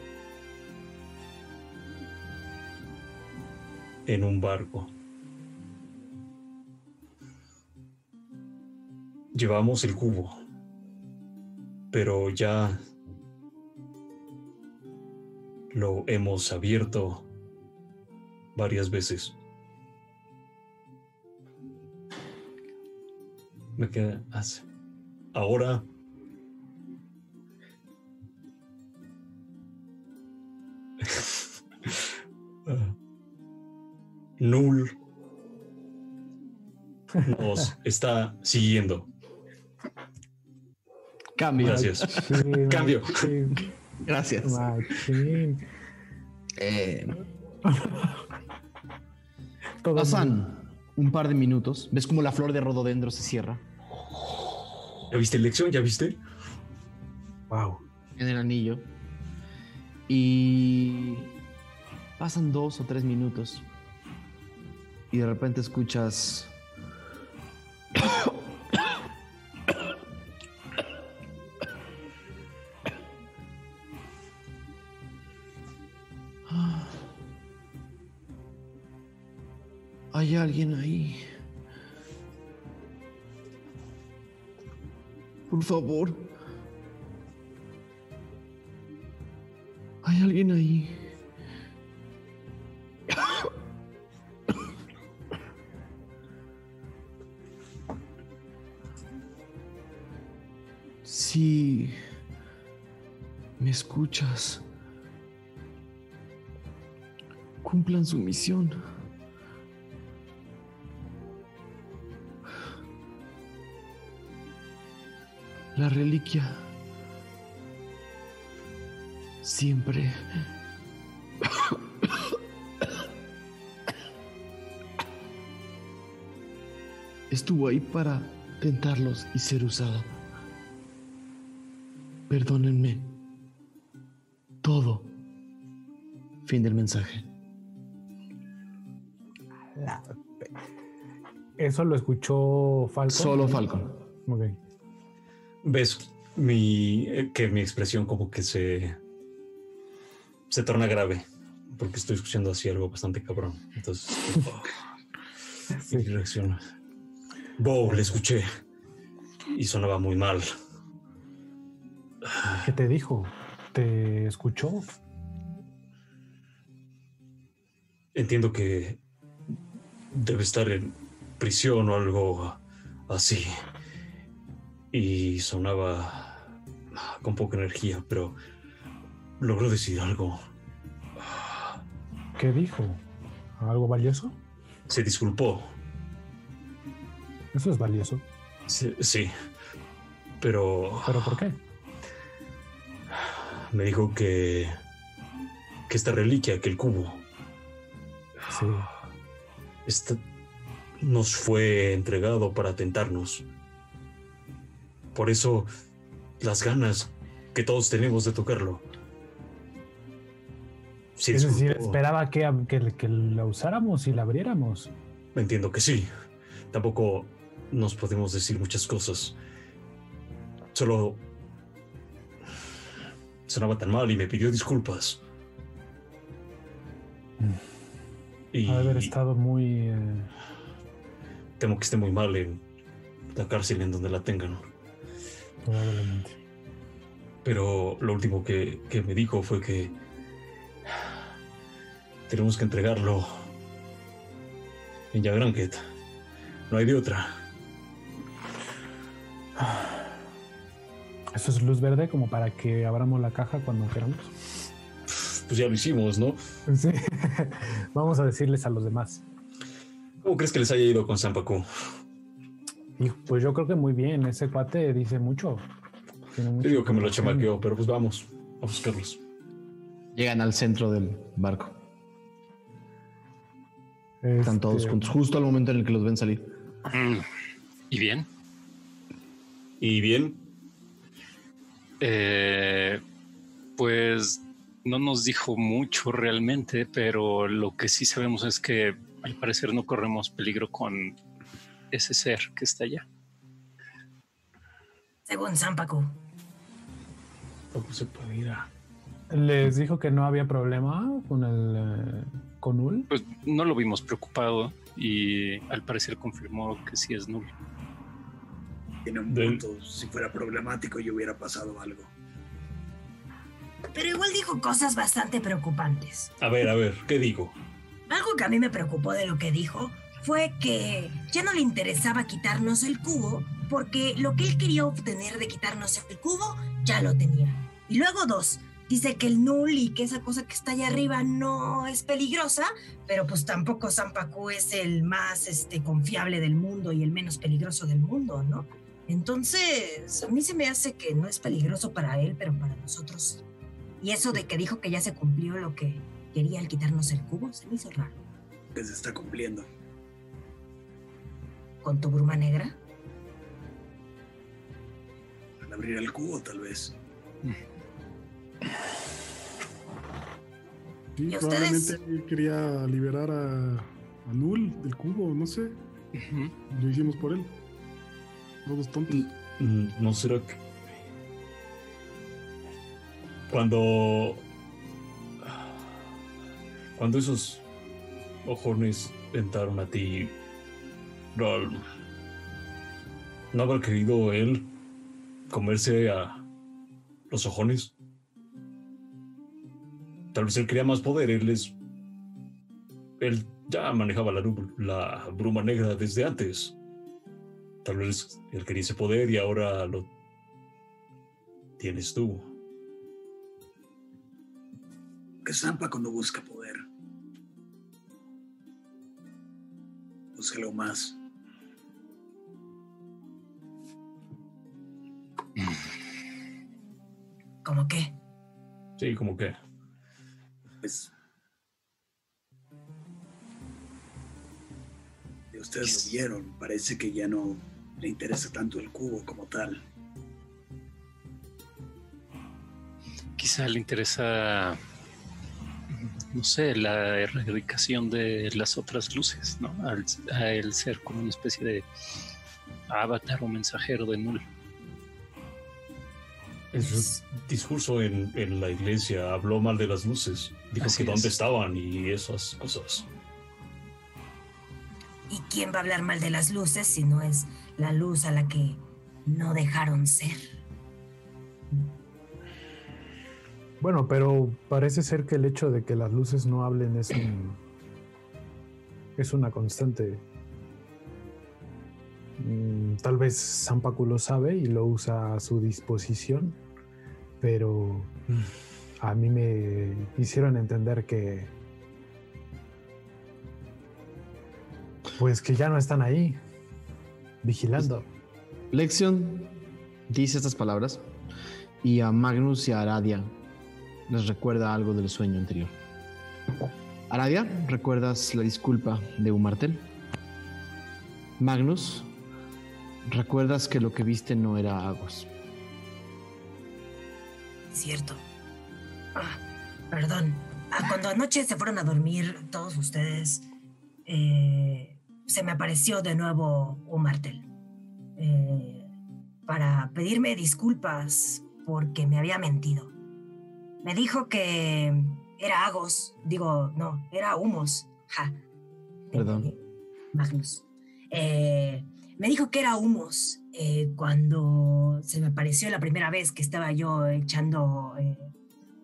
en un barco. Llevamos el cubo, pero ya lo hemos abierto varias veces. Me queda hace. Ahora Null nos está siguiendo. Cambio. Gracias. Cambio. Gracias. Eh, pasan un par de minutos. ¿Ves como la flor de rododendro se cierra? ¿Ya viste la lección? ¿Ya viste? Wow. En el anillo. Y pasan dos o tres minutos. Y de repente escuchas Hay alguien ahí. Por favor. Hay alguien ahí. Si me escuchas, cumplan su misión. La reliquia siempre estuvo ahí para tentarlos y ser usada. Perdónenme. Todo. Fin del mensaje. ¿Eso lo escuchó Falcon? Solo Falcon. Ok. Ves mi, eh, que mi expresión como que se, se torna grave, porque estoy escuchando así algo bastante cabrón. Entonces, sí. reacciona. Bo, le escuché y sonaba muy mal. ¿Qué te dijo? ¿Te escuchó? Entiendo que debe estar en prisión o algo así. Y sonaba con poca energía, pero logró decir algo. ¿Qué dijo? ¿Algo valioso? Se disculpó. Eso es valioso. Sí, sí. Pero... ¿Pero por qué? me dijo que que esta reliquia, que el cubo, sí. esta, nos fue entregado para tentarnos. Por eso las ganas que todos tenemos de tocarlo. Sí, es decir, esperaba que, que, que la usáramos y la abriéramos. Entiendo que sí. Tampoco nos podemos decir muchas cosas. Solo sonaba tan mal y me pidió disculpas. Y haber estado muy. Eh... Temo que esté muy mal en la cárcel en donde la tengan. Pero lo último que, que me dijo fue que tenemos que entregarlo en Yagranket. No hay de otra. Eso es luz verde como para que abramos la caja cuando queramos. Pues ya lo hicimos, ¿no? Sí. Vamos a decirles a los demás. ¿Cómo crees que les haya ido con Sampaku? pues yo creo que muy bien. Ese cuate dice mucho. Te digo que me lo chamaqueo, pero pues vamos a buscarlos. Llegan al centro del barco. Están todos este, juntos, justo al momento en el que los ven salir. ¿Y bien? ¿Y bien? Eh, pues no nos dijo mucho realmente, pero lo que sí sabemos es que al parecer no corremos peligro con ese ser que está allá. Según Zampacu. ¿Cómo se puede ir a ¿Les dijo que no había problema con el eh, con Null? Pues no lo vimos preocupado y al parecer confirmó que sí es Null. En un punto, si fuera problemático, yo hubiera pasado algo. Pero igual dijo cosas bastante preocupantes. A ver, a ver, ¿qué digo? Algo que a mí me preocupó de lo que dijo fue que ya no le interesaba quitarnos el cubo porque lo que él quería obtener de quitarnos el cubo ya lo tenía. Y luego dos, dice que el null y que esa cosa que está allá arriba no es peligrosa, pero pues tampoco Zampacu es el más este, confiable del mundo y el menos peligroso del mundo, ¿no? Entonces, a mí se me hace que no es peligroso para él, pero para nosotros. Y eso de que dijo que ya se cumplió lo que quería al quitarnos el cubo, se me hizo raro. Que se está cumpliendo. ¿Con tu bruma negra? Abrir el cubo, tal vez. Sí, probablemente quería liberar a, a Null del cubo, no sé. Lo hicimos por él. Todos tontos. Mm, no será que. Cuando. Cuando esos ojones entraron a ti. No, no habrá querido él comerse a los ojones. Tal vez él quería más poder, él es... Él ya manejaba la, bruma negra desde antes. Tal vez él quería ese poder y ahora lo tienes tú. Que Zampa cuando busca poder. Búscalo más. ¿Cómo qué? Sí, como qué. Pues, ustedes lo vieron, parece que ya no le interesa tanto el cubo como tal. Quizá le interesa, no sé, la erradicación de las otras luces, ¿no? Al, a él ser como una especie de avatar o mensajero de Null. El discurso en, en, la iglesia habló mal de las luces. Dijo que dónde estaban y esas cosas. ¿Y quién va a hablar mal de las luces si no es la luz a la que no dejaron ser? Bueno, pero parece ser que el hecho de que las luces no hablen es un, es una constante. Mm, tal vez Zampacu lo sabe y lo usa a su disposición pero a mí me hicieron entender que pues que ya no están ahí vigilando. Lexion dice estas palabras y a Magnus y a Aradia les recuerda algo del sueño anterior. Aradia, ¿recuerdas la disculpa de Umartel? Magnus, ¿recuerdas que lo que viste no era aguas? Cierto. Ah, perdón. Ah, cuando anoche se fueron a dormir todos ustedes, eh, se me apareció de nuevo un martel. Eh, para pedirme disculpas porque me había mentido. Me dijo que era Agos, digo, no, era Humos. Ja. Perdón. Magnus. Eh, me dijo que era Humos eh, cuando se me apareció la primera vez que estaba yo echando, eh,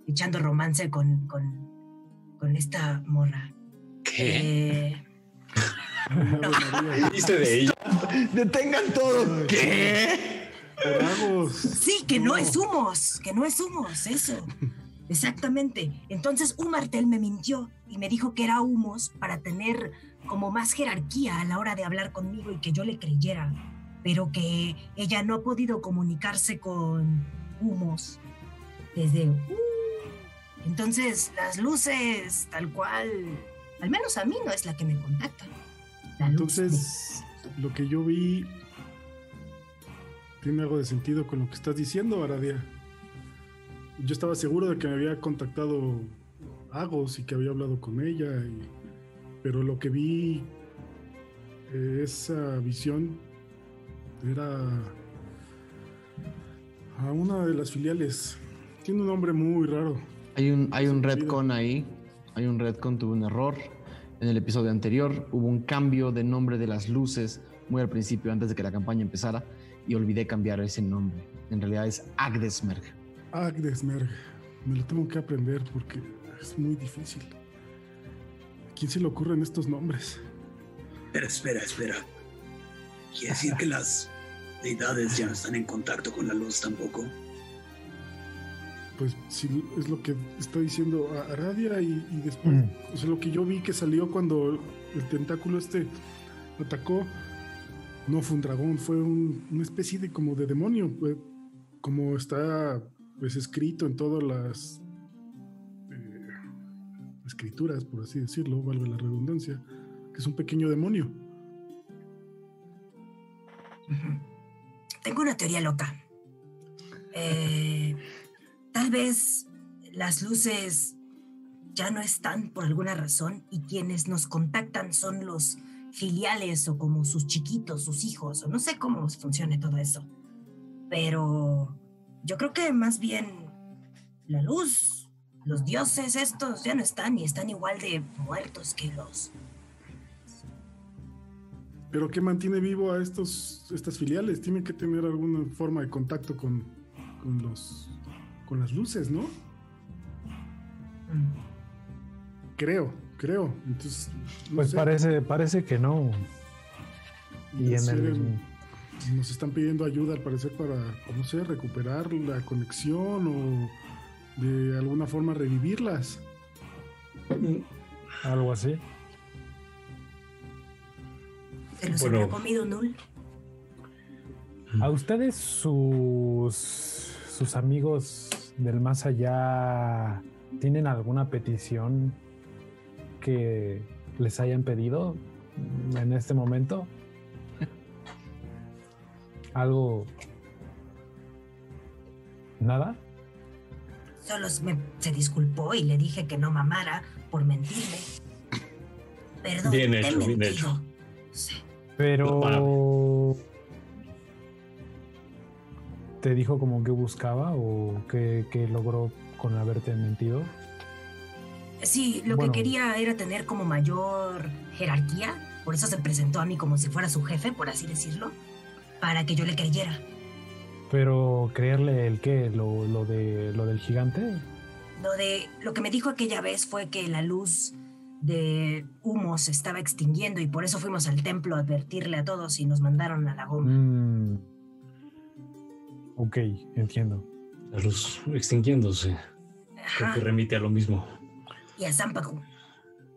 echando romance con, con, con esta morra. ¿Qué? Eh, ¿Viste de ella? Detengan todo. ¿Qué? Sí, que no es humos, que no es humos, eso. Exactamente. Entonces un martel me mintió y me dijo que era humos para tener como más jerarquía a la hora de hablar conmigo y que yo le creyera, pero que ella no ha podido comunicarse con humos desde... uh, entonces las luces, tal cual, al menos a mí no es la que me contacta. La luz de- Entonces, lo que yo vi tiene algo de sentido con lo que estás diciendo, Aradia. Yo estaba seguro de que me había contactado Agos y que había hablado con ella, y- pero lo que vi, eh, esa visión, era a una de las filiales. Tiene un nombre muy raro. Hay un, hay un retcon ahí. Hay un retcon, tuve un error. En el episodio anterior hubo un cambio de nombre de las luces muy al principio, antes de que la campaña empezara, y olvidé cambiar ese nombre. En realidad es Agdesmerg. Agdesmerg. Me lo tengo que aprender porque es muy difícil. ¿A quién se le ocurren estos nombres? Espera, espera, espera. ¿Quiere decir que las deidades ya no están en contacto con la luz tampoco? Pues sí, es lo que está diciendo a- Aradia y, y después, Mm. o sea, lo que yo vi que salió cuando el tentáculo este atacó, no fue un dragón, fue un- una especie de como de demonio, pues, como está pues escrito en todas las eh, escrituras, por así decirlo, valga la redundancia, que es un pequeño demonio. Tengo una teoría loca. Eh, tal vez las luces ya no están por alguna razón y quienes nos contactan son los filiales o como sus chiquitos, sus hijos, o no sé cómo funcione todo eso. Pero yo creo que más bien la luz, los dioses estos ya no están y están igual de muertos que los... Pero ¿qué mantiene vivo a estos, estas filiales? Tienen que tener alguna forma de contacto con, con los, con las luces, ¿no? Creo, creo. Entonces, no Pues sé, parece, parece que no. Y en el, nos están pidiendo ayuda al parecer para, no sé, recuperar la conexión o de alguna forma revivirlas. algo así. ¿Se los Bueno. habrá comido Null? ¿A ustedes sus, sus amigos del más allá tienen alguna petición que les hayan pedido en este momento? ¿Algo? ¿Nada? Solo me- se disculpó y le dije que no mamara por mentirme. Perdón, Bien hecho, bien hecho. Sí. Pero... ¿Te dijo como que buscaba o que, que logró con haberte mentido? Sí, lo Bueno. que quería era tener como mayor jerarquía, por eso se presentó a mí como si fuera su jefe, por así decirlo, para que yo le creyera. Pero creerle el qué, lo, lo de lo del gigante. Lo de lo que me dijo aquella vez fue que la luz de humo se estaba extinguiendo y por eso fuimos al templo a advertirle a todos y nos mandaron a la goma. Mm. Ok, entiendo. La luz extinguiéndose. Creo Ajá. que remite a lo mismo. y a Zampacu.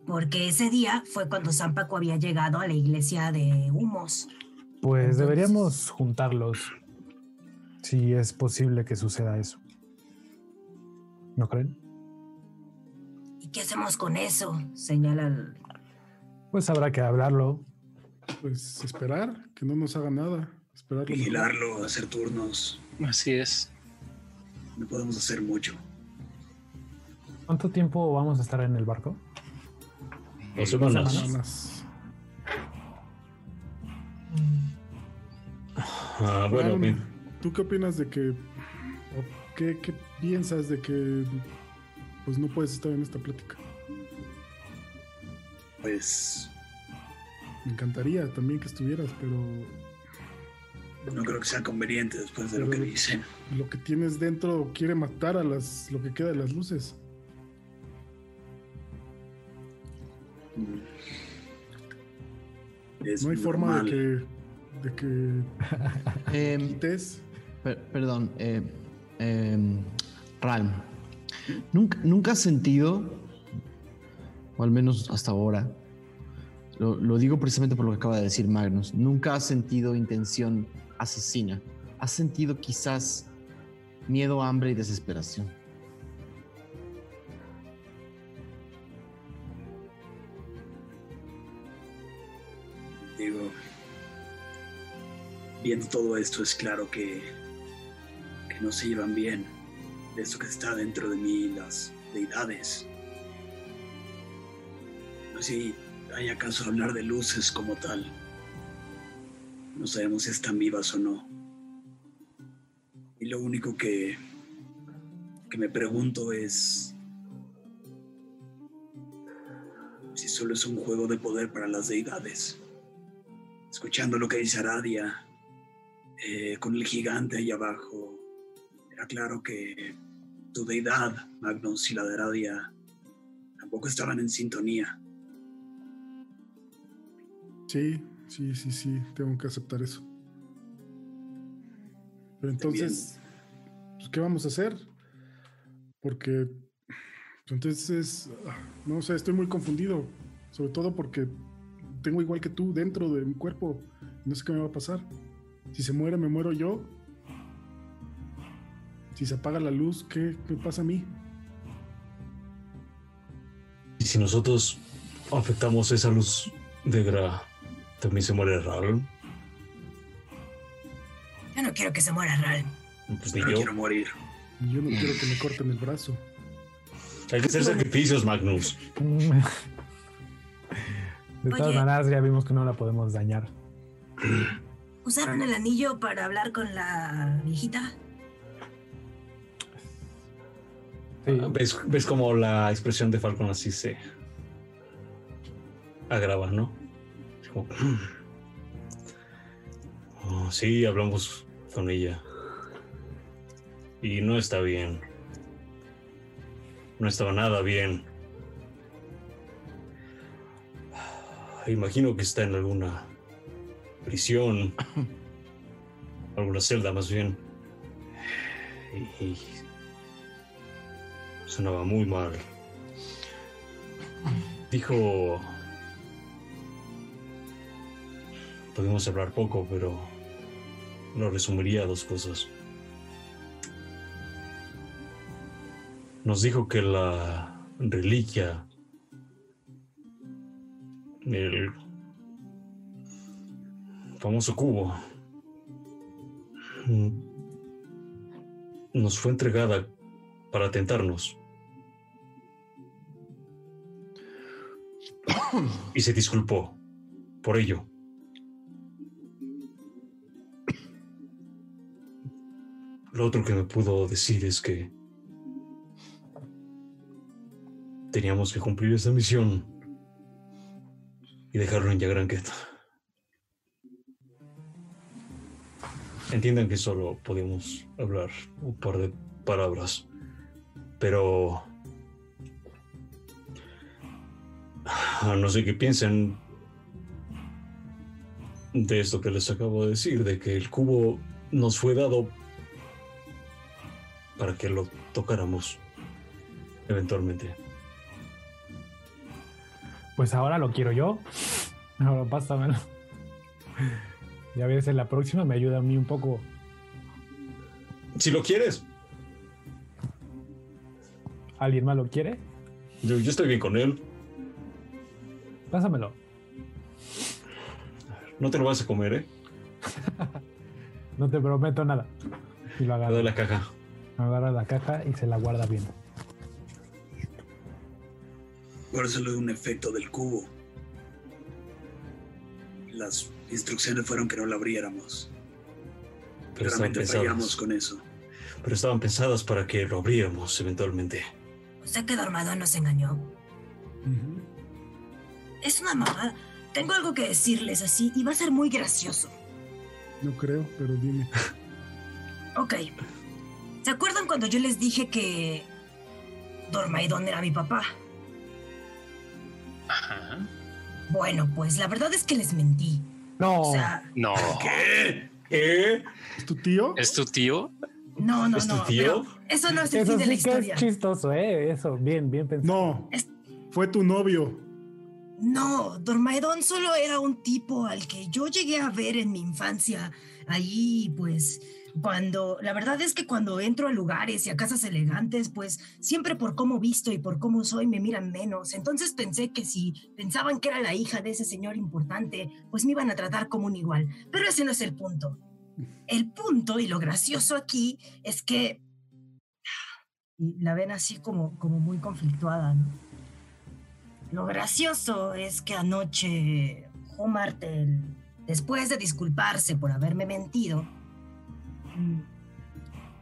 Porque ese día fue cuando Zampacu había llegado a la iglesia de humos. Pues Entonces- deberíamos juntarlos. Si es posible que suceda eso. ¿No creen? ¿Y qué hacemos con eso? Señala el... Pues habrá que hablarlo. Pues esperar, que no nos haga nada. Esperar. Vigilarlo, hacer turnos. Así es. No podemos hacer mucho. ¿Cuánto tiempo vamos a estar en el barco? Dos semanas. Semanas. Ah, bueno, Aaron, bien. ¿Tú qué opinas de que... o qué, qué piensas de que pues no puedes estar en esta plática. Pues. Me encantaría también que estuvieras, pero. No creo que sea conveniente después de lo que dicen. Lo que tienes dentro quiere matar a las lo que queda de las luces. Mm. No hay forma de que. de que. Em, quites. Perdón, eh, eh, Ralm. ¿Nunca, ¿Nunca has sentido, o al menos hasta ahora, lo, digo precisamente por lo que acaba de decir Magnus, nunca has sentido intención asesina? ¿Has sentido quizás miedo, hambre y desesperación? viendo todo esto es claro que, que no se llevan bien de eso que está dentro de mí, las deidades. No sé si hay acaso hablar de luces como tal. No sabemos si están vivas o no. Y lo único que, que me pregunto es si solo es un juego de poder para las deidades. Escuchando lo que dice Aradia, eh, con el gigante ahí abajo. Era claro que tu deidad, Magnus y la de Aradia, tampoco estaban en sintonía. Sí, sí, sí, sí, tengo que aceptar eso. Pero entonces, pues, ¿qué vamos a hacer? Porque pues, entonces, ah, no sé, estoy muy confundido, sobre todo porque tengo igual que tú dentro de mi cuerpo, no sé qué me va a pasar. Si se muere, me muero yo. Si se apaga la luz, ¿qué, pasa a mí? Y si nosotros afectamos esa luz negra, también se muere Ral. Yo no quiero que se muera Ral. Pues yo no quiero morir. Yo no quiero que me corten el brazo. Hay que hacer sacrificios, Magnus. De todas maneras, ya vimos que no la podemos dañar. ¿Usaron el anillo para hablar con la viejita? Ah, ¿Ves, ves como la expresión de Falcon así se agrava, ¿no? oh, sí, hablamos con ella. Y no está bien. No estaba nada bien. Imagino que está en alguna prisión, alguna celda más bien. Y, sonaba muy mal. Dijo... Podemos hablar poco, pero lo resumiría a dos cosas. Nos dijo que la reliquia, el famoso cubo nos fue entregada para tentarnos. Y se disculpó por ello. Lo otro que me pudo decir es que teníamos que cumplir esa misión y dejarlo en Yagranqueta. Entiendan que solo podemos hablar un par de palabras, pero no sé qué piensen de esto que les acabo de decir, de que el cubo nos fue dado para que lo tocáramos eventualmente. Pues ahora lo quiero yo. Ahora pásamelo. Ya ves, en la próxima me ayuda a mí un poco. Si lo quieres. ¿Alguien más lo quiere? Yo, estoy bien con él. Pásamelo. No te lo vas a comer, ¿eh? no te prometo nada. Y lo agarra. de la caja. Agarra la caja y se la guarda bien. Por eso le un efecto del cubo. Las instrucciones fueron que no la abriéramos. Pero Realmente fallamos con eso. Pero estaban pensadas para que lo abriéramos eventualmente. O sea que Dormado nos engañó. Es una mamá. Tengo algo que decirles así y va a ser muy gracioso. No creo, pero dime. ok. ¿Se acuerdan cuando yo les dije que Dormaidón era mi papá? Ajá. Bueno, pues la verdad es que les mentí. No. O sea, No. ¿Qué? ¿Qué? ¿Es tu tío? ¿Es tu tío? no, no, ¿Es tu no. tío? Eso no es el Eso fin de la sí que es historia. chistoso, ¿eh? Eso, bien, bien pensado. No. Es- Fue tu novio. No, Dormaedón solo era un tipo al que yo llegué a ver en mi infancia. Ahí, pues, cuando, la verdad es que cuando entro a lugares y a casas elegantes, pues siempre por cómo visto y por cómo soy me miran menos. Entonces pensé que si pensaban que era la hija de ese señor importante, pues me iban a tratar como un igual. Pero ese no es el punto. El punto y lo gracioso aquí es que... La ven así como, como muy conflictuada, ¿no? Lo gracioso es que anoche Martel, después de disculparse por haberme mentido, mm,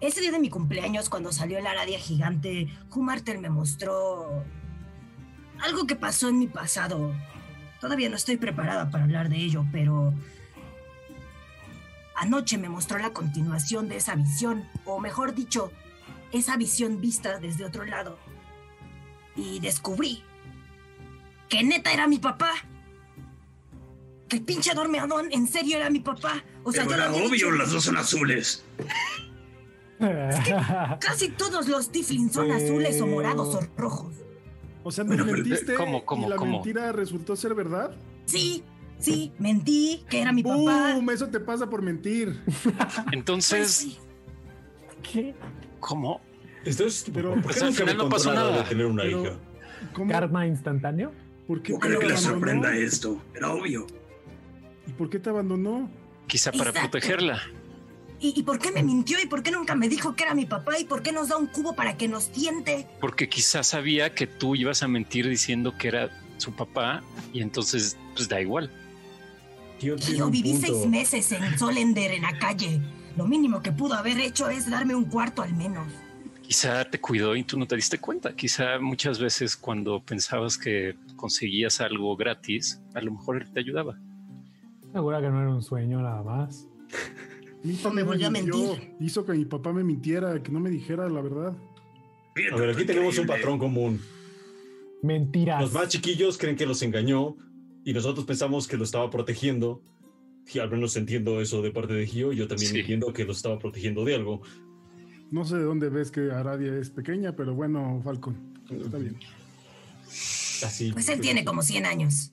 ese día de mi cumpleaños, cuando salió el aradia gigante, Martel me mostró algo que pasó en mi pasado. Todavía no estoy preparada para hablar de ello, pero anoche me mostró la continuación de esa visión, o mejor dicho, esa visión vista desde otro lado. Y descubrí que neta era mi papá. Que el pinche dormeadón en serio era mi papá. O sea, Pero yo era obvio, dicho. las dos son azules. Casi todos los Tiflins son azules o morados o rojos. O sea, pero, mentiste ¿cómo, cómo, y la cómo? mentira resultó ser verdad. Sí, sí, mentí que era mi papá. ¡Bum! Eso te pasa por mentir. Pues Entonces, sí. ¿Qué? ¿cómo? Entonces, Pero- ¿por Pues qué al nunca me final no pasó nada nada. de tener una Pero- hija? ¿Cómo? ¿Karma instantáneo? ¿Por qué ¿Cómo cree que le te abandonó? sorprenda esto? Era obvio. ¿Y por qué te abandonó? Quizá para Exacto. protegerla. ¿Y, y por qué me mintió? ¿Y por qué nunca me dijo que era mi papá? ¿Y por qué nos da un cubo para que nos tiente? Porque quizá sabía que tú ibas a mentir diciendo que era su papá y entonces, pues da igual. Yo un viví punto. seis meses en Solender, en la calle. Lo mínimo que pudo haber hecho es darme un cuarto al menos. Quizá te cuidó y tú no te diste cuenta. Quizá muchas veces cuando pensabas que conseguías algo gratis, a lo mejor él te ayudaba. Segura que no era un sueño nada más. Mi papá Me volvió a mentir. Hizo que mi papá me mintiera, que no me dijera la verdad. A ver, aquí tenemos un patrón común. Mentiras. Los más chiquillos creen que los engañó y nosotros pensamos que lo estaba protegiendo. Y al menos entiendo eso de parte de Gio. Yo también Sí. entiendo que lo estaba protegiendo de algo. No sé de dónde ves que Aradia es pequeña, pero bueno, Falcon, está bien. Así. Pues él tiene como 100 años.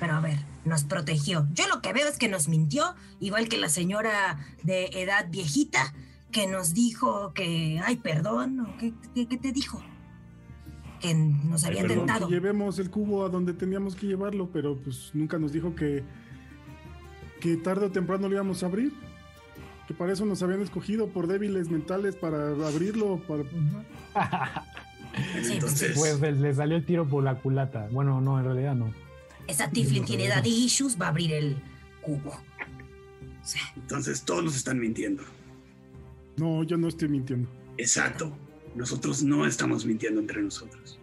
Pero a ver, nos protegió. Yo lo que veo es que nos mintió, igual que la señora de edad viejita, que nos dijo que, ay, perdón, ¿o ¿qué, qué- qué te dijo? Que nos habían perdón, tentado. Que llevemos el cubo a donde teníamos que llevarlo, pero pues nunca nos dijo que, que tarde o temprano lo íbamos a abrir. Que para eso nos habían escogido por débiles mentales para abrirlo. Para... Entonces, Pues le, le salió el tiro por la culata. Bueno, no, en realidad no. Esa Tiflin tiene daddy issues, va a abrir el cubo. Sí. entonces todos nos están mintiendo. No, yo no estoy mintiendo. Exacto. Nosotros no estamos mintiendo entre nosotros.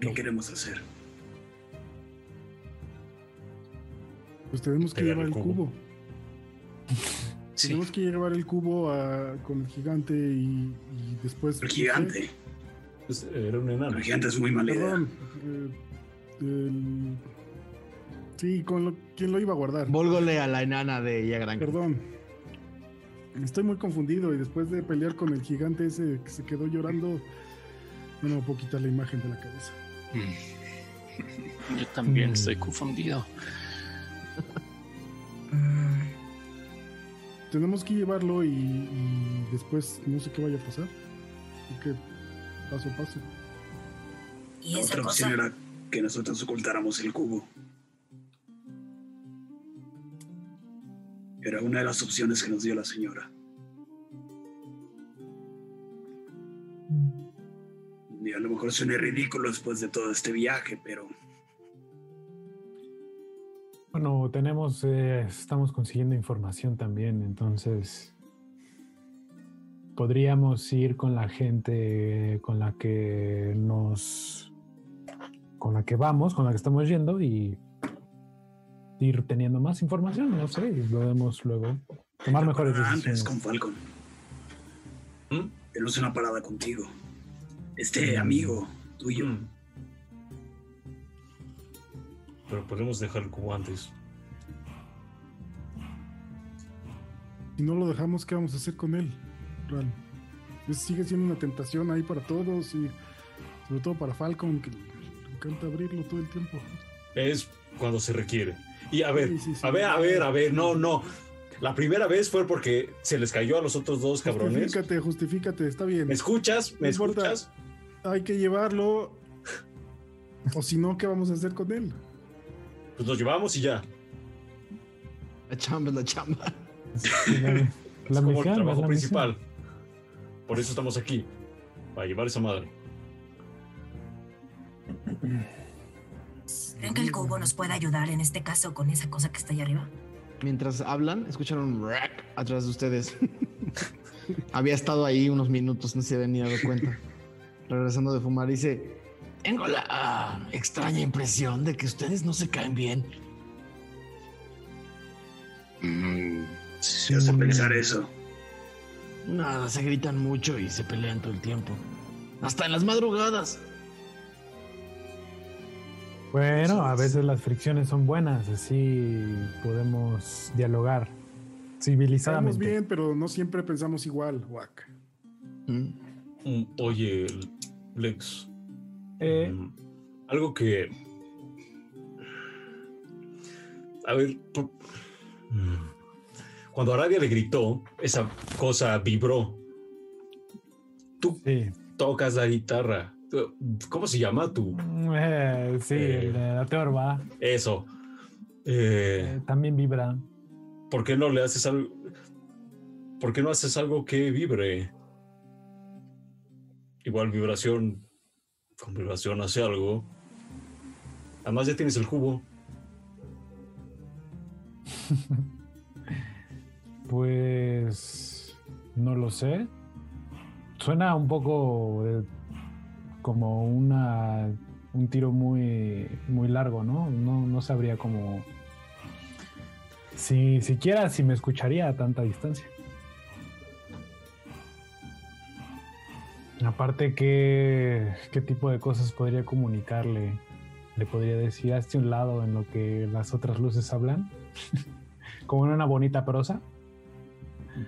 ¿Qué queremos hacer? Pues tenemos que Pegar llevar el el cubo. cubo. Sí. Tenemos que llevar el cubo a- con el gigante y, y después. El gigante. Pues, era un enano. El gigante es muy mala idea. Perdón. eh, el- Sí, con lo, ¿quién lo iba a guardar? Volgole a la enana de Yagran. Perdón. Estoy muy confundido y después de pelear con el gigante ese que se quedó llorando, no me puedo quitar la imagen de la cabeza. Yo también Mm. estoy confundido. Tenemos que llevarlo y, y después no sé qué vaya a pasar. Así que paso a paso. Y La esa otra opción cosa. era que nosotros ocultáramos el cubo. Era una de las opciones que nos dio la señora. Y a lo mejor suene ridículo después de todo este viaje, pero Bueno, tenemos, eh, estamos consiguiendo información también, entonces podríamos ir con la gente con la que nos, con la que vamos, con la que estamos yendo y ir teniendo más información, no sé, y lo vemos luego. Tomar mejores Para antes decisiones. con Falcon. ¿Mm? Tenemos una parada contigo. Este Mm. amigo, tuyo. Mm. Pero podemos dejar el cubo antes. Si no lo dejamos, ¿qué vamos a hacer con él? Real. sigue siendo una tentación ahí para todos y sobre todo para Falcon, que le encanta abrirlo todo el tiempo. Es cuando se requiere. Y a ver, a ver, a ver, a ver, no, no. La primera vez fue porque se les cayó a los otros dos cabrones. Justifícate, justifícate, está bien. ¿Me escuchas? ¿Me escuchas? Hay que llevarlo. o si no, ¿qué vamos a hacer con él? Pues lo llevamos y ya. La chamba es la chamba. es como el trabajo principal. Por eso estamos aquí. Para llevar esa madre. ¿Creen que el cubo nos pueda ayudar en este caso con esa cosa que está ahí arriba? Mientras hablan, escuchan un rack atrás de ustedes. Había estado ahí unos minutos, no se había ni dado cuenta. Regresando de fumar, dice: Tengo la extraña impresión de que ustedes no se caen bien. Mm, se hace pensar eso. Nada, se gritan mucho y se pelean todo el tiempo. Hasta en las madrugadas. Bueno, a veces las fricciones son buenas, así podemos dialogar civilizadamente. Estamos bien, pero no siempre pensamos igual, Wack. Mm. Mm, oye, Lex. Eh. algo que. A ver, cuando Arabia le gritó, esa cosa vibró. Tú tocas la guitarra. ¿Cómo se llama tú? Eh, sí, eh, la teorba. Eso. Eh, también vibra. ¿Por qué no le haces algo? ¿Por qué no haces algo que vibre? Igual vibración con vibración hace algo. Además ya tienes el cubo. Pues no lo sé. Suena un poco como una un tiro muy muy largo, ¿no? No, no sabría cómo si siquiera si me escucharía a tanta distancia. Aparte, ¿qué, ¿qué tipo de cosas podría comunicarle? Le podría decir, hazte un lado en lo que las otras luces hablan, como en una bonita prosa.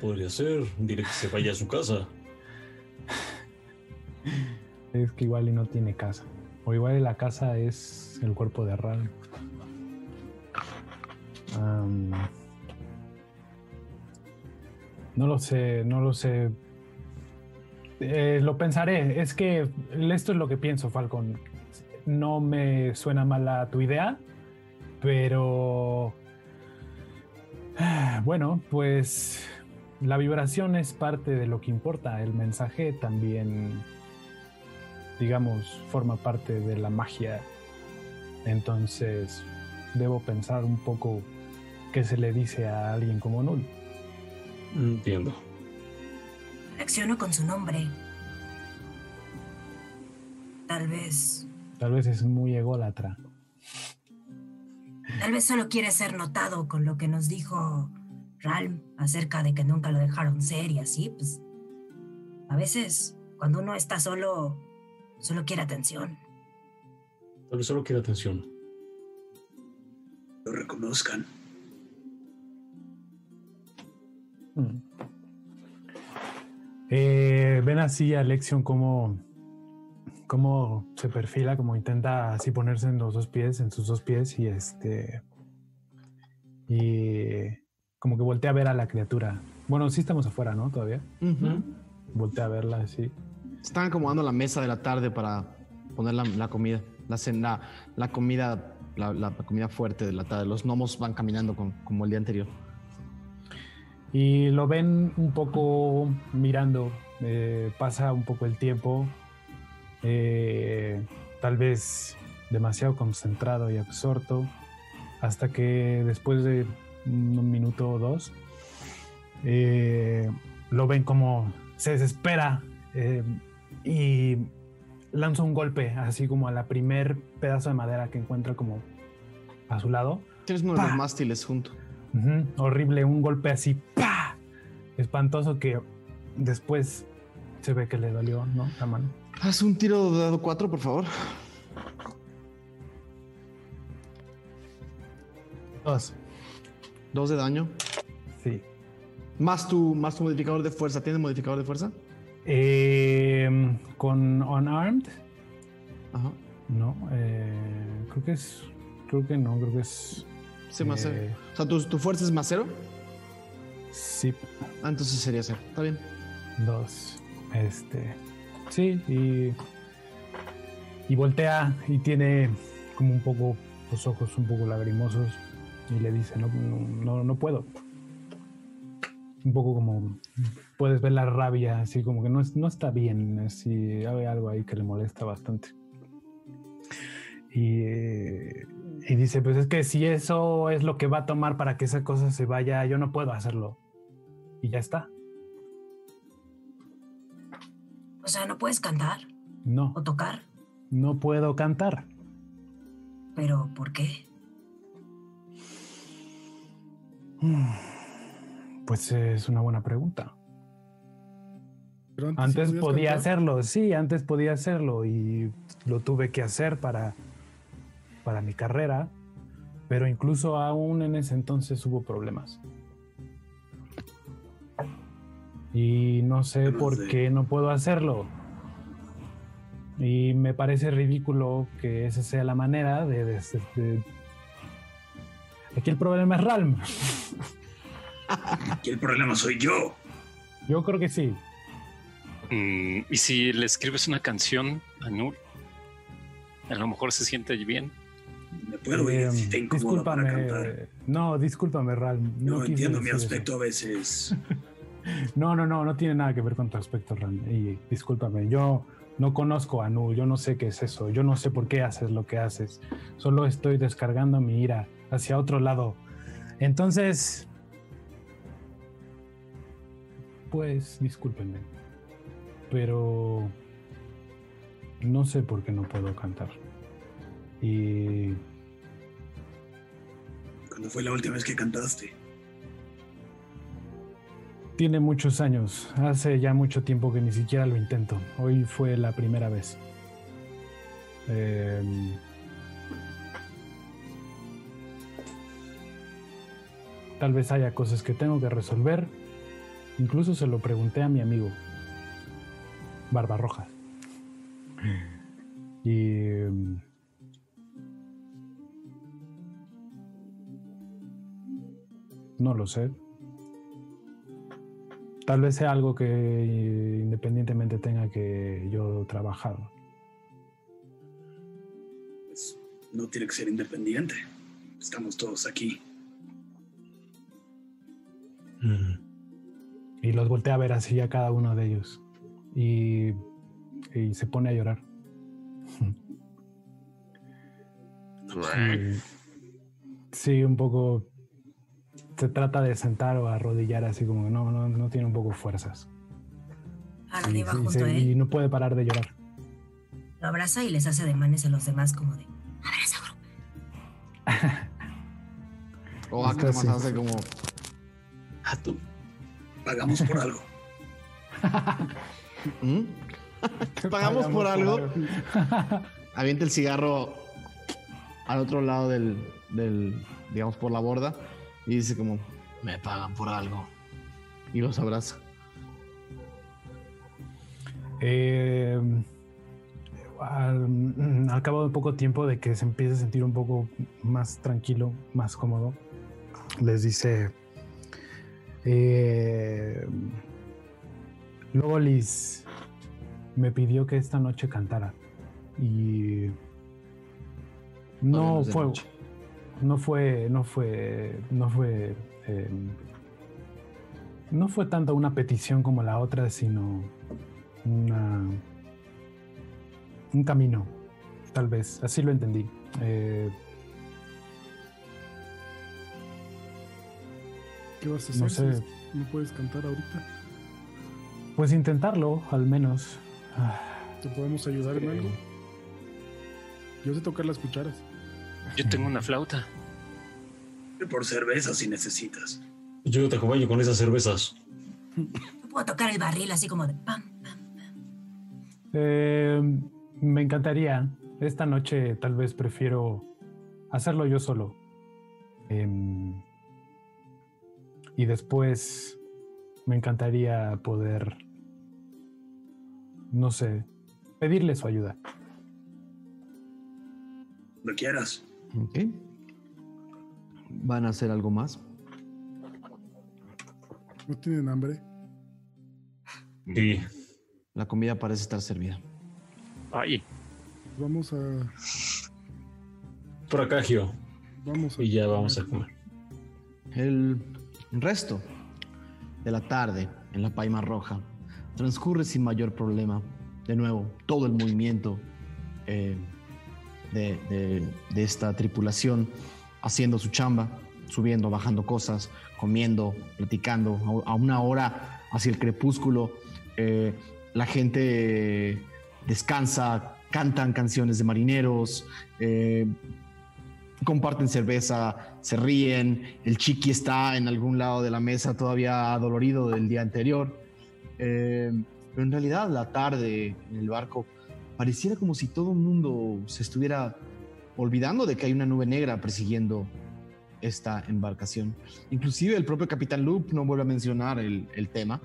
Podría ser, dile que se vaya a su casa. Es que igual y no tiene casa. O igual y la casa es el cuerpo de Ral. no lo sé, no lo sé. Eh, lo pensaré. Es que esto es lo que pienso, Falcon. No me suena mal a tu idea, pero... Bueno, pues la vibración es parte de lo que importa, el mensaje también, digamos, forma parte de la magia. Entonces, debo pensar un poco qué se le dice a alguien como Null. Entiendo. Reacciono con su nombre. Tal vez. Tal vez es muy ególatra. Tal vez solo quiere ser notado con lo que nos dijo Ralm acerca de que nunca lo dejaron ser y así, pues a veces cuando uno está solo, solo quiere atención. Solo, solo quiere atención. Lo reconozcan. Hmm. Eh, ven así a Lexion como cómo se perfila, como intenta así ponerse en los dos pies, en sus dos pies y este y como que voltea a ver a la criatura. Bueno, sí estamos afuera, ¿no? Todavía. Voltea a verla así. Están acomodando la mesa de la tarde para poner la, comida. La, cena, la comida, la, comida fuerte de la tarde. Los gnomos van caminando como el día anterior. Y lo ven un poco mirando. Eh, pasa un poco el tiempo. Eh, tal vez demasiado concentrado y absorto. Hasta que después de un minuto o dos, eh, lo ven como se desespera y lanza un golpe, así como a la primer pedazo de madera que encuentra como a su lado. Tienes uno de los mástiles junto. Horrible, un golpe así, ¡pa! espantoso que después Se ve que le dolió, ¿no? La mano. Haz un tiro de dado 4, por favor. Dos. Dos de daño. Sí. Más tu, más tu modificador de fuerza. ¿Tienes modificador de fuerza? Eh, con unarmed. Ajá. No, eh, creo que es. Creo que no, creo que es. Sí, más cero. eh, O sea, ¿tu, tu fuerza es más cero. Sí, Ah, entonces sería cero. Está bien. dos. Este. Sí, y. Y voltea y tiene como un poco los ojos un poco lagrimosos y le dice: No, no, no puedo. Un poco como. Puedes ver la rabia, así como que no, es- no está bien. Así, hay algo ahí que le molesta bastante. Y, eh, y dice, pues es que si eso es lo que va a tomar para que esa cosa se vaya, yo no puedo hacerlo. Y ya está. O sea, no puedes cantar No, o tocar, no puedo cantar. pero ¿por qué? Pues es una buena pregunta. Pero Antes podía cantar. hacerlo, sí, antes podía hacerlo y lo tuve que hacer para, para mi carrera, pero incluso aún en ese entonces hubo problemas. Y no sé No por sé. qué no puedo hacerlo. Y me parece ridículo que esa sea la manera de... de- de- Aquí el problema es Ralm. Y el problema soy yo. Yo creo que sí. Mm, y si le escribes una canción a Nur, a lo mejor se siente bien. Me puedo ir Eh, si te incomoda para cantar. No, discúlpame, Ralm. No, entiendo mi eso. aspecto a veces. No, no, no, no tiene nada que ver con tu aspecto, Ralm. Y discúlpame, yo no conozco a Nu, yo no sé qué es eso, yo no sé por qué haces lo que haces. Solo estoy descargando mi ira hacia otro lado. Entonces, pues discúlpenme, pero no sé por qué no puedo cantar. Y ¿Cuándo fue la última vez que cantaste? Tiene muchos años. Hace ya mucho tiempo que ni siquiera lo intento. Hoy fue la primera vez. Em, tal vez haya cosas que tengo que resolver. Incluso se lo pregunté a mi amigo. Barbarroja. Y... no lo sé. Tal vez sea algo que independientemente tenga que yo trabajar. Pues, no tiene que ser independiente. Estamos todos aquí. Mm. Y los volteé a ver así a cada uno de ellos. Y, y se pone a llorar. Sí, un poco. Se trata de sentar o arrodillar así como que no, no, no tiene un poco fuerzas. Y, va y junto se- a y no puede parar de llorar. lo abraza y les hace demanes a los demás como de, a esa grupa. O acá Está más hace como. Ah, tú. Pagamos por algo. ¿Mm? Pagamos por algo. Avienta el cigarro al otro lado del, del, digamos, por la borda y dice como, me pagan por algo. Y los abraza. Eh, al, al cabo de poco tiempo de que se empiece a sentir un poco más tranquilo, más cómodo, les dice, eh, Logolis me pidió que esta noche cantara y no fue, noche. No fue, no fue, no fue, eh, no fue tanto una petición como la otra, sino una, un camino, tal vez, así lo entendí. Eh, ¿Qué vas a hacer? no sé, si no puedes cantar ahorita. pues intentarlo, al menos. Ah, ¿Te podemos ayudar en algo? Yo sé tocar las cucharas. Yo tengo una flauta. Por cerveza si necesitas. Yo te acompaño con esas cervezas. Yo puedo tocar el barril así como de pam, pam, Eh, me encantaría. Esta noche tal vez prefiero hacerlo yo solo. Em, y después me encantaría poder, no sé, pedirle su ayuda. Lo quieras. Ok. ¿Van a hacer algo más? ¿No tienen hambre? Sí. La comida parece estar servida. Ay, Vamos a. Por acá, Gio. Vamos a. Y ya vamos a comer. El resto de la tarde en la Paima Roja transcurre sin mayor problema. De nuevo, todo el movimiento eh, de, esta tripulación haciendo su chamba, subiendo, bajando cosas, comiendo, platicando, a, una hora hacia el crepúsculo. eh, la gente eh, descansa, cantan canciones de marineros, eh, comparten cerveza, se ríen, el chiqui está en algún lado de la mesa todavía dolorido del día anterior. Pero en realidad la tarde en el barco pareciera como si todo el mundo se estuviera olvidando de que hay una nube negra persiguiendo esta embarcación. Inclusive el propio Capitán Loop no vuelve a mencionar el, tema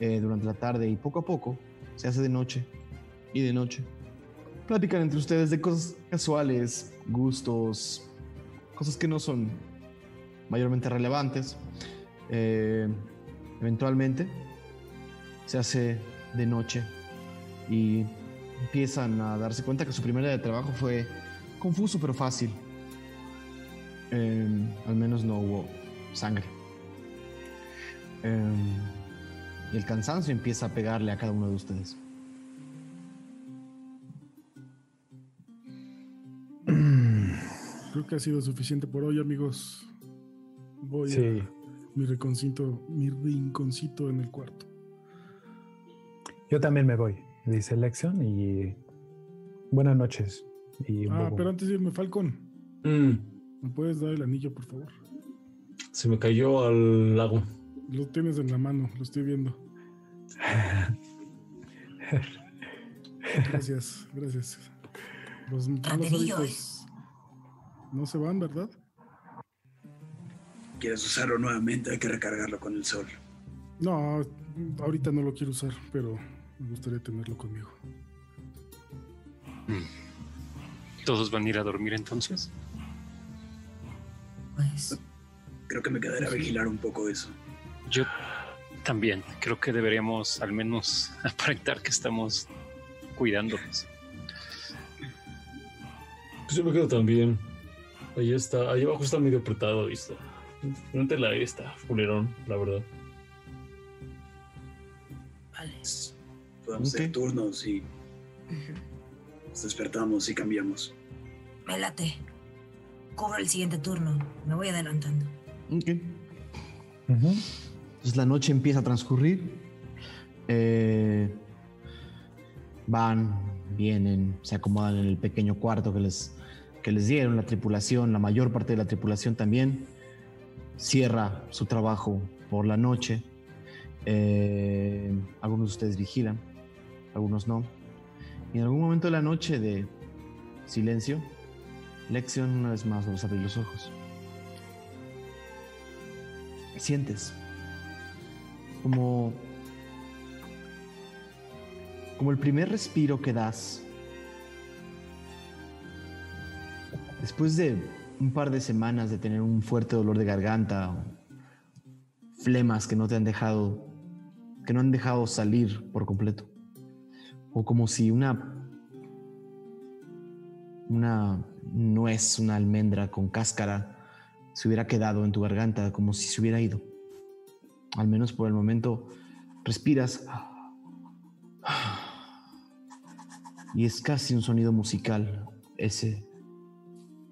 eh, durante la tarde y poco a poco se hace de noche y de noche. Platican entre ustedes de cosas casuales, gustos, cosas que no son mayormente relevantes. Eh, eventualmente se hace de noche y empiezan a darse cuenta que su primer día de trabajo fue confuso pero fácil. Eh, al menos no hubo sangre. Eh, y el cansancio empieza a pegarle a cada uno de ustedes. Creo que ha sido suficiente por hoy, amigos. Voy Sí. a mi rinconcito, mi rinconcito en el cuarto. Yo también me voy, dice Lexion, y buenas noches. Y Ah, Bobo. pero antes de irme, Falcon, Mm, ¿me puedes dar el anillo, por favor? se me cayó al lago. Lo tienes en la mano, lo estoy viendo. Gracias, gracias. Los Raterillo, hábitos no se van, ¿verdad? ¿Quieres usarlo nuevamente? Hay que recargarlo con el sol. No, ahorita no lo quiero usar, pero me gustaría tenerlo conmigo. ¿todos van a ir a dormir entonces? Pues Creo que me quedaré a vigilar un poco eso. Yo también. Creo que deberíamos al menos aparentar que estamos cuidándonos. Pues yo me quedo también. Ahí está, ahí abajo está medio apretado está. Frente la está culerón, la verdad. vale. Podemos hacer turnos y nos despertamos y cambiamos. Me late. Cubro el siguiente turno. Me voy adelantando. Ok. Ujú. Entonces la noche empieza a transcurrir. Eh, van, vienen, se acomodan en el pequeño cuarto que les, que les dieron. La tripulación, la mayor parte de la tripulación también, cierra su trabajo por la noche. Eh, algunos de ustedes vigilan, algunos no. Y en algún momento de la noche de silencio, Lexion una vez más vuelve a abrir los ojos. Sientes como como el primer respiro que das después de un par de semanas de tener un fuerte dolor de garganta o flemas que no te han dejado que no han dejado salir por completo o como si una una nuez, una almendra con cáscara se hubiera quedado en tu garganta como si se hubiera ido. Al menos por el momento respiras y es casi un sonido musical ese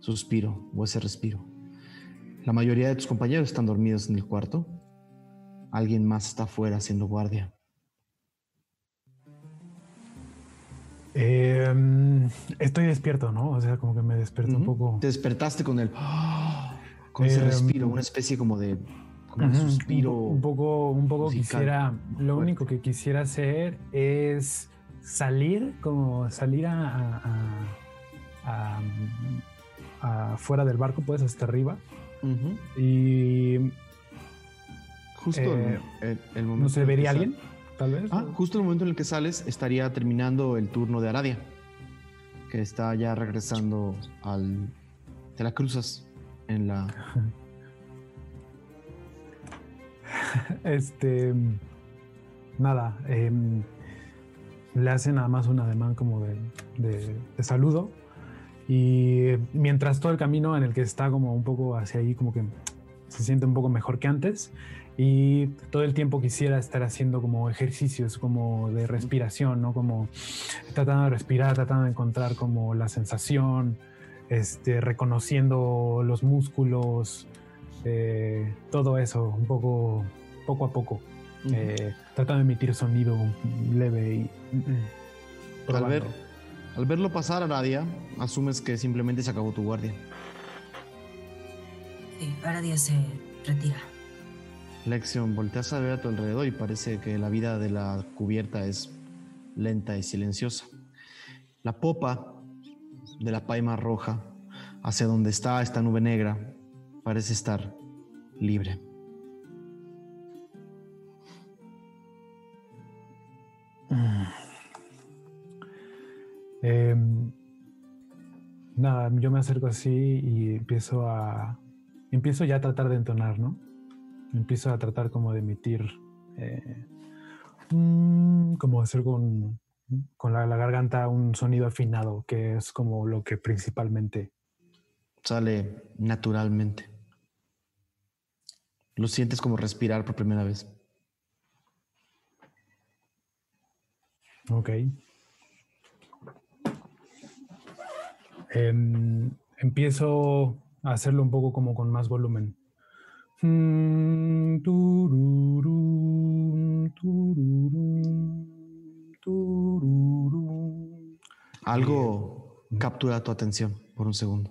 suspiro o ese respiro. La mayoría de tus compañeros están dormidos en el cuarto. Alguien más está afuera haciendo guardia. Eh, mm, estoy despierto, ¿no? O sea, como que me despierto un poco. Te despertaste con el con ese Em, respiro, una especie como de como un Ujú, suspiro. Un, po- un poco, un poco musical quisiera. Lo único que quisiera hacer es salir, como salir a, a, fuera del barco, pues hasta arriba. Y justo el, eh, momento. ¿No se vería alguien? Tal vez. Ah, justo el momento en el que sales estaría terminando el turno de Aradia, que está ya regresando al. Te la cruzas en la. este. Nada. Em, le hace nada más un ademán como de, de, saludo. Y mientras todo el camino en el que está como un poco hacia ahí, como que se siente un poco mejor que antes. Y todo el tiempo quisiera estar haciendo como ejercicios como de respiración, ¿no? Como tratando de respirar, tratando de encontrar como la sensación, este, reconociendo los músculos, eh, todo eso, un poco, poco a poco. Eh, tratando de emitir sonido leve y... Al, ver, al verlo pasar a Aradia, asumes que simplemente se acabó tu guardia. Sí, Aradia se retira. Lexion, volteas a ver a tu alrededor y parece que la vida de la cubierta es lenta y silenciosa. La popa de la paima roja, hacia donde está esta nube negra, parece estar libre. Em, nada, yo me acerco así y empiezo a. Empiezo ya a tratar de entonar, ¿no? Empiezo a tratar como de emitir. Eh, como hacer con, con la, garganta un sonido afinado, que es como lo que principalmente. Sale naturalmente. Lo sientes como respirar por primera vez. Ok. Em, empiezo a hacerlo un poco como con más volumen. Algo captura tu atención por un segundo.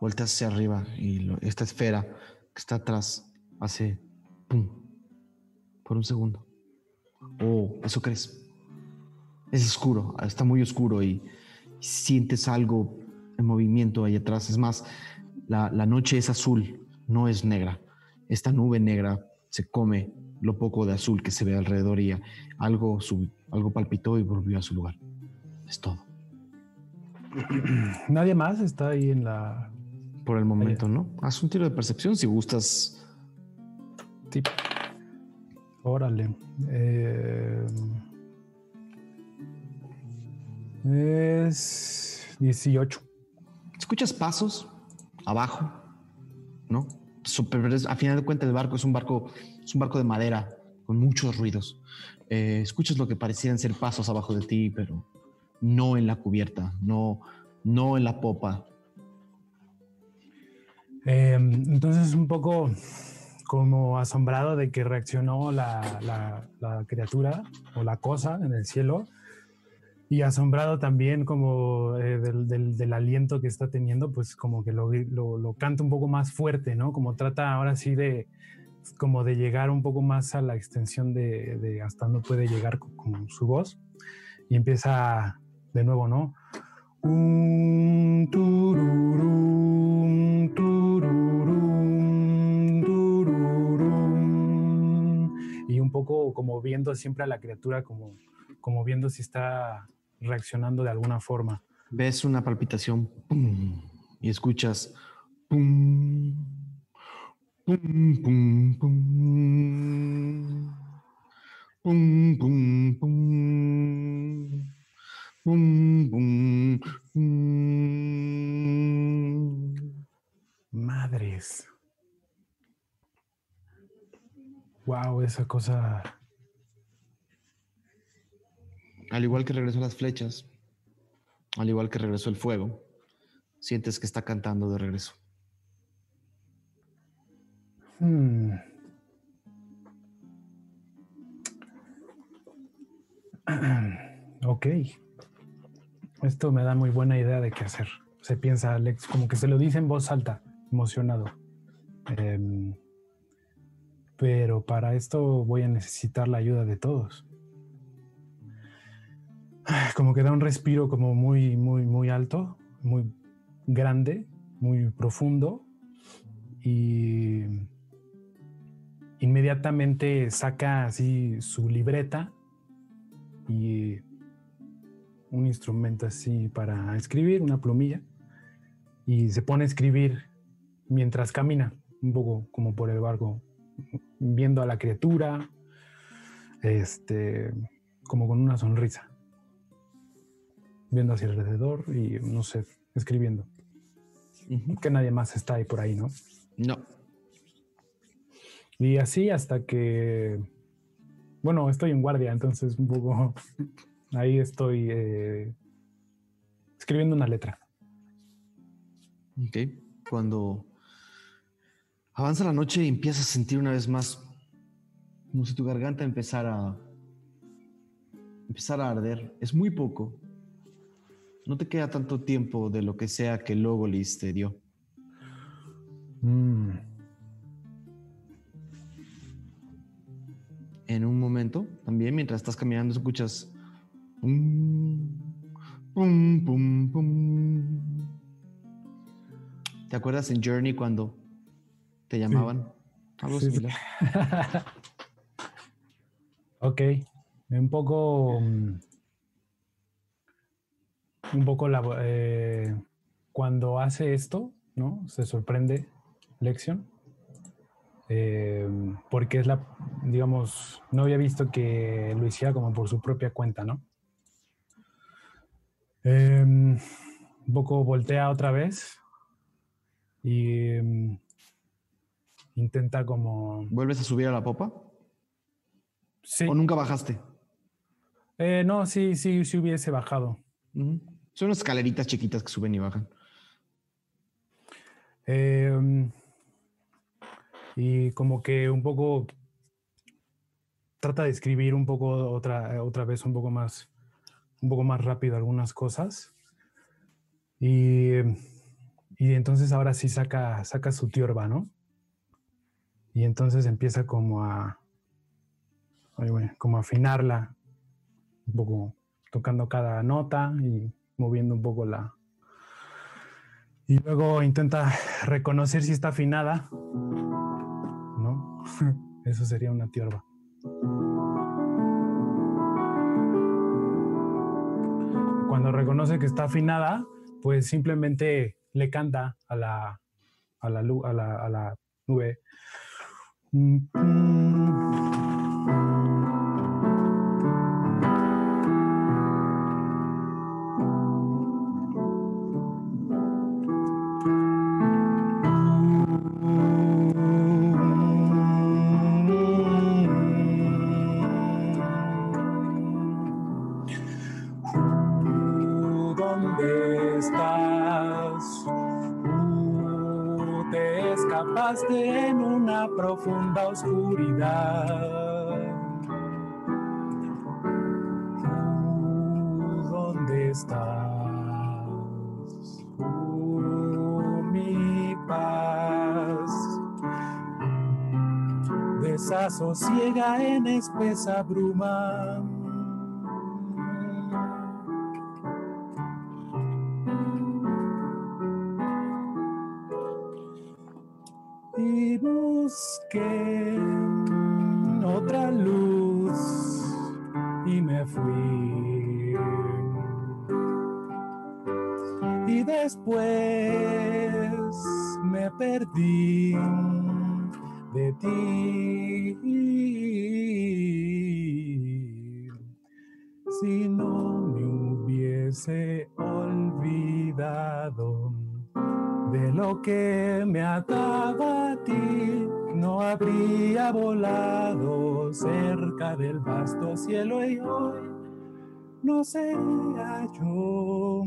Volteas hacia arriba y esta esfera que está atrás hace pum por un segundo. Oh, eso crees. Es oscuro, está muy oscuro y sientes algo en movimiento ahí atrás. Es más, la, noche es azul, no es negra. Esta nube negra se come lo poco de azul que se ve alrededor y algo, algo palpitó y volvió a su lugar. Es todo. Nadie más está ahí en la... Por el momento, ¿no? Haz un tiro de percepción si gustas. Sí. Órale. Eh... Es 18. Escuchas pasos abajo, ¿no? A final de cuentas el barco es un barco, es un barco de madera con muchos ruidos. Eh, escuchas lo que parecían ser pasos abajo de ti, pero no en la cubierta, no, no en la popa. Em, entonces un poco como asombrado de que reaccionó la, la criatura o la cosa en el cielo y asombrado también como eh, del, aliento que está teniendo, pues como que lo, lo, canta un poco más fuerte, ¿no? Como trata ahora sí de como de llegar un poco más a la extensión de, hasta no puede llegar con, su voz y empieza de nuevo, ¿no? Tururum, tururum, tururum, y un poco como viendo siempre a la criatura como, como viendo si está reaccionando de alguna forma. Ves una palpitación y escuchas pum, pum, pum, pum, pum, pum, pum, pum, pum, Madres. Wow, esa cosa al igual que regresó las flechas, al igual que regresó el fuego, sientes que está cantando de regreso. Hmm. Ok. Esto me da muy buena idea de qué hacer. Se piensa Alex, como que se lo dice en voz alta, emocionado. Em, pero para esto voy a necesitar la ayuda de todos. como que da un respiro como muy, muy, muy alto, muy grande, muy profundo. Y inmediatamente saca así su libreta y un instrumento así para escribir, una plumilla, y se pone a escribir mientras camina, un poco como por el barco, viendo a la criatura, este, como con una sonrisa, viendo hacia alrededor y no sé, escribiendo. Que nadie más está ahí por ahí, ¿no? No. Y así hasta que, bueno, estoy en guardia, entonces un poco ahí estoy eh, escribiendo una letra. Ok. Cuando avanza la noche y empiezas a sentir una vez más como si tu garganta empezara a empezar a arder. Es muy poco. No te queda tanto tiempo de lo que sea que Logolis te dio. Mm. En un momento, también mientras estás caminando, escuchas. pum, pum, pum, pum. ¿Te acuerdas en Journey cuando te llamaban? Algo Sí, sí. similar. Ok, un poco, mm, un poco la, eh, cuando hace esto, ¿no? Se sorprende Lexion, eh, porque es la, digamos, no había visto que lo hiciera como por su propia cuenta, ¿no? Eh, un poco voltea otra vez y mm, intenta como... ¿Vuelves a subir a la popa? Sí. ¿O nunca bajaste? Eh, no, sí, sí, sí hubiese bajado. Son unas escaleritas chiquitas que suben y bajan. Eh, y como que un poco trata de escribir un poco otra, otra vez un poco más, un poco más rápido algunas cosas. Y, y entonces ahora sí saca, saca su tiorba, ¿no? Y entonces empieza como a, como a afinarla, un poco tocando cada nota y moviendo un poco la, y luego intenta reconocer si está afinada. ¿No? Eso sería una tiorba. Cuando reconoce que está afinada, pues simplemente le canta a la, a la, a la, a la nube. Uh, desasosiega en espesa bruma. Y busqué otra luz y me fui. Y después me perdí de ti. Del vasto cielo y hoy no sea yo.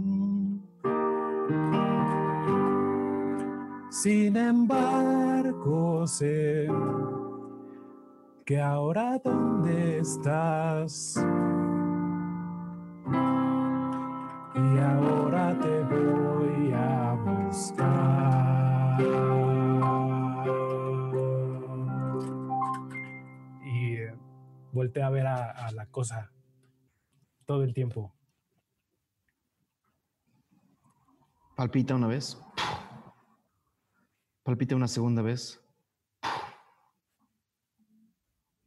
Sin embargo, sé que ahora dónde estás. Y ahora voltea a ver a, la cosa todo el tiempo. Palpita una vez. Palpita una segunda vez.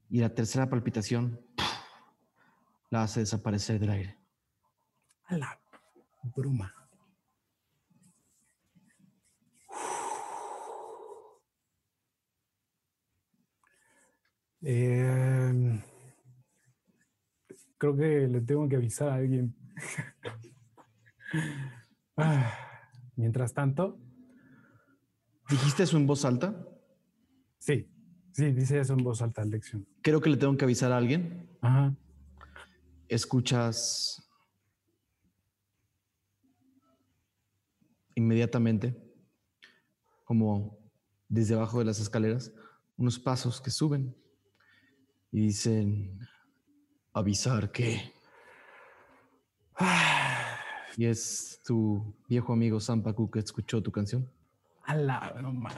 Y la tercera palpitación la hace desaparecer del aire. A la bruma. Eh, creo que le tengo que avisar a alguien. Ah, mientras tanto. ¿Dijiste eso en voz alta? Sí, sí, dice eso en voz alta, lección. Creo que le tengo que avisar a alguien. Ajá. Escuchas inmediatamente, como desde abajo de las escaleras, unos pasos que suben y dicen, avisar que... Y es tu viejo amigo Sampaku que escuchó tu canción. A no mames.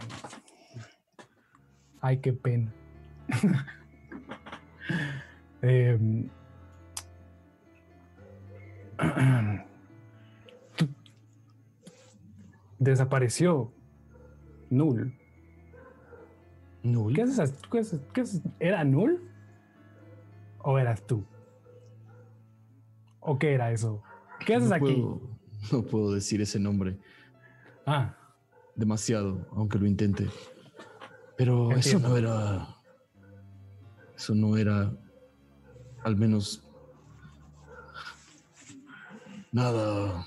Ay, qué pena. Em, desapareció. Null. ¿Null? ¿Qué haces? ¿Qué haces? ¿Qué haces? ¿Era Null? ¿O eras tú? ¿O qué era eso? ¿Qué haces aquí? no puedo decir ese nombre. Ah. Demasiado, aunque lo intente. Pero eso no era. Eso no era. Al menos. Nada.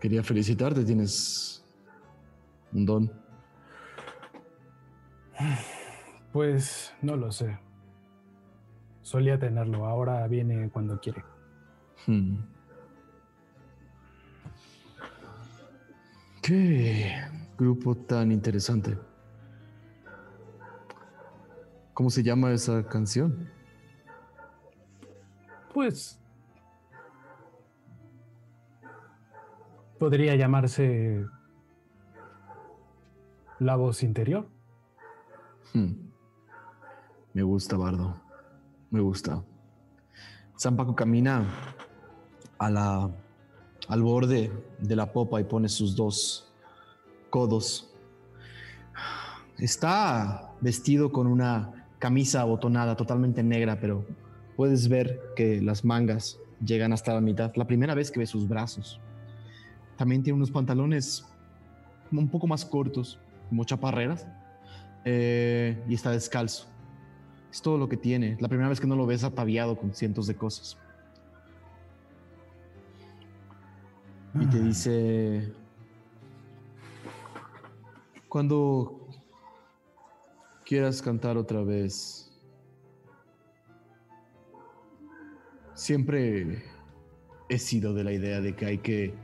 Quería felicitarte, tienes un don. Pues no lo sé. Solía tenerlo, ahora viene cuando quiere. Hmm. Qué grupo tan interesante. ¿Cómo se llama esa canción? Pues podría llamarse La voz interior. Hmm. Me gusta, Bardo. Me gusta. San Paco camina a la, al borde de la popa y pone sus dos codos. Está vestido con una camisa abotonada totalmente negra, pero puedes ver que las mangas llegan hasta la mitad. La primera vez que ve sus brazos. También tiene unos pantalones un poco más cortos, como chaparreras, eh, y está descalzo. Es todo lo que tiene. La primera vez que no lo ves ataviado con cientos de cosas. Y te ah. dice, cuando quieras cantar otra vez, siempre he sido de la idea de que hay que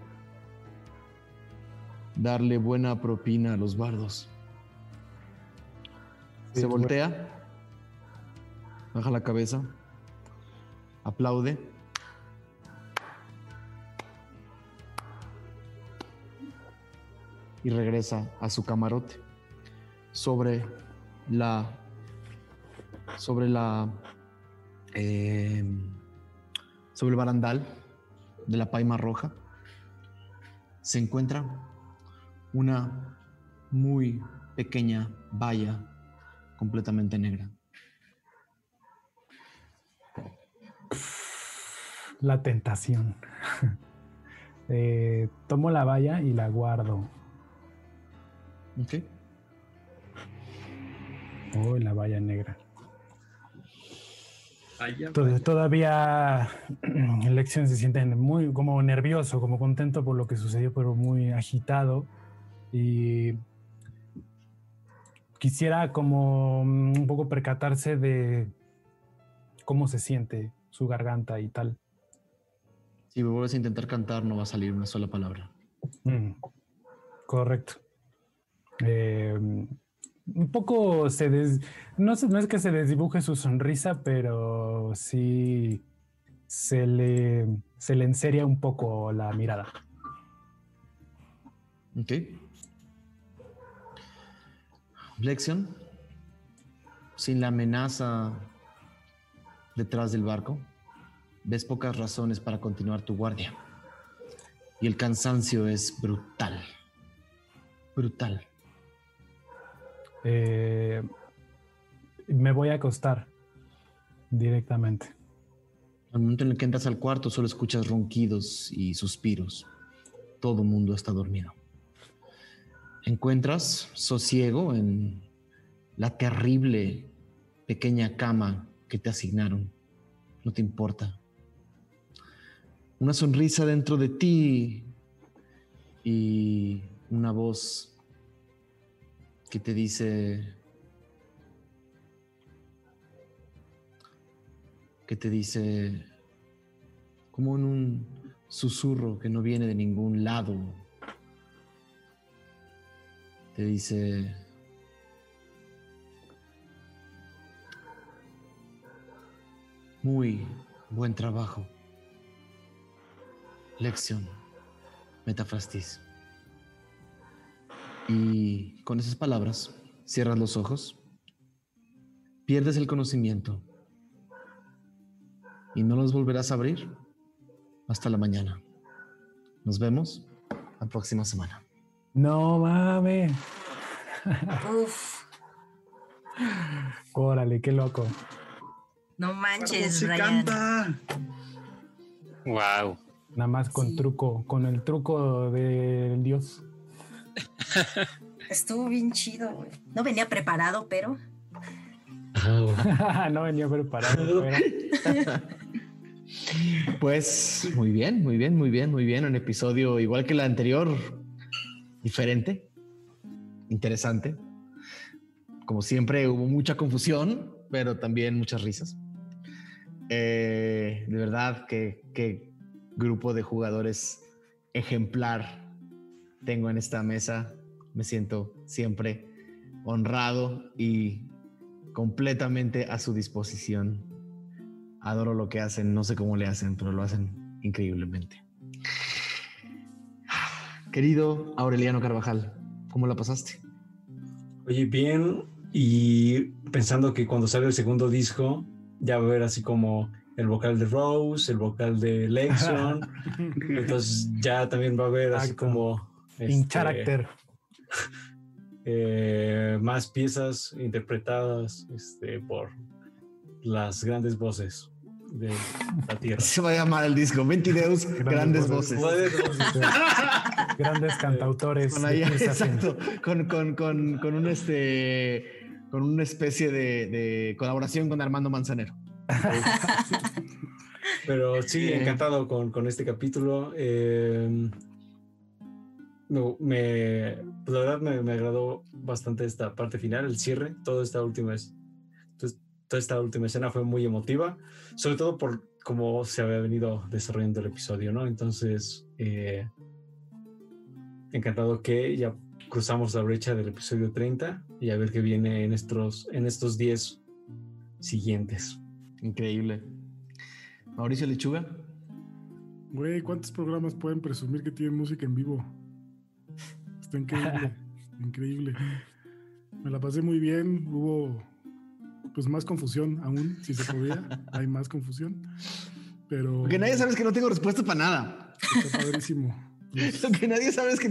darle buena propina a los bardos. Se voltea, baja la cabeza, aplaude. Y regresa a su camarote sobre la sobre la eh, sobre el barandal de la paima roja se encuentra una muy pequeña valla completamente negra. La tentación. Eh, tomo la valla y la guardo. Ok. Oh, la valla negra. Todavía Lección se siente muy como nervioso, como contento por lo que sucedió, pero muy agitado y quisiera como mm, un poco percatarse de cómo se siente su garganta y tal. Si vuelves a intentar cantar no va a salir una sola palabra. Mm, correcto. Em, un poco se no, no es que se desdibuje su sonrisa, pero sí se le, se le enseria un poco la mirada. Ok. Lexion, sin la amenaza detrás del barco, ves pocas razones para continuar tu guardia. y el cansancio es brutal. Brutal. Eh, me voy a acostar directamente. Al momento en el que entras al cuarto solo escuchas ronquidos y suspiros. Todo el mundo está dormido. Encuentras sosiego en la terrible pequeña cama que te asignaron. No te importa. Una sonrisa dentro de ti y una voz que te dice que te dice como en un susurro que no viene de ningún lado. Te dice muy buen trabajo. Lección metafrastis. Y con esas palabras cierras los ojos, pierdes el conocimiento y no los volverás a abrir hasta la mañana. Nos vemos la próxima semana. No mames. Uf. Órale, qué loco. No manches, Brian. Wow. Nada más con truco, con el truco del dios. Estuvo bien chido, güey. No venía preparado, pero. no venía preparado, pero. Pues muy bien, muy bien, muy bien, muy bien. Un episodio igual que el anterior, diferente, interesante. Como siempre hubo mucha confusión, pero también muchas risas. Eh, de verdad que, que grupo de jugadores ejemplar tengo en esta mesa. Me siento siempre honrado y completamente a su disposición adoro lo que hacen, no sé cómo le hacen, pero lo hacen increíblemente. Querido Aureliano Carvajal, ¿cómo la pasaste? Oye, bien, y pensando que cuando salga el segundo disco, ya va a haber así como el vocal de Rose, el vocal de Lexion, entonces ya también va a haber así como... In este, character. Eh, más piezas interpretadas este, por las grandes voces de la Tierra. Se va a llamar el disco, Ventideus, grandes, voces. grandes cantautores. Con, exacto, con, con, con, con, un este con una especie de, de colaboración con Armando Manzanero. Pero sí, eh. encantado con, con este capítulo. Eh, no, me, pues la verdad me, me, agradó bastante esta parte final, el cierre, toda esta última es, toda esta última escena fue muy emotiva, sobre todo por cómo se había venido desarrollando el episodio, ¿no? Entonces, eh, encantado que ya cruzamos la brecha del episodio 30 y a ver qué viene en estos, en estos 10 siguientes. Increíble. Mauricio Lechuga. Güey, ¿cuántos programas pueden presumir que tienen música en vivo? Está increíble. increíble. Me la pasé muy bien. Hubo pues más confusión aún, si se podía. Hay más confusión. Pero. Porque nadie sabe es que no tengo respuesta para nada. Está padrísimo. Lo que nadie sabe es que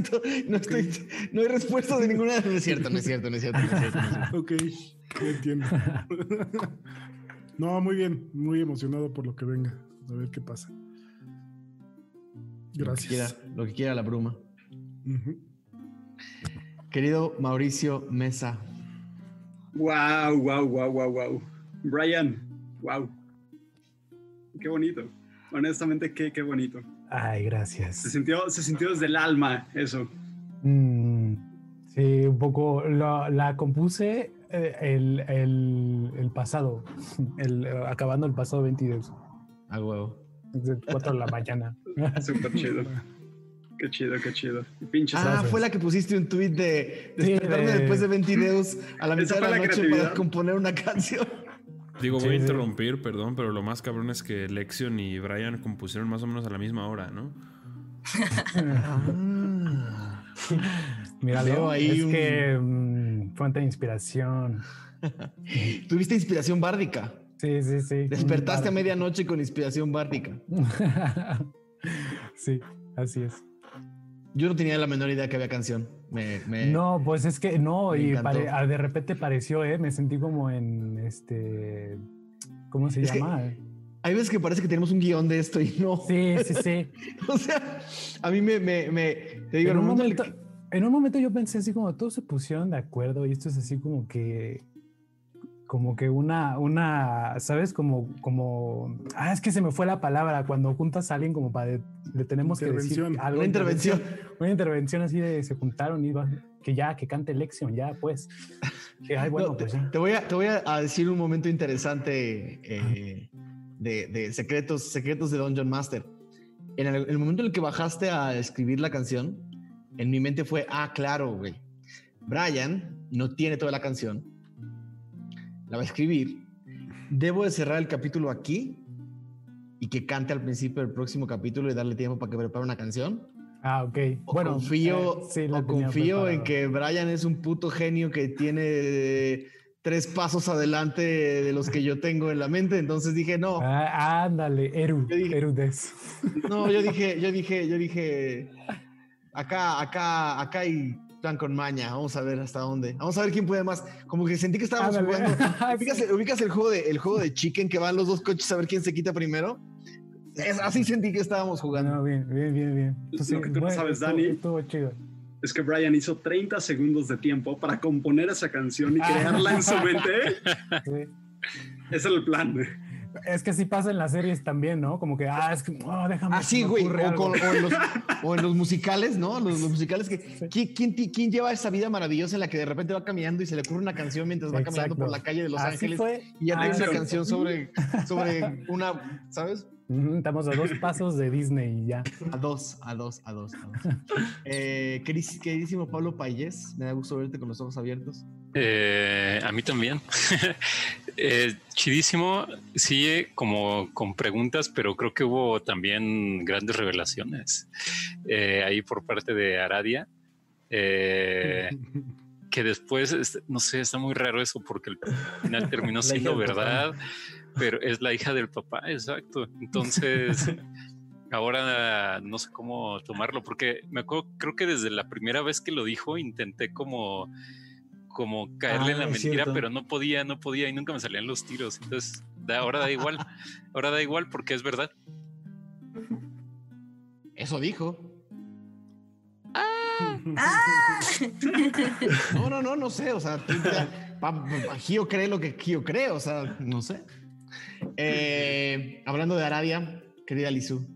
no, estoy, no hay respuesta de ninguna. No es cierto, no es cierto, no es cierto. No es cierto, Ok, entiendo. No, muy bien, muy emocionado por lo que venga. A ver qué pasa. Gracias. Lo que quiera, la bruma. Querido Mauricio Mesa, Wow, wow, wow, wow, wow. Brian, wow. Qué bonito. Honestamente, qué, qué bonito. Ay, gracias. Se sintió, se sintió desde el alma eso. Mm, sí, un poco. la compuse el, el, el, pasado, el, acabando el pasado 22. Ah, huevo. 4 de la mañana. Súper chido. Qué chido, qué chido. ah, fue la que pusiste un tweet de despertarme después de 20 videos a la mitad de la, noche para componer una canción. Digo, voy a interrumpir, perdón, pero lo más cabrón es que Lexion y Brian compusieron más o menos a la misma hora, ¿no? ah. Mira, Leo, ahí es que fuente de inspiración. Tuviste inspiración bárdica. Sí, sí, sí. Despertaste a medianoche con inspiración bárdica. sí, así es. Yo no tenía la menor idea que había canción. no, pues es que no, y ah, de repente pareció, ¿eh? Me sentí como en este. ¿Cómo se llama? hay veces que parece que tenemos un guion de esto y no. Sí, sí, sí. o sea, a mí me, me, te digo, en un, momento, en un momento yo pensé así como todos se pusieron de acuerdo y esto es así como que como que una, una, ¿sabes? Como, como, ah, es que se me fue la palabra cuando juntas a alguien como para, le tenemos que decir algo. Una intervención. Una intervención así de se juntaron y que ya, que cante Lexion, ya, pues. ay, bueno, pues Te voy, a, te voy a decir un momento interesante eh, de, de, secretos, secretos de Dungeon Master. En el, el, momento en el que bajaste a escribir la canción, en mi mente fue, ah, claro, güey. Brian no tiene toda la canción la va a escribir. Debo de cerrar el capítulo aquí y que cante al principio del próximo capítulo y darle tiempo para que prepare una canción. Ah, ok. bueno, confío, eh, confío en que Brian es un puto genio que tiene tres pasos adelante de los que yo tengo en la mente. Entonces dije, no. Ah, ándale, Eru, Erudes. No, yo dije, yo dije, yo dije, acá, acá, acá hay con maña. Vamos a ver hasta dónde. Vamos a ver quién puede más. Como que sentí que estábamos jugando. ¿Ubicas, el, juego de, el juego de Chicken que van los dos coches a ver quién se quita primero? así sentí que estábamos jugando. bien, bien, bien, bien. Lo que tú no sabes, Dani, es que Brian hizo 30 segundos de tiempo para componer esa canción y ah. crearla en su mente. Ese es el plan. Es que sí pasa en las series también, ¿no? Como que, ah, es que, oh, déjame. Ah, sí, güey. O, en los, musicales, ¿no? Los, musicales que. ¿quién, lleva esa vida maravillosa en la que de repente va caminando y se le ocurre una canción mientras va caminando por la calle de Los Ángeles? Y ya tiene una canción sobre, sobre una, ¿sabes? Estamos a dos pasos de Disney y ya. A dos, a dos, a dos. A dos. Eh, queridísimo Pablo Payés, me da gusto verte con los ojos abiertos. Eh, a mí también. Eh, chidísimo, sí, como con preguntas, pero creo que hubo también grandes revelaciones eh, ahí por parte de Aradia. que después, no sé, está muy raro eso porque el final terminó siendo verdad pero es la hija del papá, exacto. Entonces, ahora no sé cómo tomarlo, porque me acuerdo, creo que desde la primera vez que lo dijo, intenté como, como caerle en la ah, mentira, pero no podía, no podía y nunca me salían los tiros. Entonces, ahora da igual, ahora da igual porque es verdad. Eso dijo. Ah. no, no, no, no sé. O sea, Gio cree lo que Gio cree. O sea, no sé. Eh, hablando de Arabia, querida Lizu.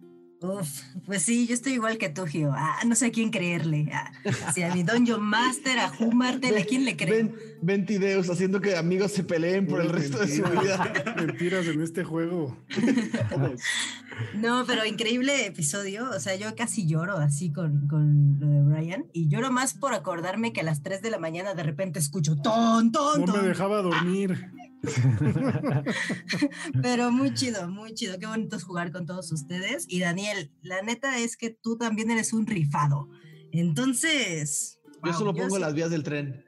Uf, pues sí, yo estoy igual que tú, Gio. Ah, no sé a quién creerle. Ah, si a mi Donjo Master, a Humartel, ¿a quién le creo? Ventideus haciendo que amigos se peleen por el resto de su vida. Mentiras en este juego. no, pero increíble episodio. O sea, yo casi lloro así con, con, lo de Brian. Y lloro más por acordarme que a las 3 de la mañana de repente escucho ton, ton, No me dejaba dormir. Pero muy chido, muy chido. Qué bonito es jugar con todos ustedes. Y Daniel, la neta es que tú también eres un rifado. Entonces. Yo solo pongo las vías del tren.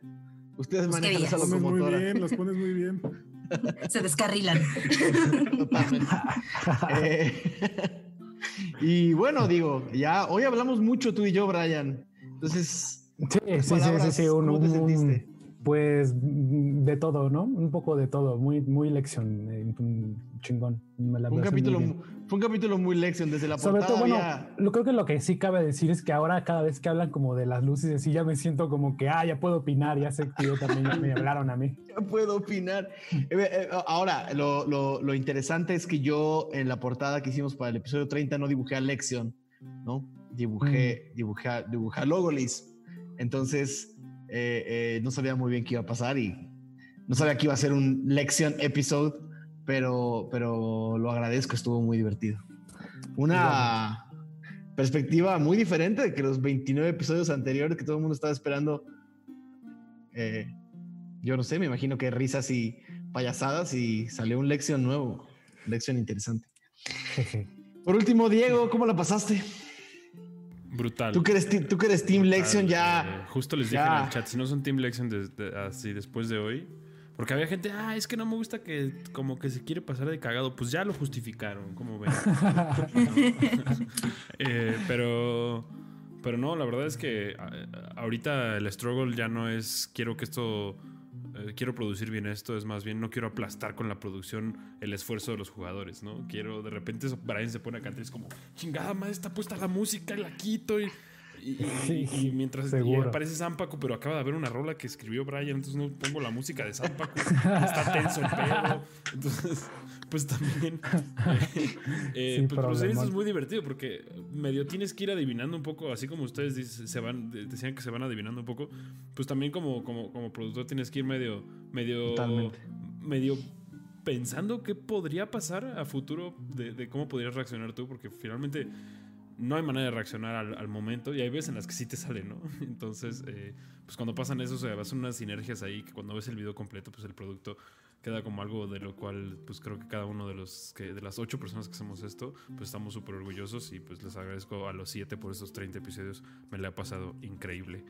Ustedes pues, manejan esa locomotora. Muy bien, las pones muy bien. Se descarrilan. Eh, y bueno, digo, ya hoy hablamos mucho tú y yo, Brian. Entonces, sí, sí, sí, sí, ¿cómo te sentiste? Pues mm, de todo, ¿no? Un poco de todo, muy, muy lección, eh, chingón. un capítulo, fue un capítulo muy lección desde la Sobre todo, bueno, lo creo que lo que sí cabe decir es que ahora cada vez que hablan como de las luces, así ya me siento como que, ah, ya puedo opinar, ya sé que yo también me hablaron a mí. Ya puedo opinar. Eh, eh, ahora, lo, lo, lo, interesante es que yo en la portada que hicimos para el episodio 30 no dibujé a Lexion, ¿no? Dibujé, mm. dibujé, dibujé a Logolis. Entonces, eh, eh, no sabía muy bien qué iba a pasar y no sabía que iba a ser un lección episode, pero, pero lo agradezco, estuvo muy divertido. Una perspectiva muy diferente de que los 29 episodios anteriores que todo el mundo estaba esperando. Eh, yo no sé, me imagino que risas y payasadas y salió un lección nuevo, lección interesante. Por último, Diego, ¿cómo la pasaste? Brutal. Tú que eres, tú que eres Team Lexion ya. Eh, justo les dije en el chat, si no son Team Lexion así después de hoy. Porque había gente, ah, es que no me gusta que como que se quiere pasar de cagado. Pues ya lo justificaron, como ven. Eh, pero, Pero no, la verdad es que ahorita el struggle ya no es quiero que esto eh, quiero producir bien esto, es más bien no quiero aplastar con la producción el esfuerzo de los jugadores, ¿no? Quiero, de repente Brian se pone a cantar y es como, chingada madre, está puesta la música y la quito y... Y, mientras aparece Zampaco, pero acaba de haber una rola que escribió Brian, entonces no pongo la música de Zampaco. está tenso el pedo. Entonces, pues también. eh, pues eso es muy divertido porque medio tienes que ir adivinando un poco, así como ustedes se van, decían que se van adivinando un poco, pues también como, como, como productor tienes que ir medio, medio, medio pensando qué podría pasar a futuro de, de, cómo podrías reaccionar tú, porque finalmente no hay manera de reaccionar al, momento y hay veces en las que sí te sale, ¿no? Entonces, eh, pues cuando pasan eso, se hacen unas sinergias ahí que cuando ves el video completo, pues el producto queda como algo de lo cual, pues creo que cada uno de los que, de las ocho personas que hacemos esto, pues estamos súper orgullosos y pues les agradezco a los siete por estos 30 episodios. Me le ha pasado increíble.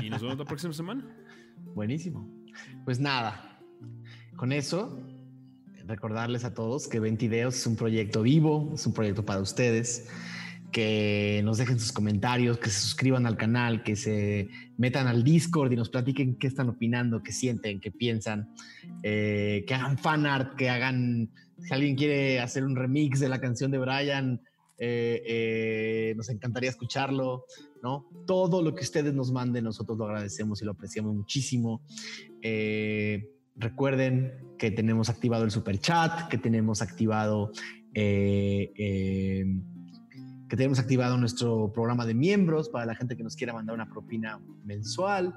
Y nos vemos la próxima semana. Buenísimo. Pues nada, con eso recordarles a todos que 20 Videos es un proyecto vivo, es un proyecto para ustedes que nos dejen sus comentarios, que se suscriban al canal, que se metan al Discord y nos platiquen qué están opinando, qué sienten, qué piensan, eh, que hagan fan art, que hagan, si alguien quiere hacer un remix de la canción de Brian, eh, eh, nos encantaría escucharlo, ¿no? Todo lo que ustedes nos manden, nosotros lo agradecemos y lo apreciamos muchísimo. recuerden que tenemos activado el super chat, que tenemos activado que tenemos activado nuestro programa de miembros para la gente que nos quiera mandar una propina mensual.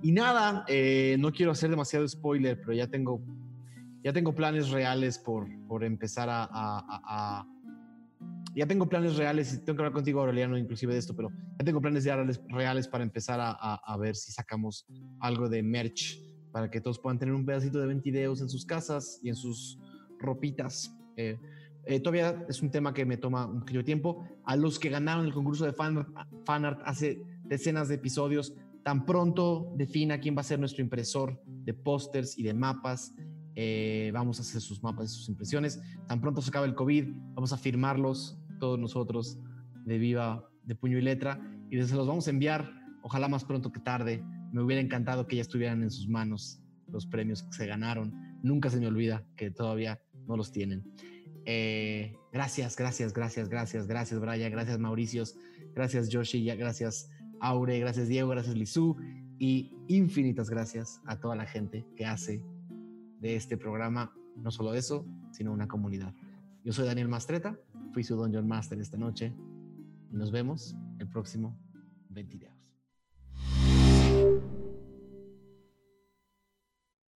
Y nada, eh, no quiero hacer demasiado spoiler, pero ya tengo, ya tengo planes reales por, por empezar a, Ya tengo planes reales, y tengo que hablar contigo, Aureliano, inclusive de esto, pero ya tengo planes reales, para empezar a, ver si sacamos algo de merch para que todos puedan tener un pedacito de 20 videos en sus casas y en sus ropitas. Eh, eh, todavía es un tema que me toma un poquito de tiempo. A los que ganaron el concurso de fan, fanart hace decenas de episodios, tan pronto defina quién va a ser nuestro impresor de pósters y de mapas. Eh, vamos a hacer sus mapas y sus impresiones. Tan pronto se acabe el COVID, vamos a firmarlos todos nosotros de viva, de puño y letra, y se los vamos a enviar, ojalá más pronto que tarde. Me hubiera encantado que ya estuvieran en sus manos los premios que se ganaron. Nunca se me olvida que todavía no los tienen. Eh, gracias, gracias, gracias, gracias, gracias, Brian, gracias, Mauricios, gracias, Joshi, gracias, Aure, gracias, Diego, gracias, Lizu, y infinitas gracias a toda la gente que hace de este programa no solo eso, sino una comunidad. Yo soy Daniel Mastreta, fui su Dungeon Master esta noche y nos vemos el próximo 20